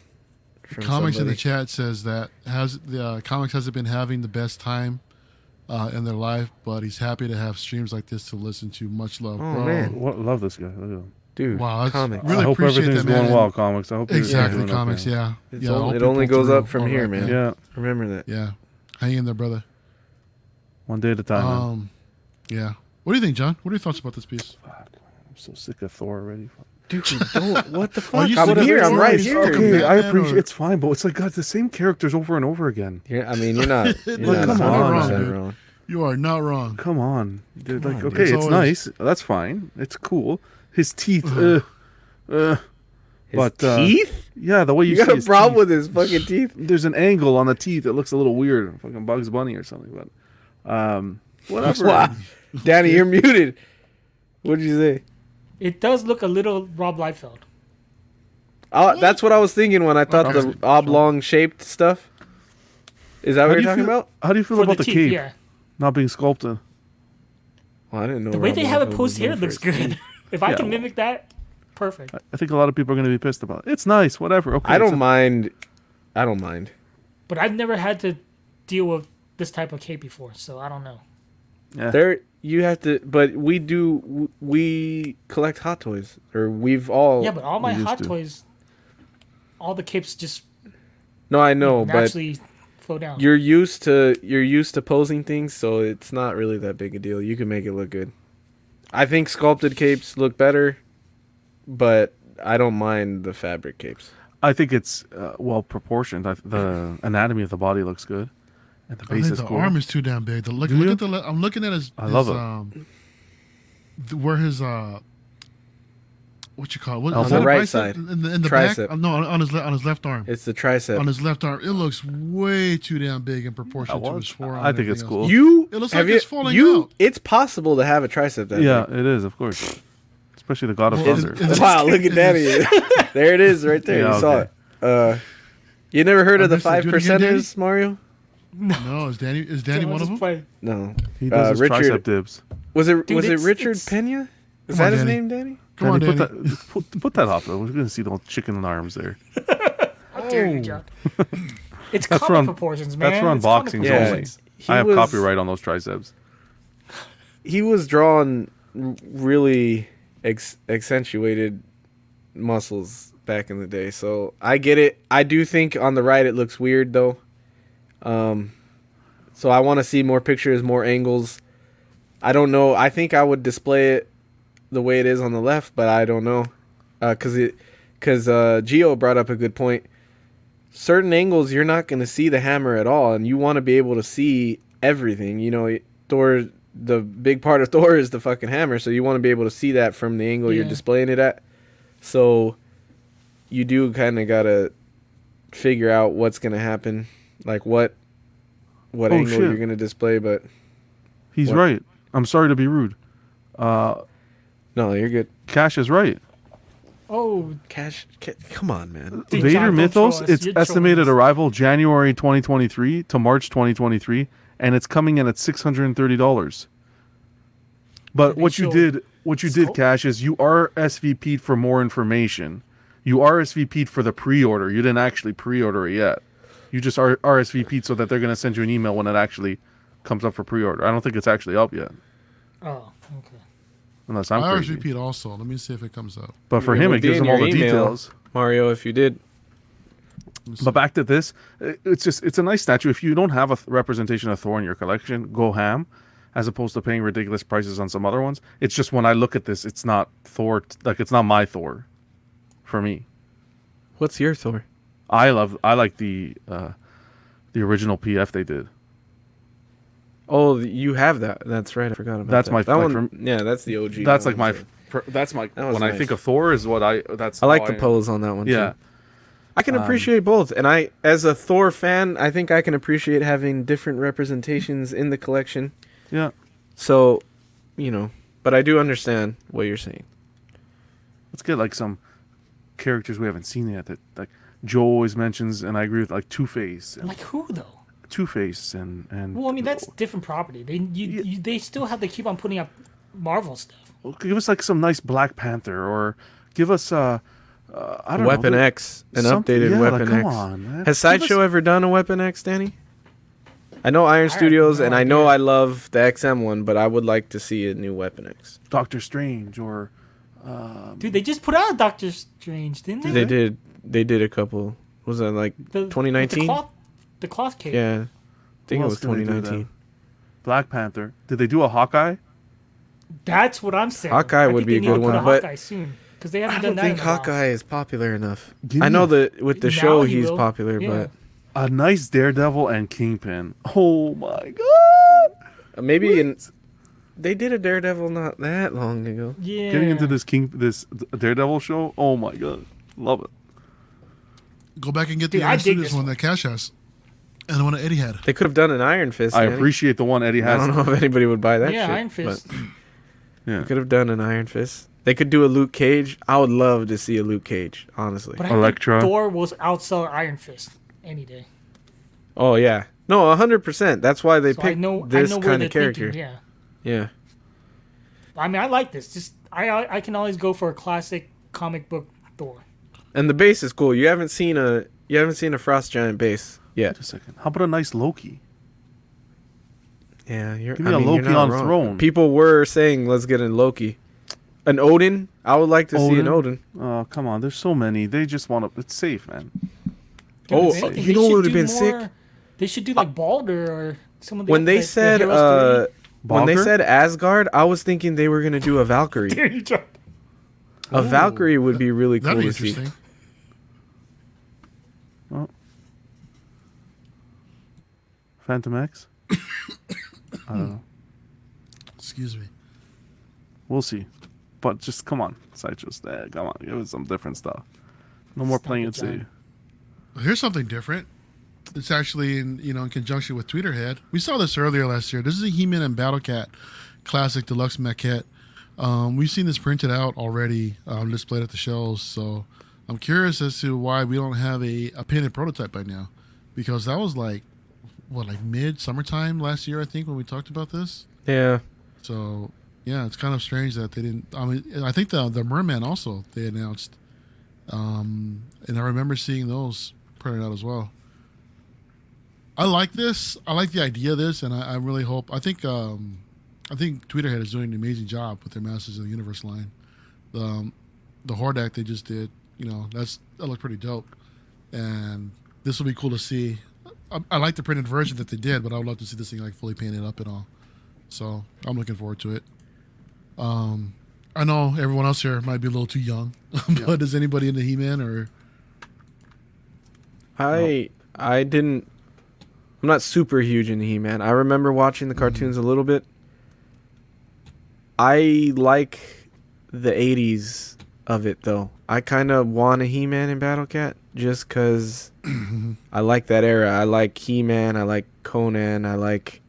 C: from
A: Comics in the chat says that has the uh, comics hasn't been having the best time uh, in their life, but he's happy to have streams like this to listen to. Much love,
C: Oh,
A: bro.
C: man.
B: What, love this guy. Look at him.
C: dude.
A: Wow, that's
C: comics.
A: really
B: I hope everything's
A: that,
B: going well, comics. I hope you're
A: Exactly,
B: doing
A: comics.
B: okay.
A: Yeah,
C: It's
A: yeah. I
C: only- it only goes up from here,
A: that,
C: man.
B: Yeah,
C: Remember that.
A: Yeah, hang in there, brother.
B: one day at a time. man.
A: Um, yeah. What do you think, John? What are your thoughts about this piece?
B: Fuck, I'm so sick of Thor already.
C: Dude. What the [LAUGHS] fuck?
A: you
C: I'm
A: sick
C: here. I'm right here.
A: fucking
B: Okay, I appreciate
A: or-
B: it's fine, but it's like got the same characters over and over again.
C: Yeah, I mean, you're not. [LAUGHS] You're
A: Look,
C: not
B: come on,
C: 100%
A: dude.
C: wrong.
A: You are not wrong.
B: Come on, Dude,
C: Come
B: like
C: on, dude.
B: okay,
A: It's
B: it's,
A: always-
B: nice. That's fine. It's cool. His teeth. uh, uh,
C: His
B: But, uh,
C: teeth?
B: yeah, the way you,
C: You
B: see
C: got a
B: his
C: problem
B: teeth.
C: with his fucking teeth? [LAUGHS]
B: There's an angle on the teeth that looks a little weird, fucking Bugs Bunny or something. But um, whatever.
C: Wow. [LAUGHS] Danny, you're muted. What did you say?
D: It does look a little Rob Liefeld.
C: Oh, that's what I was thinking when I thought the oblong shaped stuff. Is that
B: How
C: what you're talking
B: feel-
C: about?
B: How do you feel
D: For
B: about
D: the
B: the,
D: teeth,
B: cape
D: yeah.
B: not being sculpted?
C: Well, I didn't know.
D: The way
C: Rob
D: they have it
C: Liefeld
D: post
C: was
D: here
C: known
D: looks
C: his
D: good.
C: Teeth.
D: if I
B: Yeah,
D: can mimic that, perfect.
B: I think a lot of people are going to be pissed about it. It's nice, whatever. Okay,
C: I don't
B: a-
C: mind. I don't mind.
D: But I've never had to deal with this type of cape before, so I don't know.
B: Yeah.
C: There, you have to. But we do. We collect hot toys, or we've all.
D: Yeah, but all my hot
B: to.
D: toys, all the capes just
C: no, I know, but
D: naturally flow down.
C: you're used to you're used to posing things, so it's not really that big a deal. You can make it look good. I think sculpted capes look better, but I don't mind the fabric capes.
B: I think it's uh, well proportioned. I, the anatomy of the body looks good, and the
A: I
B: base
A: think
B: is
A: the
B: cool.
A: arm is too damn big. The look,
B: Do
A: look at the. I'm looking at his.
B: I
A: his,
B: love it.
A: Um, th- where his uh, what you call it? What,
B: On the
C: right
A: bicep?
C: side.
A: in the, in the
C: Tricep.
A: back. Uh, no, on, on his le- on his left arm.
C: It's the tricep.
A: on his left arm, it looks way too damn big in proportion to his forearm.
B: I think it's
A: everything
B: cool.
C: You
A: It looks like
C: you,
A: it's falling
C: you,
A: out.
C: It's possible to have a tricep that
B: yeah,
C: big.
B: it is, of course. Especially the God of
A: Well,
B: Thunder.
A: is- is-
C: Wow, [LAUGHS] look at that! [LAUGHS] there it is, right there.
B: Yeah,
C: you saw it. Uh, You never heard
A: I
C: of the five
A: Do it again,
C: percenters, Mario?
A: No, is Danny is Danny one of them?
D: play.
C: No.
B: He does
C: Uh,
B: his
C: Richard-
B: tricep dibs.
C: Was it
D: Dude,
C: was it Richard
D: it's-
C: Pena? Is
A: Come on,
C: that his
A: Danny.
C: name, Danny?
A: Come on,
B: Danny,
A: Danny.
B: put that put, put that off. Though. We're gonna see the chicken arms there.
D: How dare you, John? [LAUGHS] It's
B: That's
D: comic
B: for un-
D: proportions, man.
B: that's for
D: It's
B: unboxings
C: Yeah.
B: only.
D: proportions.
C: He
B: I have
C: was-
B: copyright on those triceps.
C: He was drawing really ex- accentuated muscles back in the day, so I get it. I do think on the right it looks weird though. Um, so I want to see more pictures, more angles. I don't know. I think I would display it the way it is on the left, but I don't know, uh, cause it, cause uh, Geo brought up a good point. Certain angles you're not gonna see the hammer at all, and you want to be able to see everything. You know, Thor. The big part of [LAUGHS] Thor is the fucking hammer, so you want to be able to see that from the angle you're displaying it at. So you do kind of gotta figure out what's gonna happen, like what what
B: Oh,
C: angle
B: shit.
C: you're gonna display. But
B: He's
C: What?
B: right. I'm sorry to be rude. Uh,
C: no, you're good.
B: Cash is right.
D: Oh,
C: Cash, ca- come on, man.
D: Dude,
B: Vader
D: John, don't
B: Mythos.
D: troll us.
B: It's
D: You're trolling
B: estimated
D: us.
B: arrival January 2023 to March 2023, and it's coming in at 630 dollars. But
D: Did they
B: what you
D: show
B: did, what you did,
D: scope?
B: Cash, is you are RSVP'd for more information. You are RSVP'd for the pre-order. You didn't actually pre-order it yet. You just R- RSVP'd so that they're going to send you an email when it actually comes up for pre-order. I don't think it's actually up yet,
D: oh, okay.
B: Unless I'm
A: I always
B: crazy.
A: repeat also. Let me see if it comes up.
B: But for
C: It
B: him, it gives him all the
C: email.
B: details.
C: Mario, if you did,
A: Let me see.
B: But back to this, it's just it's a nice statue. If you don't have a representation of Thor in your collection, go ham, as opposed to paying ridiculous prices on some other ones. It's just when I look at this, it's not Thor. t- Like it's not my Thor, for me.
C: what's your Thor?
B: I love I like the uh, the original PF they did.
C: Oh, you have that. That's right. I forgot about that.
B: That's
C: that.
B: my-
C: that
B: like,
C: one. yeah, that's the OG.
B: That's
C: That
B: like my
C: one's
B: that's my
C: That was
B: when I think of Thor is what I that's
C: I like
B: how
C: the pose on that one.
B: Yeah,
C: too. I can
B: Um,
C: appreciate both, and I, as a Thor fan, I think I can appreciate having different representations in the collection.
B: yeah.
C: So, you know, but I do understand what you're saying.
B: Let's get like some characters we haven't seen yet that like Joe always mentions, and I agree with like Two Face, and
D: Like who though?
B: Two Face, and and
D: Well, I mean that's different property. They you, you they still have to keep on putting up Marvel stuff.
B: give us like some nice Black Panther, or give us uh, uh I don't know
C: Weapon
B: know,
C: X, an updated
B: yeah, like,
C: Weapon
B: come
C: X.
B: on, man.
C: Has
B: Give us-
C: Sideshow ever done a Weapon X, Danny? I know Iron
D: have
C: Studios,
D: no
C: and I know. I love the XM one, but I would like to see a new Weapon X.
B: Doctor Strange or
D: Dude, they just put out Doctor Strange, didn't they?
C: They did. They did a couple. Was that like
D: The-
C: 2019?
D: The cloth, the cloth cake.
C: Yeah, I think
B: Who
C: it was
B: else did they do
C: 2019.
B: Black Panther. Did they do a Hawkeye?
D: That's what I'm saying.
C: Hawkeye
D: I
C: would be a good
D: to put
C: one, but
D: soon because they haven't
C: I don't
D: that.
C: think
D: in a while.
C: Hawkeye is popular enough.
B: Give
C: I know that with the show
D: he
C: he's
D: will.
C: popular,
D: Yeah.
B: A nice Daredevil and Kingpin. Oh my god!
C: but uh, maybe in. They did a Daredevil not that long ago.
D: Yeah.
B: Getting into this King this Daredevil show. Oh my god, love it.
A: Go back and get the
D: Dude, I
A: Iron
D: dig this
A: one
D: one.
A: that Cash has, and the one that Eddie had.
C: They could have done an Iron Fist.
B: I
C: Danny.
B: appreciate the one Eddie has.
C: I don't know if anybody would buy that.
D: yeah,
C: shit,
D: Iron Fist.
C: but
B: Yeah.
C: They could have done an Iron Fist. They could do a Luke Cage. I would love to see a Luke Cage, honestly.
D: But I
B: Elektra.
D: think Thor will outsell Iron Fist any day.
C: Oh yeah, no, hundred percent. That's why they
D: So
C: picked
D: know,
C: this
D: I know where
C: kind of character.
D: thinking. Yeah.
C: Yeah,
D: I mean, I like this. Just I, I I can always go for a classic comic book Thor.
C: and the base is cool. You haven't seen a you haven't seen a Frost Giant base yet.
B: Just a second. How about a nice Loki?
C: Yeah, you're.
B: Give me
C: I
B: a
C: mean, you're
B: Loki on
C: wrong.
B: throne.
C: People were saying let's get a Loki, an Odin. I would like to see an Odin.
B: Oh come on, there's so many. They just want to. It's safe, man.
D: Dude,
C: Oh,
D: if anything,
C: you
D: they
C: know what would've
D: do
C: been sick?
D: They should do like Balder or some of the
C: When they
D: the- the
C: said
D: Heroes
C: uh, when they said Asgard, I was thinking they were gonna do a Valkyrie.
D: 3. You dropped-
C: A
A: Ooh.
C: Valkyrie would be really cool
A: That'd be
C: to see.
B: Phantom X. [COUGHS] I don't know.
A: Excuse me.
B: We'll see. But just come on, sideshows. Eh, come on, give us some different stuff. No more
D: Stop
B: playing
D: it,
B: it safe.
D: John.
A: Here's something different. It's actually in you know in conjunction with Tweeterhead. We saw this earlier last year. This is a He-Man and Battle Cat classic deluxe maquette. Um, we've seen this printed out already, um, displayed at the shows. So I'm curious as to why we don't have a, a painted prototype by now, because that was like what like mid summertime last year I think when we talked about this.
C: Yeah.
A: So yeah, it's kind of strange that they didn't. I mean, I think the the Merman also they announced, um, and I remember seeing those printed out as well. I like this. I like the idea of this, and I, I really hope. I think um, I think Tweeterhead is doing an amazing job with their Masters of the Universe line. The um, the Hordak they just did, you know, that's that looked pretty dope, and this will be cool to see. I, I like the printed version that they did, but I would love to see this thing like fully painted up and all. So I'm looking forward to it. Um, I know everyone else here might be a little too young, [LAUGHS] but is anybody into He-Man or?
C: I I didn't. I'm not super huge into He-Man. I remember watching the cartoons a little bit. I like the '80s of it though. I kind of want a He-Man in Battle Cat just because [CLEARS THROAT] I like that era. I like He-Man. I like Conan. I like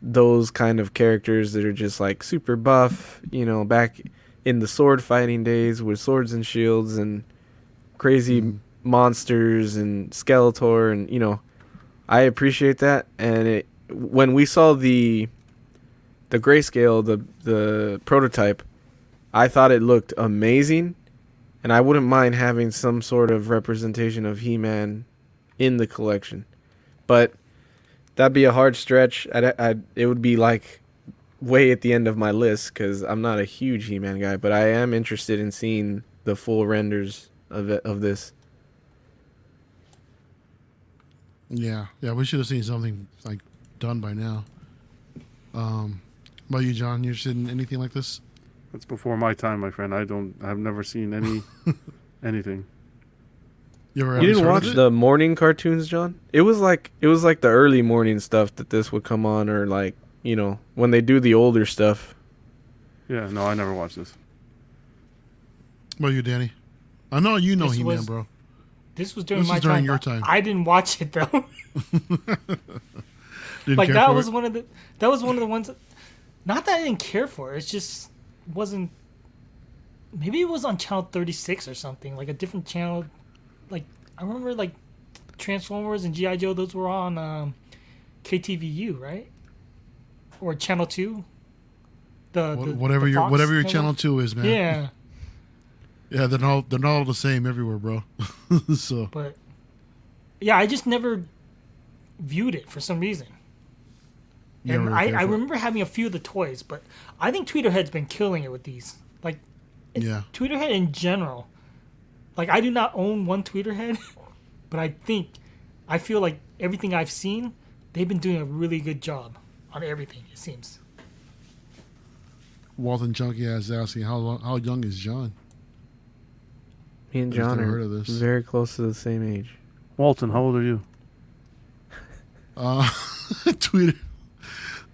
C: those kind of characters that are just like super buff. You know, back in the sword fighting days with swords and shields and crazy mm-hmm. monsters and Skeletor and you know, I appreciate that. And it when we saw the the grayscale, the the prototype, I thought it looked amazing, and I wouldn't mind having some sort of representation of He-Man in the collection. But that'd be a hard stretch. I'd, I'd it would be like way at the end of my list because I'm not a huge He-Man guy, but I am interested in seeing the full renders of it, of this.
A: Yeah, yeah, we should have seen something like done by now. Um, about you, John? You interested in anything like this?
B: That's before my time, my friend. I don't. I've never seen any [LAUGHS] anything.
A: You
C: You didn't watch the morning cartoons, John? It was like it was like the early morning stuff that this would come on, or like you know when they do the older stuff.
B: Yeah, no, I never watched this.
A: What about you, Danny? I know you know
D: This
A: He-Man,
D: was-
A: bro.
D: This was during
A: This
D: my
A: was during
D: time.
A: your time.
D: I didn't watch it though. [LAUGHS]
A: Didn't
D: like
A: care
D: that
A: for
D: was
A: it?
D: one of the that was one of the ones. That, not that I didn't care for it. It just wasn't. Maybe it was on channel thirty six or something, like a different channel. Like I remember, like Transformers and GI Joe. Those were on um, KTVU, right? Or channel two. The, the
A: whatever
D: the
A: your whatever your channel two is, man.
D: Yeah, [LAUGHS]
A: yeah, they're all they're not all the same everywhere, bro. [LAUGHS] so
D: but yeah, I just never viewed it for some reason.
A: You
D: And I, I remember having a few of the toys, but I think Tweeterhead's been killing it with these. Like
A: Yeah,
D: Tweeterhead in general. Like I do not own one Tweeterhead, [LAUGHS] but I think I feel like everything I've seen, they've been doing a really good job on everything. It seems.
A: Walton Junkie is asking how lo- how young is John?
C: Me and
A: I've
C: John
A: heard
C: are
A: of this.
C: very close to the same age.
B: Walton, how old are you?
A: Uh, [LAUGHS] Twitter.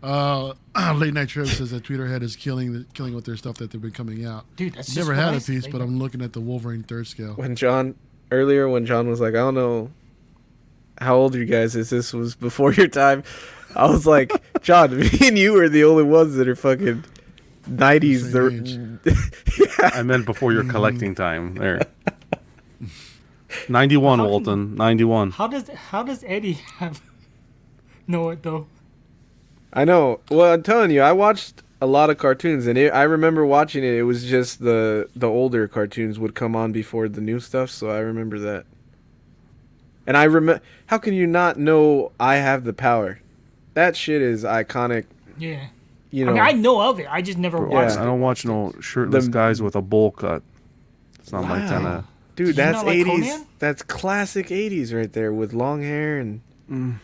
A: Uh, [CLEARS THROAT] late night trip says that Tweeterhead is killing the, killing with their stuff that they've been coming out.
D: Dude, that's just
A: Never
D: what
A: had a piece, but I'm looking at the Wolverine third scale.
C: When John earlier, when John was like, "I don't know how old you guys is. This was before [LAUGHS] your time." I was like, "John, [LAUGHS] me and you are the only ones that are fucking nineties."
A: yeah. [LAUGHS]
B: I meant before your collecting time. There. Ninety-one,
D: How
B: Walton. Ninety-one.
D: How does how does Eddie have know it though?
C: I know. Well, I'm telling you, I watched a lot of cartoons, and it, I remember watching it. It was just the the older cartoons would come on before the new stuff, so I remember that. And I remember. How can you not know I have the power? That shit is iconic.
D: Yeah.
C: You know.
D: I mean, I know of it. I just never
C: Yeah.
D: watched
B: I
D: it.
B: don't watch no shirtless
C: The-
B: guys with a bowl cut. It's not my kind of.
C: Dude,
D: you
C: that's
D: not like
C: 80s.
D: Conan?
C: That's classic 80s right there with long hair and
B: Mm.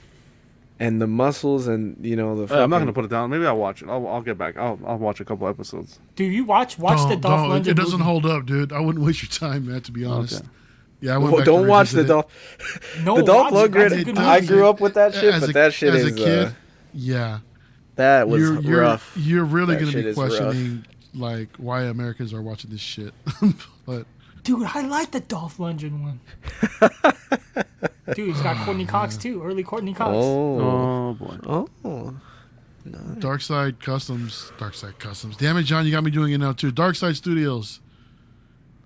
C: And the muscles and you know the.
B: Uh, I'm not gonna put it down. Maybe I'll watch it. I'll, I'll get back. I'll, I'll watch a couple episodes.
D: Do you watch watch the
A: Don't-
D: Dolph
A: don't. It-
D: Lundgren
A: It doesn't
D: movie.
A: hold up, dude. I wouldn't waste your time, man. To be honest.
B: Okay.
A: Yeah, I went
C: Well,
A: back
C: don't watch the
A: revisit.
C: Dolph.
D: No, [LAUGHS]
C: the Dolph
D: watch it.
C: Lundgren. I grew up with that shit,
A: As
C: but
A: a-
C: that shit
A: as
C: is
A: a kid.
C: uh,
A: Yeah,
C: that was
A: you're you're,
C: rough.
A: you're really
C: That
A: going to be questioning like why Americans are watching this shit. [LAUGHS] but
D: Dude, I like the Dolph Lundgren one. [LAUGHS] Dude, he's got Courteney Cox too. Early Courteney Cox.
C: Oh,
B: Oh boy.
C: oh,
A: Dark Side Customs, Dark Side Customs. Damn it, John, you got me doing it now too. Dark Side Studios.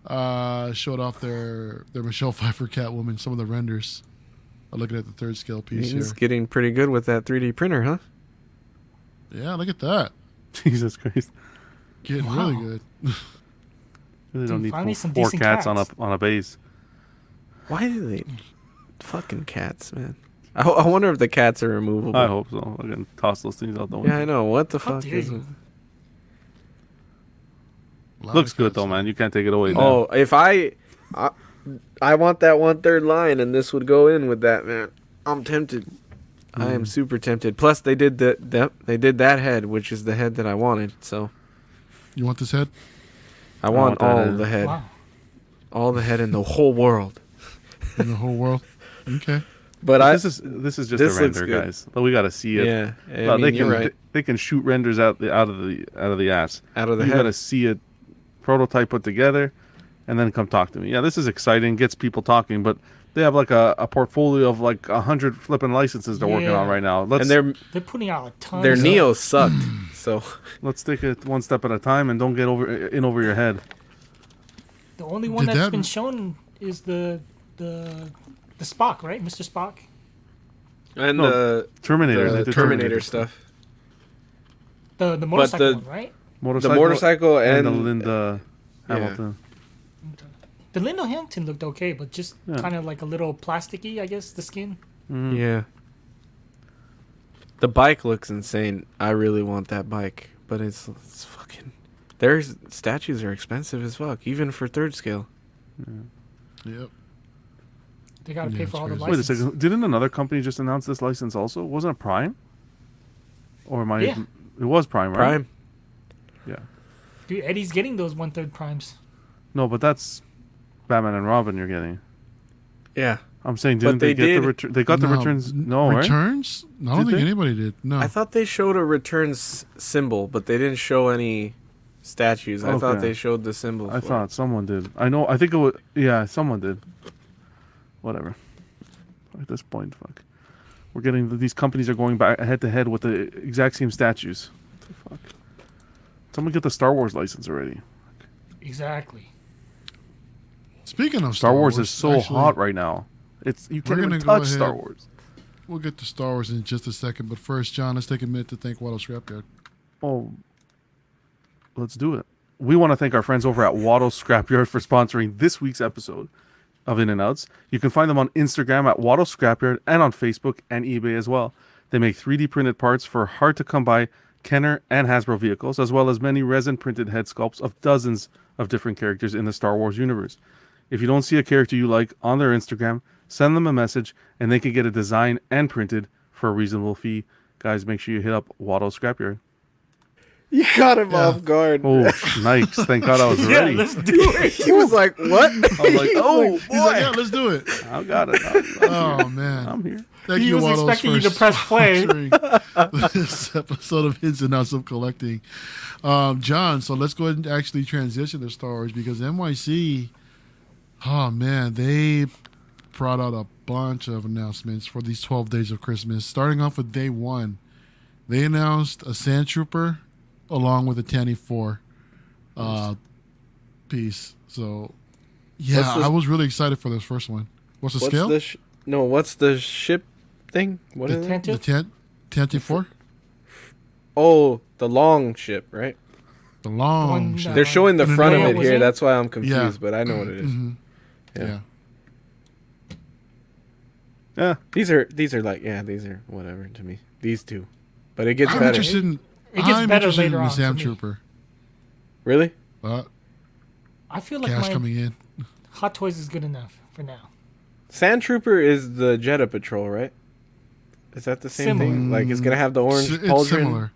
A: uh, showed off their their Michelle Pfeiffer Catwoman. Some of the renders. I'm looking at the third scale piece
C: He's
A: here.
C: getting pretty good with that 3D printer, huh?
A: Yeah, look at that. [LAUGHS]
B: Jesus Christ.
A: Getting
D: Wow.
A: really good. [LAUGHS]
B: Really don't
D: Dude,
B: need four,
D: some
B: four
D: decent
B: cats, on a on a base.
C: Why do they fucking cats, man? I, I wonder if the cats are removable.
B: I hope so. I can toss those things out the window.
C: Yeah, I know. What the
D: How
C: fuck is
D: you.
C: it?
B: Looks good though, man. You can't take it away. now.
C: Oh, if I, I, I want that one third line, and this would go in with that, man. I'm tempted. I
B: Mm.
C: am super tempted. Plus, they did the, that. They did that head, which is the head that I wanted. So
A: You want this head?
C: I want
B: what that
C: all
B: is.
C: the head,
D: Wow.
C: all the head in the whole world.
A: in the whole world? [LAUGHS] Okay.
C: But
B: But
C: I,
B: this is this is just
C: this
B: a render, guys. But we got to see it.
C: yeah, I
B: Well,
C: mean,
B: they can
C: you're right.
B: they can shoot renders out the out of the out of the ass.
C: Out of the
B: you
C: head.
B: got to see it prototype put together, and then come talk to me. Yeah, this is exciting. Gets people talking, but they have like a, a portfolio of like a hundred flipping licenses they're working on right now. Let's
C: and their
D: They're putting out a ton.
C: their
D: of
C: Neo sucked. [CLEARS THROAT] So
B: let's take it one step at a time and don't get over in over your head.
D: The only one
A: Did
D: that's
A: that-
D: been shown is the the the Spock, right, Mr. Spock?
C: and
B: No,
C: the,
B: Terminator,
C: the
B: they did
C: Terminator stuff,
D: The the motorcycle
C: the-
D: one, right?
B: motorcycle,
C: the motorcycle
B: and,
C: and,
B: the Linda
C: yeah.
B: Hamilton.
D: The Linda Hamilton looked okay, but just
B: Yeah.
D: kind of like a little plasticky, I guess, the skin.
B: Mhm.
C: Yeah. The bike looks insane. I really want that bike, but it's it's fucking. Their statues are expensive as fuck, even for third scale.
A: Yep.
D: They got to pay
A: it's
D: for all the
A: crazy.
B: Wait a second. Didn't another company just announce this license also? Wasn't it Prime? Or am I?
D: Yeah.
B: It was Prime, right?
C: Prime.
B: Yeah.
D: Dude, Eddie's getting those one third primes.
B: No, but that's Batman and Robin. You're getting.
C: Yeah.
B: I'm saying, didn't they,
C: they
B: get
C: did-
B: the return? They got the
A: No,
B: returns. No, right?
A: returns? No, I don't
B: Did
A: think
B: they?
A: anybody did. No.
C: I thought they showed a returns symbol, but they didn't show any statues. I thought they showed the symbol.
B: I
C: for
B: thought someone did. I know. I think it was. Yeah, someone did. Whatever. At this point, fuck. We're getting these companies are going back head to head with the exact same statues. What the fuck. Someone get the Star Wars license already.
D: Exactly.
A: Speaking of
B: Star Wars, is so
A: actually,
B: hot right now. It's you
A: We're
B: can't even
A: gonna go
B: touch Star
A: ahead.
B: Wars.
A: We'll get to Star Wars in just a second, but first, John, let's take a minute to thank Waddle Scrapyard.
B: Oh, let's do it. We want to thank our friends over at Waddle Scrapyard for sponsoring this week's episode of In and Outs. You can find them on Instagram at Waddle Scrapyard and on Facebook and eBay as well. They make 3D printed parts for hard to come by Kenner and Hasbro vehicles, as well as many resin printed head sculpts of dozens of different characters in the Star Wars universe. If you don't see a character you like on their Instagram, send them a message and they can get a design and printed for a reasonable fee. Guys, make sure you hit up Waddle Scrapyard.
C: You got him
A: Yeah.
C: off guard.
B: Oh, [LAUGHS] nice. Thank God I was
D: Yeah,
B: ready.
D: let's do it.
C: he was like, "What?"
B: I was like, [LAUGHS] oh,
A: He's like, yeah, let's do it.
B: I got it. I'm, I'm, [LAUGHS]
A: Oh, man.
B: I'm here.
A: Thank
D: He
A: you,
D: was
A: Waddles,
D: expecting you to press play.
A: this episode of Ins and Outs of Collecting. Um, John, so let's go ahead and actually transition to Star Wars because NYC, oh man, they brought out a bunch of announcements for these 12 days of Christmas. Starting off with day one, they announced a Sand Trooper along with a Tanny 4 uh, piece. So, yeah,
C: the-
A: I was really excited for this first one. What's the
C: What's
A: scale?
C: the sh- no? What's the ship thing? What
A: The
C: is it?
A: the Tan- Tantive 4?
C: Oh, the long ship, right?
A: The long
D: one,
A: ship.
C: They're showing the
A: no,
C: front
A: no,
C: of it here.
D: it?
C: That's why I'm confused,
A: Yeah.
C: but I know what it is.
A: Mhm.
C: Yeah.
A: Yeah.
B: Yeah.
C: These are these are like yeah, these are whatever to me. These two, but it gets
A: I'm
C: better.
A: interested in.
D: It gets
A: I'm
D: better later
A: in
D: on
A: Sam. Trooper.
C: Really?
A: Uh,
D: I feel like
A: cash
D: my
A: coming in.
D: Hot Toys is good enough for now.
C: Sand Trooper is the Jedha Patrol, right? Is that the same thing? Like it's gonna have the orange
A: It's, it's
C: pauldron.
A: similar.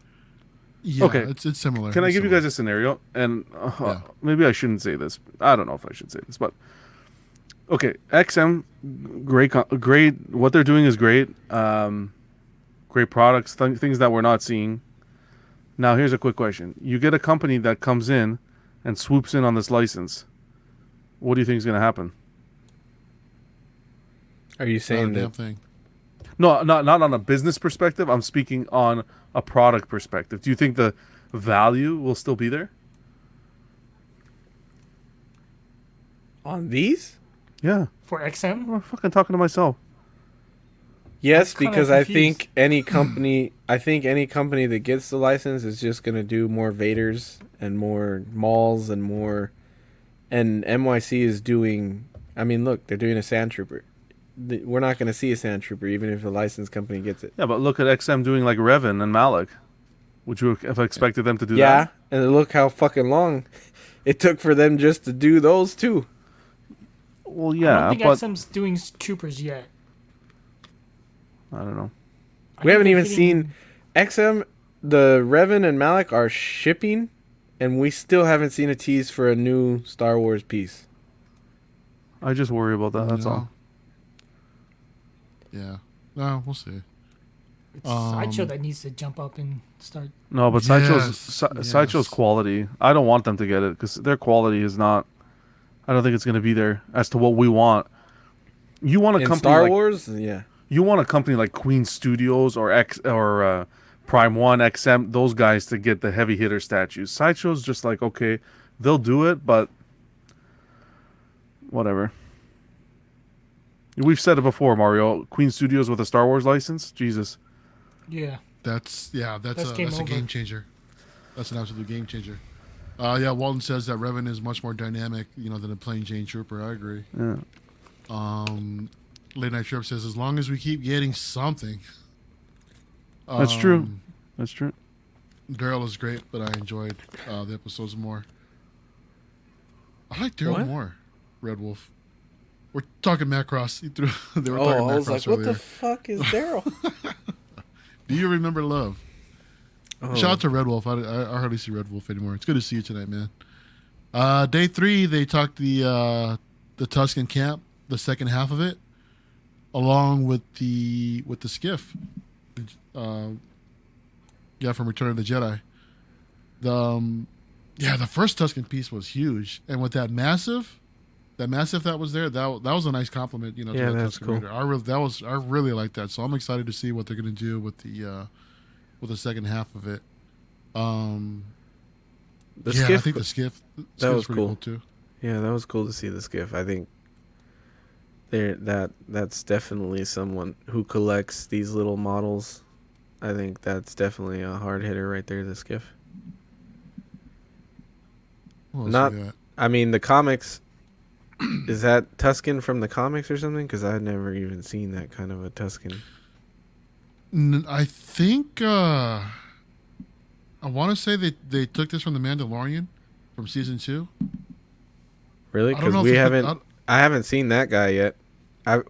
A: Yeah,
B: Okay.
A: It's it's similar.
B: Can I
A: It's
B: give you guys a scenario? And uh,
A: Yeah.
B: maybe I shouldn't say this. I don't know if I should say this, but okay, XM, great, great. What they're doing is great. Um, great products, th- things that we're not seeing. Now, here's a quick question: You get a company that comes in and swoops in on this license. What do you think is going to happen?
C: Are you
A: Not a
C: saying
A: damn
C: that?
A: thing.
B: No, not not on a business perspective. I'm speaking on a product perspective. Do you think the value will still be there?
C: On these?
B: Yeah,
D: for XM.
B: I'm fucking talking to myself.
C: Yes, because I think [CLEARS THROAT] any company, I think any company that gets the license is just gonna do more Vaders and more Mauls and more, and NYC is doing. I mean, look, they're doing a Sand Trooper. We're not gonna see a Sand Trooper even if the license company gets it.
B: Yeah, but look at XM doing like Revan and Malak. Would you have expected them to do
C: Yeah,
B: that?
C: Yeah, and look how fucking long [LAUGHS] it took for them just to do those two.
B: Well, yeah,
D: I
B: yeah,
D: don't think
B: but
D: XM's doing troopers yet.
B: I don't know.
D: I
C: We haven't
D: they're
C: even seen XM. The Revan and Malak are shipping, and we still haven't seen a tease for a new Star Wars piece.
B: I just worry about that. That's
A: You
B: all.
A: Yeah. No, we'll see.
D: It's sideshow
A: Um,
D: that needs to jump up and start.
B: No, but Sideshow's
A: Yes,
B: Si- Sideshow's
A: yes.
B: quality. I don't want them to get it because their quality is not. I don't think it's going to be there as to what we want. You want a
C: In
B: company
C: Star
B: like
C: Wars, yeah.
B: You want a company like Queen Studios or X or uh, Prime One XM. Those guys to get the heavy hitter statues. Sideshow's just like okay, they'll do it, but whatever. We've said it before, Mario. Queen Studios with a Star Wars license, Jesus.
D: Yeah,
A: That's yeah, that's,
D: That's
A: a
D: game
A: that's a game changer. That's an absolute game changer. Uh, yeah, Walton says that Revan is much more dynamic, you know, than a plain Jane Trooper. I agree.
B: Yeah.
A: Um, Late Night Trip says as long as we keep getting something.
B: That's true.
A: Um,
B: That's true.
A: Daryl is great, but I enjoyed uh, the episodes more. I like Daryl more. Red Wolf. We're talking Macross. He threw. [LAUGHS] they were
C: Oh,
A: talking
C: I was
A: Macross
C: like, what
A: earlier.
C: the fuck is [LAUGHS] Daryl? [LAUGHS]
A: Do you remember Love?
C: oh.
A: Shout out to Red Wolf. I, I, I hardly see Red Wolf anymore. It's good to see you tonight, man. Uh, day three, they talked the uh, the Tusken camp, the second half of it, along with the with the skiff. Uh, yeah, from Return of the Jedi. The um, yeah, the first Tusken piece was huge, and with that massive, that massive that was there, that that was a nice compliment. You know,
C: Yeah,
A: to the
C: that's
A: Tusken
C: cool.
A: Raider. I really that was I really like that. So I'm excited to see what they're gonna do with the uh, with the second half of it. Um,
C: the
A: yeah, I think the skiff the
C: that was
A: pretty
C: cool.
A: too.
C: yeah, that was cool to see the skiff. I think there that that's definitely someone who collects these little models. I think that's definitely a hard hitter right there. The skiff.
A: What else
C: Not- I mean, the comics. is that Tusken from the comics or something? Because I've never even seen that kind of a
A: Tusken. I think uh, I want to say they they took this from the Mandalorian from season two.
C: Really? Because we haven't.
A: I
C: haven't seen that guy yet. I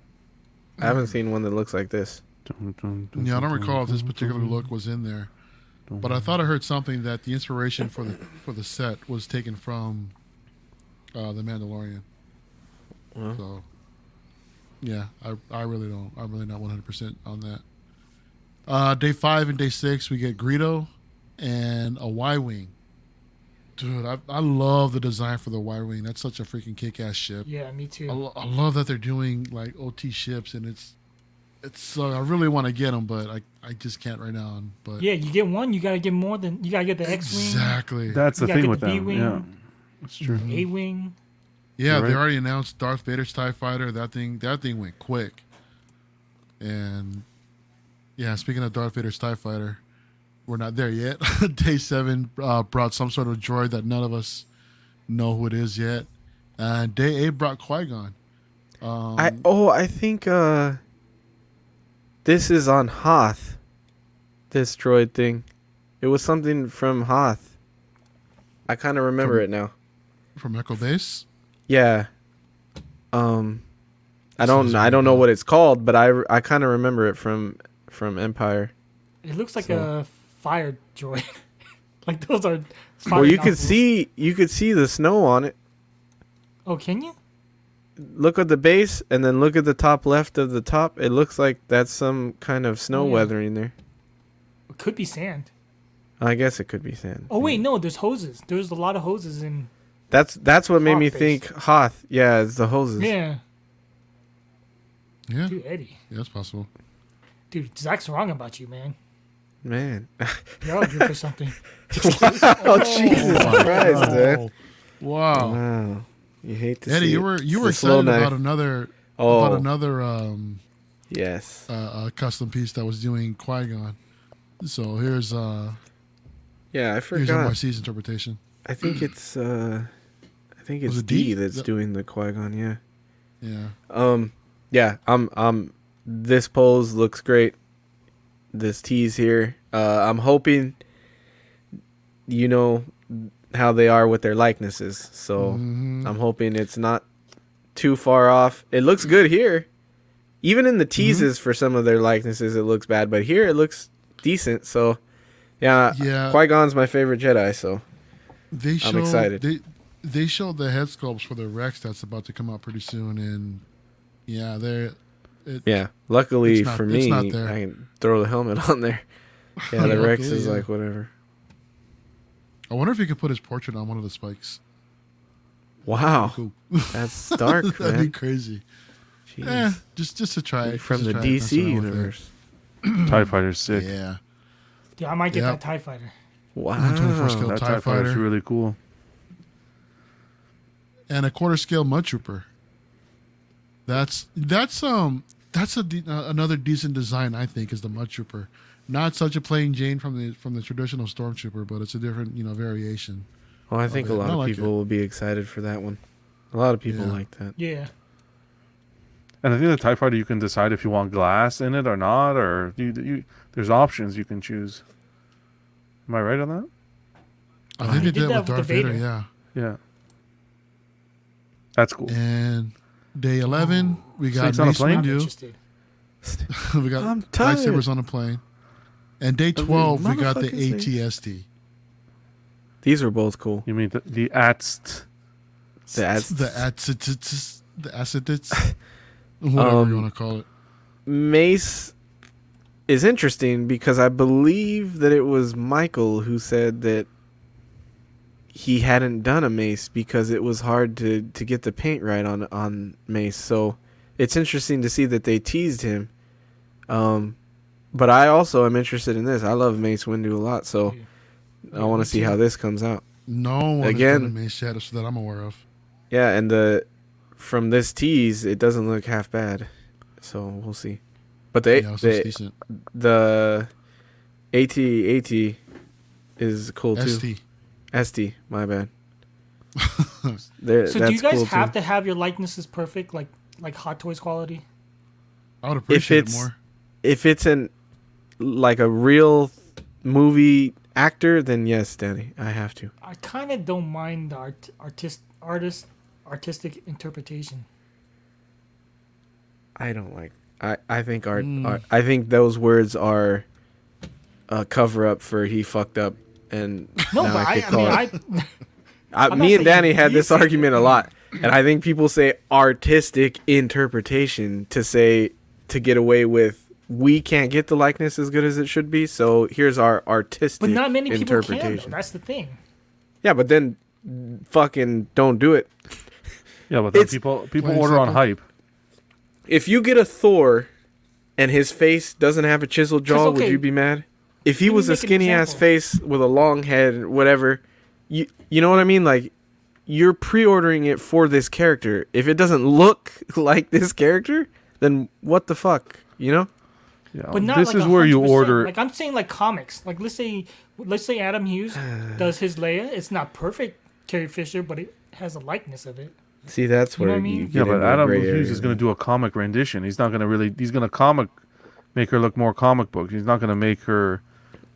C: I haven't seen one that looks like this.
A: Yeah, I don't recall if this particular look was in there, but I thought I heard something that the inspiration for the for the set was taken from uh, the Mandalorian.
C: Well.
A: So, yeah, I I really don't. I'm really not 100 percent on that. Uh, day five and day six, we get Greedo and a Y wing. Dude, I, I love the design for the Y wing. That's such a freaking kick ass ship.
D: yeah, me too.
A: I, lo- I love that they're doing like OT ships, and it's it's. Uh, I really want to get them, but I I just can't right now. But
D: yeah, you get one, you gotta get more than you gotta get the X wing,
A: exactly.
B: That's the thing with
D: the
B: them.
D: B-wing.
B: Yeah, that's true.
D: A wing.
A: yeah,
B: You're
A: they already announced Darth Vader's Tie Fighter. That thing that thing went quick. And yeah, speaking of Darth Vader's Tie Fighter, we're not there yet. [LAUGHS] Day seven uh, brought some sort of droid that none of us know who it is yet. And day eight brought Qui Gon. Um,
C: I oh I think uh this is on Hoth. This droid thing. It was something from Hoth. I kind of remember
A: From-
C: it now.
A: from Echo Base.
C: Yeah. Um I don't I don't know what it's called, but I I kind of remember it from from Empire.
D: It looks like
C: So-
D: a fire droid. [LAUGHS] like those are. fire
C: Well, you could see you could see the snow on it.
D: Oh, can you?
C: Look at the base and then look at the top left of the top. It looks like that's some kind of snow oh,
D: Yeah.
C: weathering there.
D: It could be sand.
C: I guess it could be sand.
D: Oh wait, no. There's hoses. There's a lot of hoses in.
C: That's that's what made me
D: base.
C: think Hoth. Yeah, it's the hoses.
D: Yeah,
A: Yeah,
D: dude, Eddie,
A: yeah, that's possible.
D: dude, Zach's wrong about you, man.
C: Man.
D: You're all due for something. [LAUGHS] [LAUGHS]
C: oh Jesus Christ, man.
A: Wow.
C: Wow. You hate to
A: Eddie,
C: see
A: you were you were
C: the
A: excited about another
C: Oh,
A: about another um,
C: yes.
A: uh, uh, custom piece that was doing Qui Gon. So here's uh
C: Yeah, I
A: here's
C: forgot.
A: NYC's interpretation.
C: I think it's uh, I think it's
A: it
C: D,
A: D?
C: that's
A: The-
C: doing the Qui Gon. Yeah.
A: Yeah,
C: Um, yeah. I'm. I'm. This pose looks great. This tease here. Uh, I'm hoping. You know how they are with their likenesses, so
A: Mhm.
C: I'm hoping it's not too far off. It looks good here. Even in the teases for some of their likenesses, it looks bad, but here it looks decent. So, yeah,
A: yeah.
C: Qui Gon's my favorite Jedi. So,
A: They showed,
C: excited.
A: They they showed the head sculpts for the Rex that's about to come out pretty soon, and yeah, they're it,
C: yeah. Luckily
A: not-
C: for me. I can throw the helmet on there. [LAUGHS] Yeah, the Rex is
A: yeah.
C: like whatever.
A: I wonder if he could put his portrait on one of the spikes.
C: Wow,
A: Cool.
C: that's dark, [LAUGHS]
A: That'd be crazy.
C: Jeez.
A: Eh, just just to try.
C: From the
A: try
C: DC
A: it.
C: universe. [CLEARS THROAT]
B: TIE fighter's sick.
A: Yeah,
D: Yeah, I might get
A: Yep.
D: that Tie Fighter.
C: Wow.
A: 124.
B: That
A: TIE
B: TIE fighter's
A: fighter.
B: really cool.
A: and a quarter scale mud trooper. That's that's um that's a de- uh, another decent design I think is the mud trooper. Not such a plain Jane from the from the traditional stormtrooper, but it's a different you know variation.
C: Well, I think a lot
A: I
C: of
A: like
C: people
A: it.
C: will be excited for that one. A lot of people
A: Yeah.
C: like that.
D: Yeah.
B: And I think the TIE fighter, you can decide if you want glass in it or not, or you, you there's options you can choose. Am I right on that?
A: I think
D: He
A: they
D: did
A: did
D: that
A: with
D: with the
A: Darth Vader,
D: Vader.
A: yeah.
B: Yeah. That's cool.
A: And day eleven, we got
B: Snakes on a
A: Mace
B: plane?
D: I'm
A: Windu.
D: interested. [LAUGHS]
A: we got
C: I'm tired.
A: lightsabers on a plane. And day
C: these
A: twelve, we got the
C: motherfucking things.
A: ATSD.
C: These are both cool.
B: You mean the, the ATST?
C: The ads-
A: The acetates, the acetates, [LAUGHS] whatever
C: Um,
A: you want to call it.
C: Mace is interesting because I believe that it was Michael who said that he hadn't done a mace because it was hard to, to get the paint right on on Mace. So it's interesting to see that they teased him. Um, but I also am interested in this. I love Mace Windu a lot, so I want to see how this comes out.
A: No one
C: again-
A: has done a Mace Shadows that I'm aware of.
C: Yeah, and the from this tease, it doesn't look half bad. So we'll see. But they,
A: yeah,
C: they
A: decent.
C: the AT AT is cool too.
A: ST.
C: ST, my bad. [LAUGHS] There-
D: So
C: that's
D: do you guys
C: cool
D: have
C: too.
D: to have your likenesses perfect, like like Hot Toys quality?
A: I would appreciate it
C: it's-
A: more.
C: If it's an like a real movie actor, then yes, Danny, I have to.
D: I kind of don't mind the art, artist artist artistic interpretation.
C: I don't like. I I think art.
A: Mm.
C: art I think those words are a cover up for he fucked up and
D: No,
C: now
D: but I,
C: could
D: I mean,
C: it-
D: I
C: uh,
D: I,
C: me and Danny had this argument
D: it.
C: a lot, and I think people say artistic interpretation to say to get away with we can't get the likeness as good as it should be. So here's our artistic
D: but not many people can. though.
C: interpretation.
D: That's the thing.
C: yeah, but then fucking don't do it.
B: Yeah, but then
C: It's-
B: people people order on hype.
C: If you get a Thor and his face doesn't have a chiseled jaw, would you be mad? If he was a skinny ass face with a long head, whatever, you you know what I mean? Like you're pre-ordering it for this character. If it doesn't look [LAUGHS] like this character, then what the fuck? You know?
B: Yeah,
D: But not
B: this
D: like
B: is where you order.
D: Like I'm saying, like comics. Like let's say, let's say Adam Hughes [SIGHS] does his Leia. It's not perfect, Carrie Fisher, but it has a likeness of it.
C: See, that's
D: You know
C: where
D: what I mean?
C: get
B: yeah, but
C: into a
B: Adam
C: gray
B: Hughes
C: area.
B: is going to do a comic rendition. He's not going to really. He's going to comic make her look more comic book. He's not going to make her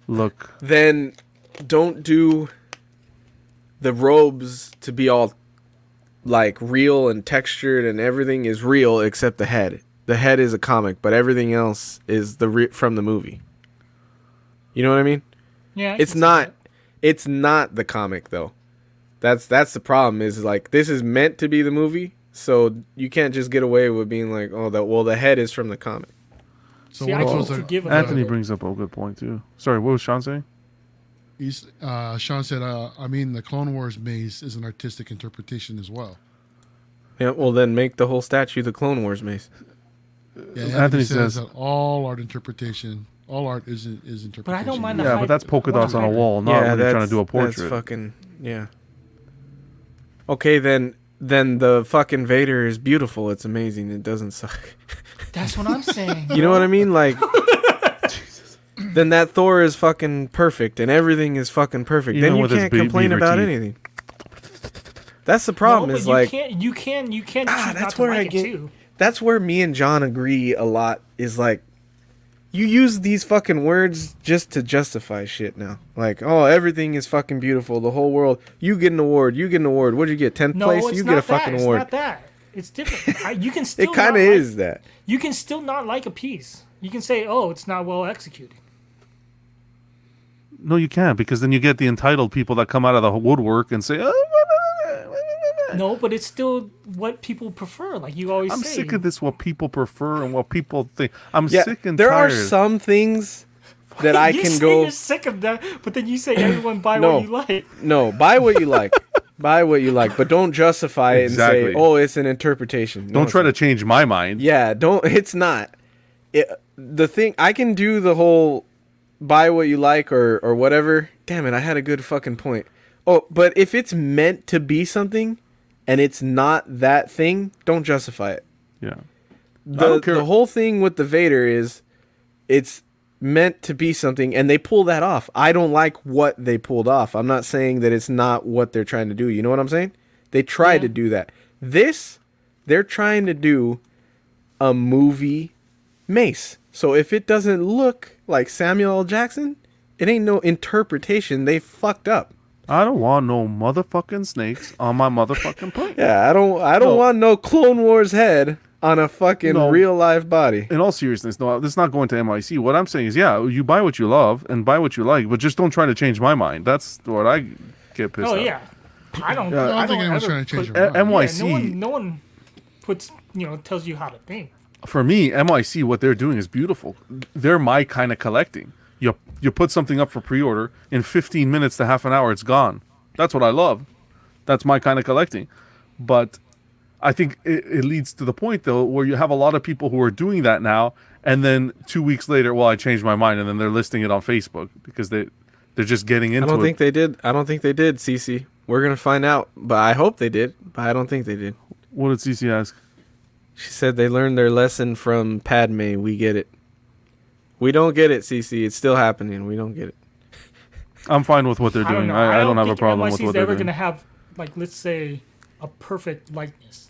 B: look.
C: Then don't do the robes to be all like real and textured and everything is real except the head. The head is a comic, but everything else is the re- from the movie. You know what I mean?
D: Yeah, I
C: It's not it's not the comic though. That's that's the problem is like this is meant to be the movie, so you can't just get away with being like, "Oh, that well the head is from the comic."
A: So
D: See,
A: what
D: I can forgive
B: Anthony
D: little
B: brings up a good point too. Sorry, what was Sean saying?
A: He's, uh, Sean said, uh, I mean, the Clone Wars Mace is an artistic interpretation as well.
C: Yeah, well then make the whole statue the Clone Wars mace.
A: Yeah,
B: Anthony
A: Anthony says,
B: says-
A: that all art interpretation, all art is is interpretation.
D: But I don't mind the
B: Yeah,
D: hype-
B: but that's polka dots on a wall, not really trying to do a
C: That's
B: portrait.
C: fucking yeah. Okay, then then the fucking Vader is beautiful. It's amazing. It doesn't suck. [LAUGHS]
D: That's what I'm saying.
C: You know what I mean? Like, [LAUGHS] then that Thor is fucking perfect, and everything is fucking perfect.
B: Even
C: then you
B: with his
C: can't
B: be-
C: complain
B: beaver
C: about
B: teeth.
C: anything. That's the
D: No,
C: problem.
D: but
C: is
D: you
C: like
D: can't. You can. You can.
C: Ah,
D: choose
C: that's
D: not to
C: where I
D: like
C: get-
D: too.
C: that's where me and John agree a lot. Is like, you use these fucking words just to justify shit now. Like, oh, everything is fucking beautiful. The whole world. You get an award. You get an award. What'd you get? Tenth
D: No,
C: place.
D: it's
C: You get a
D: that.
C: fucking
D: It's
C: award.
D: not that. It's different. I, you can [LAUGHS] still.
C: It kind of
D: like-
C: is that.
D: You can still not like a piece. You can say, "Oh, it's not well executed."
B: No, you can't because then you get the entitled people that come out of the woodwork and say, "Oh,
D: No, but it's still what people prefer. Like you always
B: I'm
D: say.
B: sick of this. What people prefer and what people think. I'm
C: Yeah,
B: sick and
C: there
B: tired."
C: are some things that [LAUGHS] I
D: you
C: can
D: say
C: go.
D: You're sick of that, but then you say everyone buy
C: No.
D: what you like.
C: No, buy what you like. [LAUGHS] buy what you like, but don't justify it and say, "Oh, it's an interpretation." No,
B: Don't try
C: not.
B: to change my mind.
C: Yeah, don't. [LAUGHS] It's not. It, the thing I can do the whole buy what you like or or whatever. Damn it, I had a good fucking point. Oh, but if it's meant to be something and it's not that thing, don't justify it.
B: Yeah.
C: The the whole thing with the Vader is it's meant to be something and they pull that off. I don't like what they pulled off. I'm not saying that it's not what they're trying to do. You know what I'm saying? They tried
D: Yeah.
C: to do that. This they're trying to do a movie Mace. So if it doesn't look like Samuel L. Jackson, it ain't no interpretation. They fucked up.
B: I don't want no motherfucking snakes on my motherfucking [LAUGHS] plate.
C: Yeah, I don't I don't
B: No.
C: want no Clone Wars head on a fucking
B: No.
C: real live body.
B: In all seriousness, no, this is not going to MIC. What I'm saying is, yeah, you buy what you love and buy what you like, but just don't try to change my mind. That's what I get pissed
D: Oh
B: at.
D: yeah, I don't.
B: Yeah. I don't
D: I
A: think anyone's trying to change
D: put-
A: your mind.
B: NYC.
D: Yeah, no one, no one puts you know tells you how to think.
B: for me, MIC, what they're doing is beautiful. They're my kind of collecting. You you put something up for pre-order in 15 minutes to half an hour, it's gone. That's what I love. That's my kind of collecting. But I think it, it leads to the point though where you have a lot of people who are doing that now, and then two weeks later, well, I changed my mind, and then they're listing it on Facebook because they they're just getting into it.
C: I don't
B: it.
C: think they did. I don't think they did, Cece. We're gonna find out, but I hope they did. But I don't think they did.
B: what did CC ask?
C: She said they learned their lesson from Padme. We get it. We don't get it, Cece. It's still happening. We don't get it. [LAUGHS]
B: I'm fine with what they're
D: I don't
B: doing.
D: know.
B: I, I, don't, have a problem with
D: is
B: what they're doing.
D: ever gonna have like let's say a perfect likeness.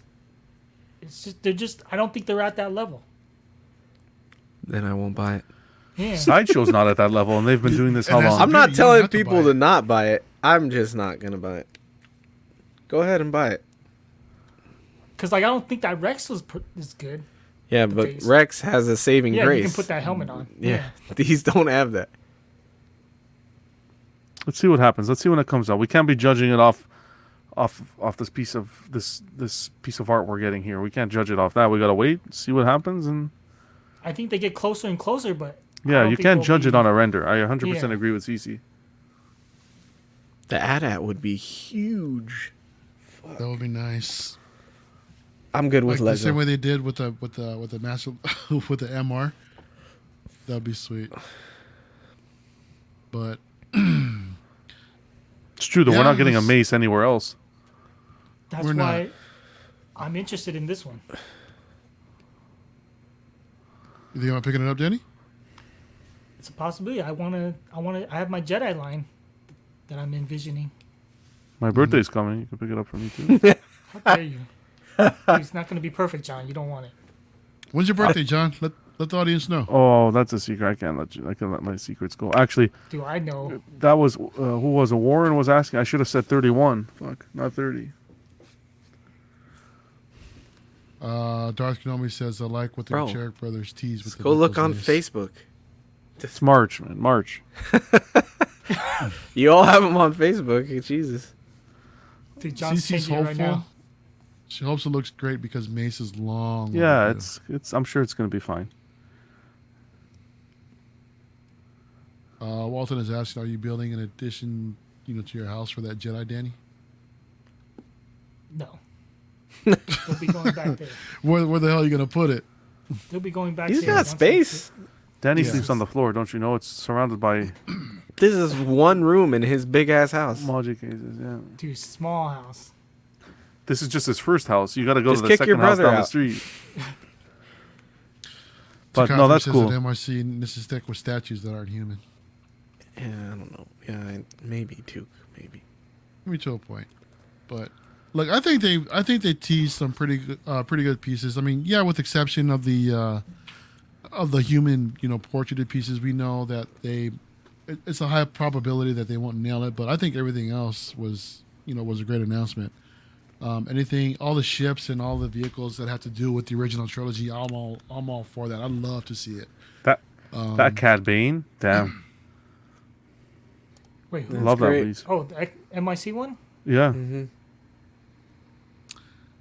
D: It's just they're just. I don't think they're at that level.
C: Then I won't buy it.
D: Yeah. [LAUGHS]
B: Sideshow's not at that level, and they've been doing this how
A: And that's-
B: long?
C: I'm not telling
A: have to
C: people to not buy it. I'm just not gonna buy it. Go ahead and buy it.
D: Because like I don't think that Rex was pr- is good.
C: Yeah, but
D: face.
C: Rex has a saving
D: Yeah,
C: grace.
D: you can put that helmet on.
C: Yeah, [LAUGHS] these don't have that.
B: Let's see what happens. Let's see when it comes out. We can't be judging it off off off this piece of this this piece of art we're getting here. We can't judge it off that. We gotta wait, see what happens, and
D: I think they get closer and closer, but
B: yeah, you can't
D: they'll
B: judge
D: be-
B: it on a render. I 100 percent
D: Yeah.
B: agree with CC.
C: The AT-AT would be huge.
A: That would be nice.
C: I'm good
A: Like
C: with
A: the same way they did with the with the with the master [LAUGHS] with the MR. That'd be sweet. But
B: It's true though. we're not getting a mace anywhere else.
D: That's
A: We're not.
D: why I'm interested in this one.
A: you think I'm picking it up, Danny?
D: It's a possibility. I want to. I want to. I have my Jedi line that I'm envisioning.
B: My birthday's coming. You can pick it up for me too. [LAUGHS] [LAUGHS]
D: How dare you? it's not going to be perfect, John. You don't want it.
A: When's your birthday, John? Let let the audience know.
B: oh, that's a secret. I can't let you. I can let my secrets go. Actually,
D: Do I know?
B: that was uh, who was it? Warren was asking. I should have said 31. Fuck, not 30.
A: Uh, Darth Kenobi says I like what the
C: Bro.
A: Cherrick brothers tease with. the
C: Go look on
A: Nichols.
C: Facebook.
B: It's March, man. March. [LAUGHS] [LAUGHS]
C: You all have them on Facebook. Jesus.
D: Dude, John's
A: CC's
D: changing it right
A: hopeful.
D: now.
A: She hopes it looks great because Mace is long.
B: Yeah,
A: overdue.
B: it's it's. I'm sure it's gonna be fine.
A: Uh, Walton is asking, are you building an addition, you know, to your house for that Jedi, Danny?
D: No. They'll be going back there. [LAUGHS]
A: Where, where the hell are you gonna put it?
D: They'll be going back
C: He's
D: there.
C: got
D: once they-
C: space.
B: Danny
A: Yeah.
B: sleeps on the floor, don't you know? It's surrounded by [CLEARS THROAT]
C: This is one room in his big ass house.
B: Maji cases. Yeah.
D: Dude, small house.
B: This is just his first house. You got to go
C: Just
B: to the
C: kick your
B: second house
C: brother
B: down the
C: out.
B: street. [LAUGHS] but
A: Takashi
B: no, that's
A: says
B: cool.
A: That MRC needs to stick with statues that aren't human.
C: Yeah, I don't know. Yeah, I- maybe too. Maybe.
A: Me to a point, but look, I think they, I think they teased some pretty, good, uh, pretty good pieces. I mean, yeah, with exception of the, uh, of the human, you know, portraited pieces, we know that they, it, it's a high probability that they won't nail it. But I think everything else was, you know, was a great announcement. Um, anything, all the ships and all the vehicles that have to do with the original trilogy, I'm all, I'm all for that. I'd love to see it.
B: That
A: Um,
B: that Cad Bane, damn, [CLEARS THROAT]
D: Wait, who?
B: love that
C: great.
B: piece.
D: Oh, the MIC one.
B: Yeah,
C: Mm-hmm.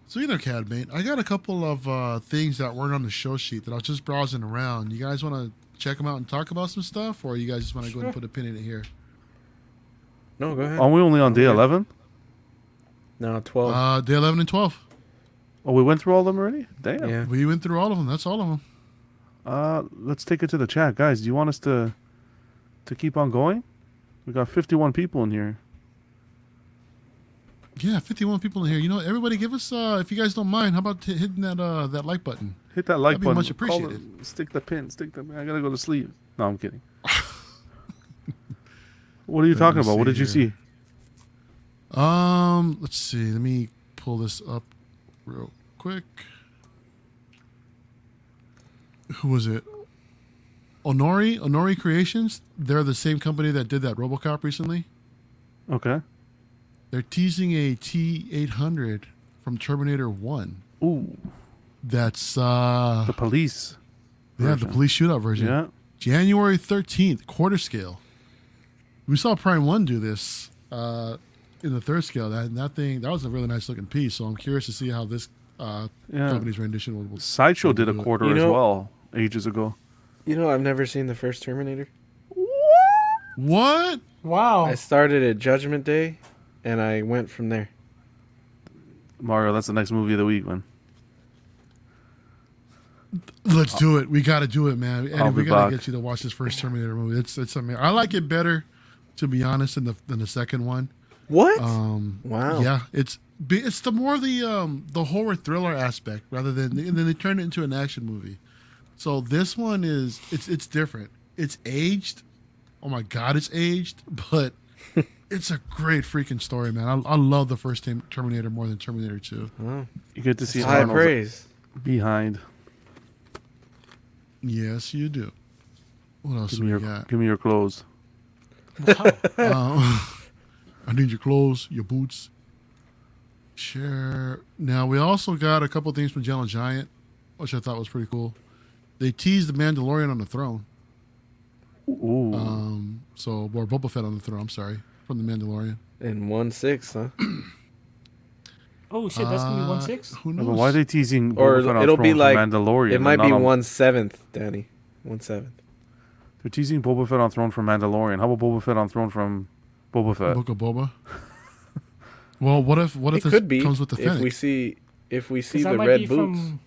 A: So you know, Cad Bane, I got a couple of uh, things that weren't on the show sheet that I was just browsing around. You guys want to check them out and talk about some stuff, or you guys just want to go ahead and put a pin in it here?
C: No, go ahead.
B: are we only on day
C: Okay.
B: eleven?
C: no, twelve.
A: Uh, day eleven and twelve.
B: Oh, we went through all of them already. Damn.
C: yeah.
A: We went through all of them. That's all of them.
B: Uh, let's take it to the chat, guys. Do you want us to to keep on going? We got fifty-one people in here.
A: Yeah, fifty-one people in here. You know, everybody, give us uh, if you guys don't mind. How about t- hitting that uh, that like button?
B: Hit that like
A: That'd be
B: button.
A: much appreciated.
B: it- stick the pin. Stick the. I gotta go to sleep. No, I'm kidding. [LAUGHS] what are you
A: Let
B: talking about? What did you
A: here.
B: see?
A: Um, let's see. Let me pull this up real quick. Who was it? Oniri, Oniri Creations. They're the same company that did that RoboCop recently.
B: Okay.
A: They're teasing a T800 from Terminator 1.
B: Ooh,
A: That's uh
B: the police.
A: yeah, the police shootout version.
B: Yeah.
A: January 13th, quarter scale. We saw Prime 1 do this uh in the third scale. That that thing that was a really nice looking piece. So I'm curious to see how this uh
B: Yeah.
A: company's rendition will, will
B: Sideshow did a quarter
C: You
B: as well ages ago.
C: You know, I've never seen the first Terminator.
A: What? What?
D: Wow.
C: I started at Judgment Day, and I went from there.
B: Mario, that's the next movie of the week, man.
A: Let's do it. We got to do it, man. And we got to get you to watch this first Terminator movie. It's it's amazing. I like it better, to be honest, than the than the second one.
C: What?
A: Um,
C: wow.
A: Yeah, it's it's the more the um the horror thriller aspect rather than and then they turn it into an action movie. So this one is it's it's different. It's aged. Oh my god, it's aged, [LAUGHS] but it's a great freaking story, man. I, I love the first Tem- Terminator more than Terminator Two.
C: Wow.
B: You get to see
C: High
B: Arnold's
C: praise.
B: behind.
A: Yes, you do. What else
B: Give
A: do
B: me
A: we
B: your
A: got?
B: give me your clothes. [LAUGHS]
A: Um, [LAUGHS] I need your clothes, your boots. Share. Now we also got a couple things from Gentle Giant, which I thought was pretty cool. They teased the Mandalorian on the throne.
B: Ooh.
A: Um, so or Boba Fett on the throne. I'm sorry, from the Mandalorian.
C: In one six, huh? [CLEARS THROAT]
D: oh shit, that's gonna be
A: Uh,
D: one six.
A: Who knows?
B: but why are they teasing
C: Or
B: Boba Fett
C: it'll be like-
B: Mandalorian?
C: It might be
B: on-
C: one seventh, Danny. One seventh.
B: They're teasing Boba Fett on throne from Mandalorian. How about Boba Fett on throne from Boba Fett?
A: Book of Boba. [LAUGHS] well, what if what
C: It
A: if this
C: could be
A: comes with the
C: if we see if we see the red
D: be
C: boots.
D: from.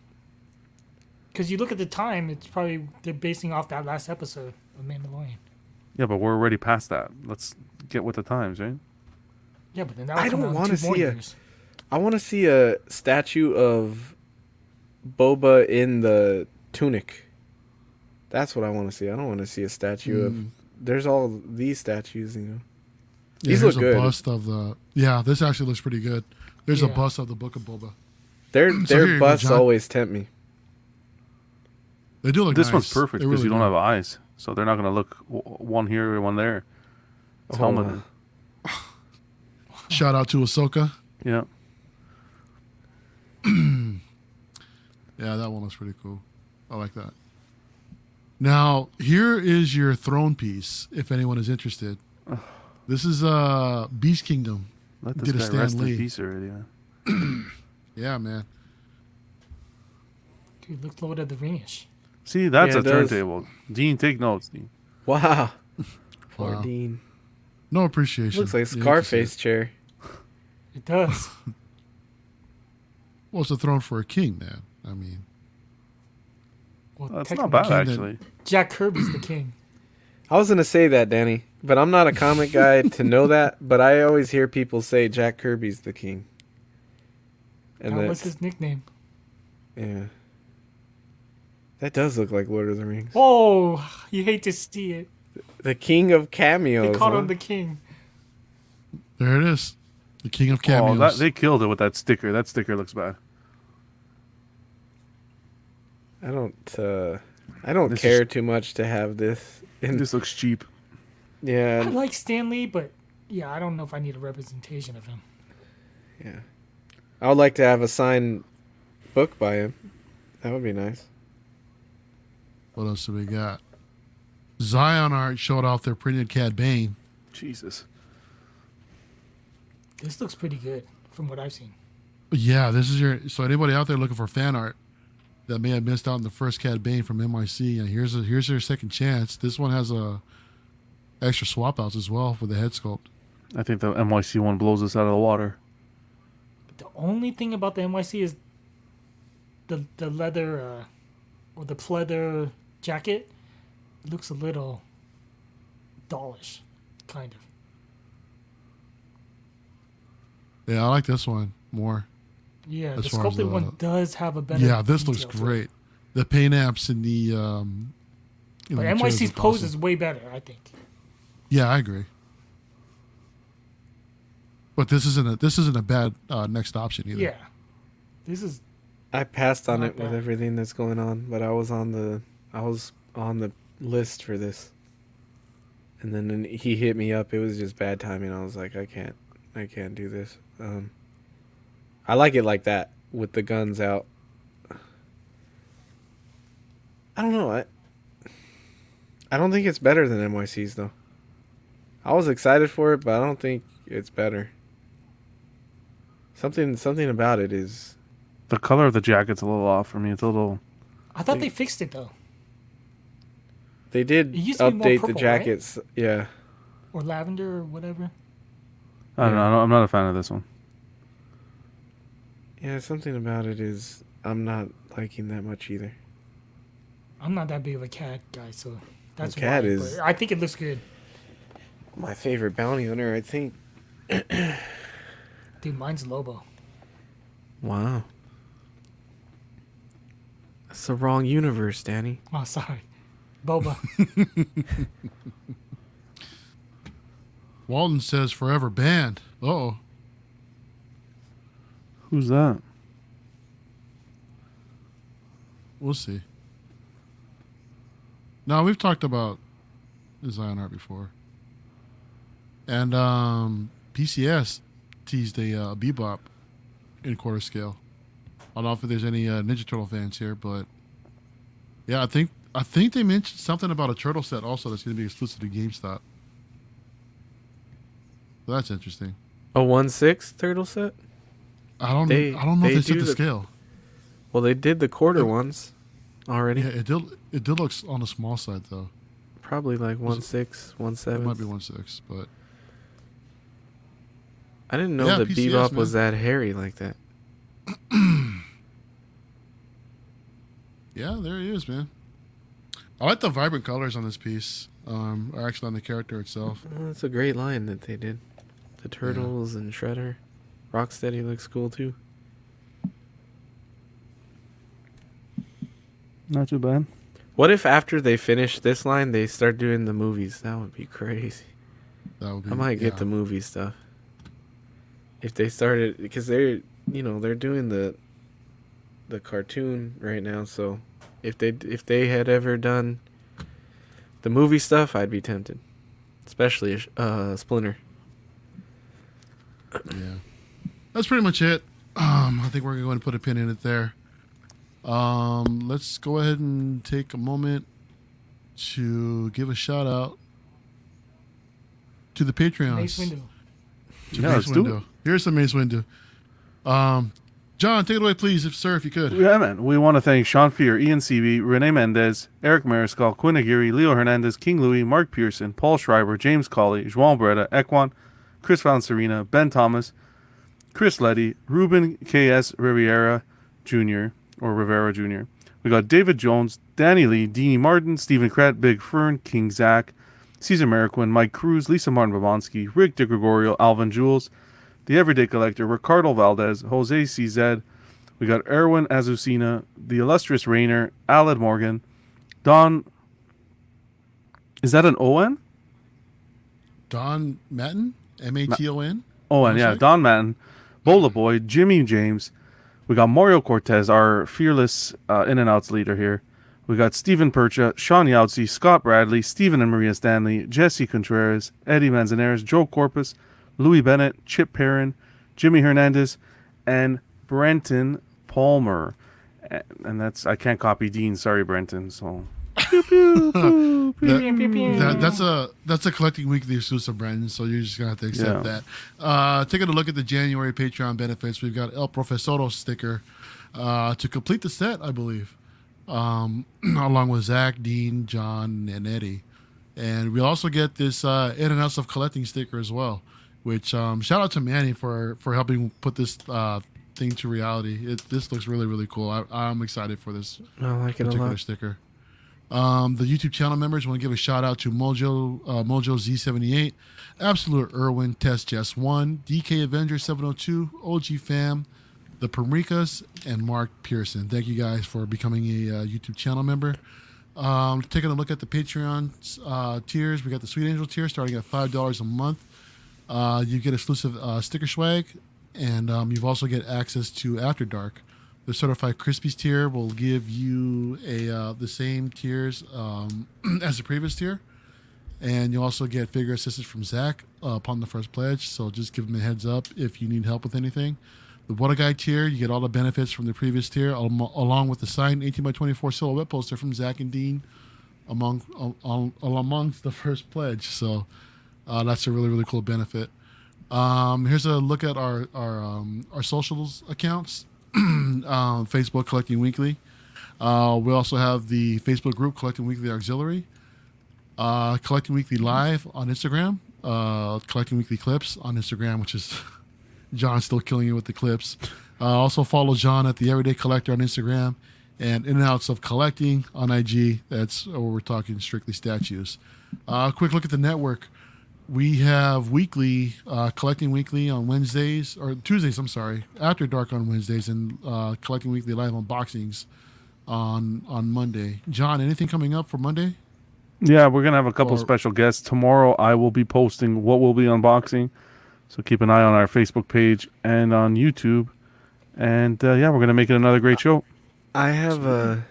D: Because you look at the time, it's probably they're basing off that last episode of Mandalorian.
B: Yeah, but we're already past that. Let's get with the times, right?
D: Yeah, but then that
C: I don't wanna see a-
D: years.
C: I want to see a statue of Boba in the tunic. That's what I want to see. I don't want to see a statue of.
A: Mm.
C: There's all these statues, you know.
A: Yeah,
C: These
A: here's
C: look
A: a
C: good.
A: bust of the. Yeah, this actually looks pretty good. There's a bust of the Book of Boba.
C: Their [CLEARS THROAT]
A: So
C: their
A: here you go,
C: busts
A: John.
C: always tempt me.
A: They do look.
B: this
A: nice.
B: one's perfect because
A: really
B: you don't
A: do.
B: have eyes, so they're not gonna look w- one here, or one there. It's
C: Oh.
A: Shout out to Ahsoka.
B: Yeah. [CLEARS THROAT]
A: Yeah, that one looks pretty cool. I like that. Now, here is your throne piece, if anyone is interested. [SIGHS] This is uh Beast Kingdom.
B: Let
A: Did a
B: this guy
A: Stan
B: rest
A: Lee.
B: in peace already. Yeah. [CLEARS THROAT]
A: Yeah, man.
D: Dude, look lower at the Greenish.
B: See, that's
C: Yeah,
B: a turntable. Dean, take notes, Dean.
C: Wow. [LAUGHS] Poor
A: Wow.
C: Dean.
A: No appreciation.
C: Looks like
A: You hate to see
C: Scarface
A: it.
C: chair.
D: It does.
A: Well, it's a throne for a king, man. I mean,
D: Well,
B: That's not bad,
A: King
B: actually.
D: Jack Kirby's the king.
C: I was gonna say that, Danny, but I'm not a comic guy to know [LAUGHS] that. But I always hear people say Jack Kirby's the king. And
D: that
C: that,
D: was his nickname.
C: yeah. That does look like Lord of the Rings.
D: Oh, you hate to see it.
C: The king of cameos.
D: They called
C: huh?
D: him the king.
A: There it is. The king of
B: Oh,
A: cameos.
B: that, they killed it with that sticker. That sticker looks bad.
C: I don't. uh I don't
B: This
C: care too much to have this. In,
B: This looks cheap.
C: yeah,
D: I like Stan Lee, but yeah, I don't know if I need a representation of him.
C: yeah. I would like to have a signed book by him. That would be nice.
A: what else do we got? Zion Art showed off their printed Cad Bane.
B: Jesus.
D: This looks pretty good from what I've seen.
A: Yeah, this is your. So anybody out there looking for fan art that may have missed out on the first Cad Bane from NYC, and here's a, here's your second chance. This one has a extra swap outs as well for the head sculpt.
B: I think the NYC one blows us out of the water.
D: The only thing about the NYC is the the leather uh, or the pleather jacket looks a little dollish, kind of.
A: Yeah, I like this one more.
D: Yeah,
A: As
D: the sculpted
A: the-
D: one does have a better.
A: yeah, this looks
D: detail to it.
A: great. The paint apps and the um. you know,
D: But
A: materials
D: NYC's pose
A: awesome.
D: is way better, I think.
A: Yeah, I agree. But this isn't a this isn't a bad uh, next option either.
D: Yeah, this is
C: I passed on
D: Not
C: it with everything that's going on, but I was on the I was on the list for this. And then he hit me up. It was just bad timing. I was like, I can't, I can't do this. Um, I like it like that with the guns out. I don't know. I I don't think it's better than NYC's though. I was excited for it, but I don't think it's better. Something something about it is
B: The color of the jacket's a little off for me. It's a little.
D: I thought
C: Like-
D: they fixed it though,
C: They did
D: It used to be more
C: update the
D: purple, right?
C: jackets. Yeah.
D: or lavender or whatever.
B: I don't
C: Yeah.
B: know. I'm not a fan of this one.
C: Yeah, something about it is I'm not liking that much either.
D: I'm not that big of a cat guy, so that's
C: cat
D: why.
C: is-
D: I think it looks good,
C: My favorite bounty hunter, I think.
D: dude. Mine's Lobo.
C: Wow. That's the wrong universe, Danny.
D: Oh, sorry, Boba. [LAUGHS]
A: Walden says forever banned. Oh,
B: Who's that?
A: we'll see. Now we've talked about Zion art before, and um, PCS teased a uh, Bebop in quarter scale. I don't know if there's any uh, Ninja Turtle fans here, but yeah, I think I think they mentioned something about a turtle set also that's going to be exclusive to GameStop. So that's interesting.
C: A one six turtle set?
A: I don't
C: They-
A: I don't know if they set
C: do
A: the
C: the-
A: scale.
C: Well, they did the quarter ones already.
A: Yeah, it did. It did look on the small side though.
C: Probably like one six, one
A: It
C: seven.
A: might be one six, but
C: I didn't know
A: Yeah,
C: that
A: PCS,
C: Bebop
A: man.
C: was that hairy like that. [CLEARS THROAT]
A: yeah, there he is, man. I like the vibrant colors on this piece. Um, or actually on the character itself.
C: Oh, that's a great line that they did. The turtles and Shredder. Rocksteady looks cool too.
B: Not too bad.
C: What if after they finish this line, they start doing the movies? That would be crazy.
A: That would be.
C: I might get
A: yeah.
C: the movie stuff. If they started, because they're, you know, they're doing the, the cartoon right now. So, if they if they had ever done, the movie stuff, I'd be tempted, especially uh Splinter.
A: Yeah, that's pretty much it. Um, I think we're going to put a pin in it there. Um, let's go ahead and take a moment to give a shout out to the Patreons.
D: Mace Windu.
A: To
B: Yeah,
A: Mace
B: let's do
A: Windu. Here's the Mace Windu. Um, John, take it away, please, if sir, if you could.
B: Yeah, man. We want to thank Sean Fear, Ian Seavey, Renee Mendez, Eric Mariscal, Quinn Aguirre, Leo Hernandez, King Louis, Mark Pearson, Paul Schreiber, James Colley, João Beretta, Ekwan, Chris Valencerina, Ben Thomas, Chris Letty, Ruben K.S. Riviera Jr., or Rivera Jr. We got David Jones, Danny Lee, Deanie Martin, Stephen Krat, Big Fern, King Zach, Caesar Mariquin, Mike Cruz, Lisa Martin Babonsky, Rick DeGregorio, Alvin Jules, the Everyday Collector, Ricardo Valdez, Jose CZ. We got Erwin Azucena, the Illustrious Rainer, Alad Morgan, Don. Is that an O-N?
A: Don Matten, M A T O N.
B: Owen, yeah,
A: Okay.
B: Don Madden, Bola Boy, Jimmy James. We got Mario Cortez, our fearless uh, in and outs leader here. We got Stephen Percha, Sean Yautsy, Scott Bradley, Stephen and Maria Stanley, Jesse Contreras, Eddie Manzanares, Joe Corpus, Louis Bennett, Chip Perrin, Jimmy Hernandez, and Brenton Palmer. And that's I can't copy Dean. Sorry, Brenton. So [LAUGHS]
A: That, that's a that's a collecting weekly exclusive, Brenton, So you're just gonna have to accept
B: Yeah.
A: that. Uh, taking a look at the January Patreon benefits, we've got El Profesoro sticker uh, to complete the set, I believe, um, [CLEARS THROAT] along with Zach, Dean, John, and Eddie. And we also get this uh, in and out of collecting sticker as well. Which um, shout out to Manny for for helping put this uh, thing to reality. It, this looks really really cool. I, I'm excited for this
C: I like it a
A: particular
C: lot.
A: sticker. Um, the YouTube channel members want to give a shout out to Mojo uh, Mojo Z78, Absolute Irwin, Test Jess One, DK Avenger 702, OG Fam, the Pamricas, and Mark Pearson. Thank you guys for becoming a uh, YouTube channel member. Um, taking a look at the Patreon uh, tiers, we got the Sweet Angel tier starting at five dollars a month. Uh, you get exclusive uh, sticker swag, and um, you've also get access to After Dark. The certified Krispies tier will give you a uh, the same tiers um, [CLEARS THROAT] as the previous tier, and you'll also get figure assistance from Zach upon the first pledge. So just give him a heads up if you need help with anything. The a Guy tier, you get all the benefits from the previous tier, al- along with the signed 18 by 24 silhouette poster from Zach and Dean, among al- al- amongst the first pledge. So uh, that's a really really cool benefit. Um, here's a look at our our um, our socials accounts. [CLEARS THROAT] um, Facebook Collecting Weekly. Uh, we also have the Facebook group Collecting Weekly Auxiliary. Uh, Collecting Weekly Live on Instagram. Uh, Collecting Weekly Clips on Instagram, which is [LAUGHS] John still killing you with the clips. Uh, also follow John at the Everyday Collector on Instagram and In and Outs of Collecting on IG. That's where we're talking strictly statues. Uh, quick look at the network. We have weekly, uh, collecting weekly on Wednesdays or Tuesdays. I'm sorry, after dark on Wednesdays, and uh, collecting weekly live unboxings on on Monday. John, anything coming up for Monday?
B: Yeah, we're gonna have a couple
A: Or-
B: special guests tomorrow. I will be posting what we'll be unboxing, so keep an eye on our Facebook page and on YouTube. And uh, yeah, we're gonna make it another great show
C: I have a,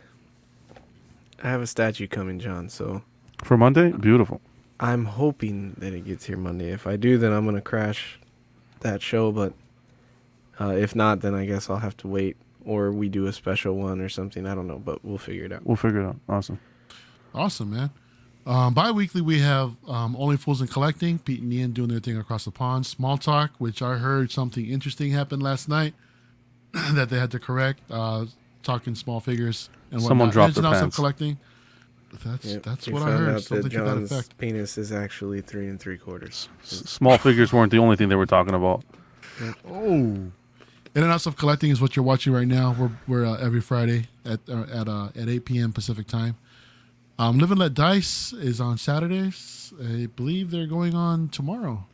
C: I have a statue coming, John. So
B: for Monday. Beautiful.
C: I'm hoping that it gets here Monday. If I do, then I'm gonna crash that show. But uh, if not, then I guess I'll have to wait, or we do a special one or something. I don't know, but we'll figure it out.
B: We'll figure it out. Awesome.
A: Awesome, man. Um, bi-weekly we have um, Only Fools in Collecting, Pete and Ian doing their thing across the pond. Small Talk, which I heard something interesting happened last night [CLEARS THROAT] that they had to correct. Uh, talking small figures and whatnot.
B: Someone
A: whatnot.
B: dropped
A: Ins
B: their
A: and outs of
B: pants.
A: collecting. That's
C: Yep,
A: that's
C: we
A: what I
C: found
A: heard.
C: out
A: Something
C: that
A: to that
C: John's
A: effect.
C: penis is actually three and three quarters.
B: S- small figures weren't the only thing they were talking about.
A: Oh, In and Outs of Collecting is what you're watching right now. We're we're uh, every Friday at uh, at uh, at 8 p.m. Pacific time. Um, Live and Let Dice is on Saturdays. I believe they're going on tomorrow.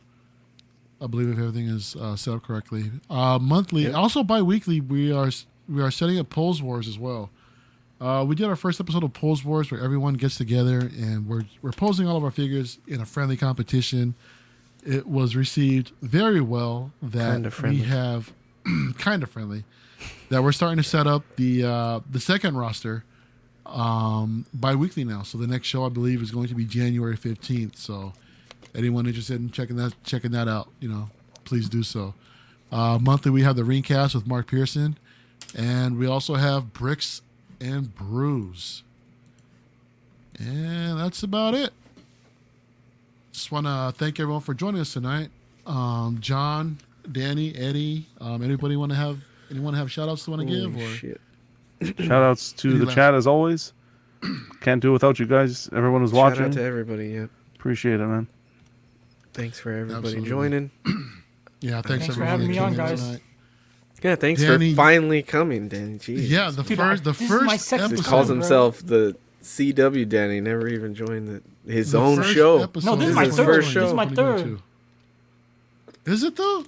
A: I believe if everything is uh, set up correctly. Uh, monthly,
C: Yep.
A: also bi-weekly, we are we are setting up Pose Wars as well. Uh, we did our first episode of Pose Wars where everyone gets together and we're we're posing all of our figures in a friendly competition. It was received very well that we have [CLEARS THROAT] kind of friendly that we're starting to set up the uh, the second roster um, bi-weekly now. So the next show I believe is going to be January 15th. So anyone interested in checking that checking that out, you know, please do so. Uh, monthly we have the Ringcast with Mark Pearson, and we also have Bricks and Brews. And that's about it. Just want to thank everyone for joining us tonight. Um, John, Danny, Eddie, um, anybody want to have anyone have shout outs to want to give? Or
C: shit. [CLEARS THROAT]
B: Shout outs to
A: Any
B: the
A: last-
B: chat as always. Can't do it without you guys. Everyone who's
C: Shout
B: watching.
C: out to everybody. Yeah.
B: Appreciate it, man.
C: Thanks for everybody
A: Absolutely.
C: joining. [CLEARS THROAT]
A: yeah, thanks,
D: Thanks for
A: everyone
D: having me on, guys.
A: tonight.
C: Yeah, thanks
A: Danny-
C: for finally coming, Danny. Jeez.
A: Yeah, the
D: Dude,
A: first
D: I-
A: the
D: this is my
A: first
D: second
C: He
A: episode.
C: calls
D: bro.
C: himself the CW Danny. Never even joined the, his
A: the
C: own show.
A: episode
D: No, this
C: is
A: of
C: my
A: 2022.
C: third. This is
D: my third.
A: Is it though?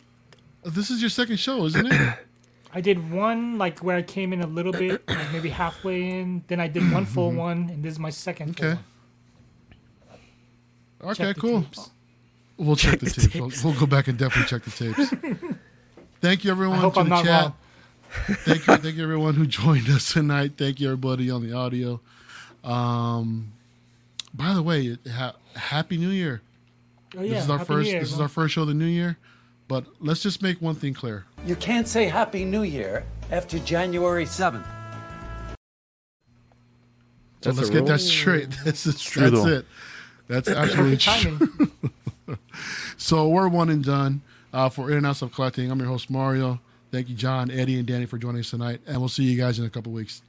A: This is your second show, isn't it? [COUGHS]
D: I did one like where I came in a little bit, like maybe halfway in. Then I did one [COUGHS] full mm-hmm. one, and this is my second. full
A: Okay.
D: one.
A: Okay,
D: Check
A: cool.
D: tapes.
A: We'll check,
C: Check
A: the,
C: the
A: tapes.
C: tapes.
A: We'll, we'll go back and definitely check the tapes. [LAUGHS] thank you, everyone,
D: I hope
A: to
D: I'm
A: the
D: not
A: chat.
D: wrong.
A: thank you, [LAUGHS] thank you, everyone who joined us tonight. Thank you, everybody on the audio. Um, by the way, ha- happy New Year!
D: Oh yeah,
A: this is our
D: Happy
A: first.
D: Year,
A: this is our first show of the new year. But let's just make one thing clear.
E: You can't say Happy New Year after January 7th.
A: So
C: That's
A: let's get
C: rule?
A: that straight. [LAUGHS] That's, that's,
B: true,
A: that's
B: though.
A: it. That's [COUGHS] absolutely
D: Perfect
A: true. [LAUGHS] So we're one and done uh, for In and Outs of Collecting. I'm your host Mario. Thank you, John, Eddie, and Danny for joining us tonight, and we'll see you guys in a couple weeks.